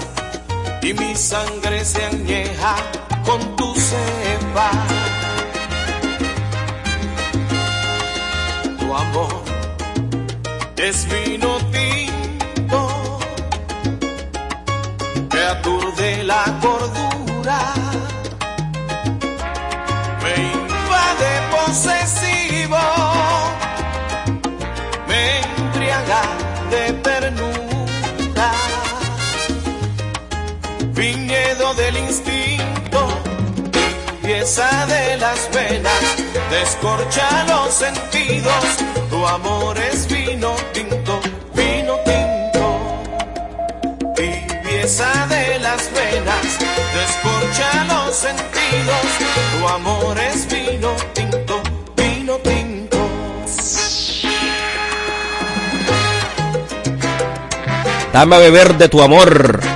y mi sangre se añeja con tu cepa. Tu amor es vino tinto que aturde la cordura, de las venas, descorcha los sentidos, tu amor es vino tinto, vino tinto, pieza de las venas, descorcha los sentidos, tu amor es vino tinto, vino tinto. Dame a beber de tu amor.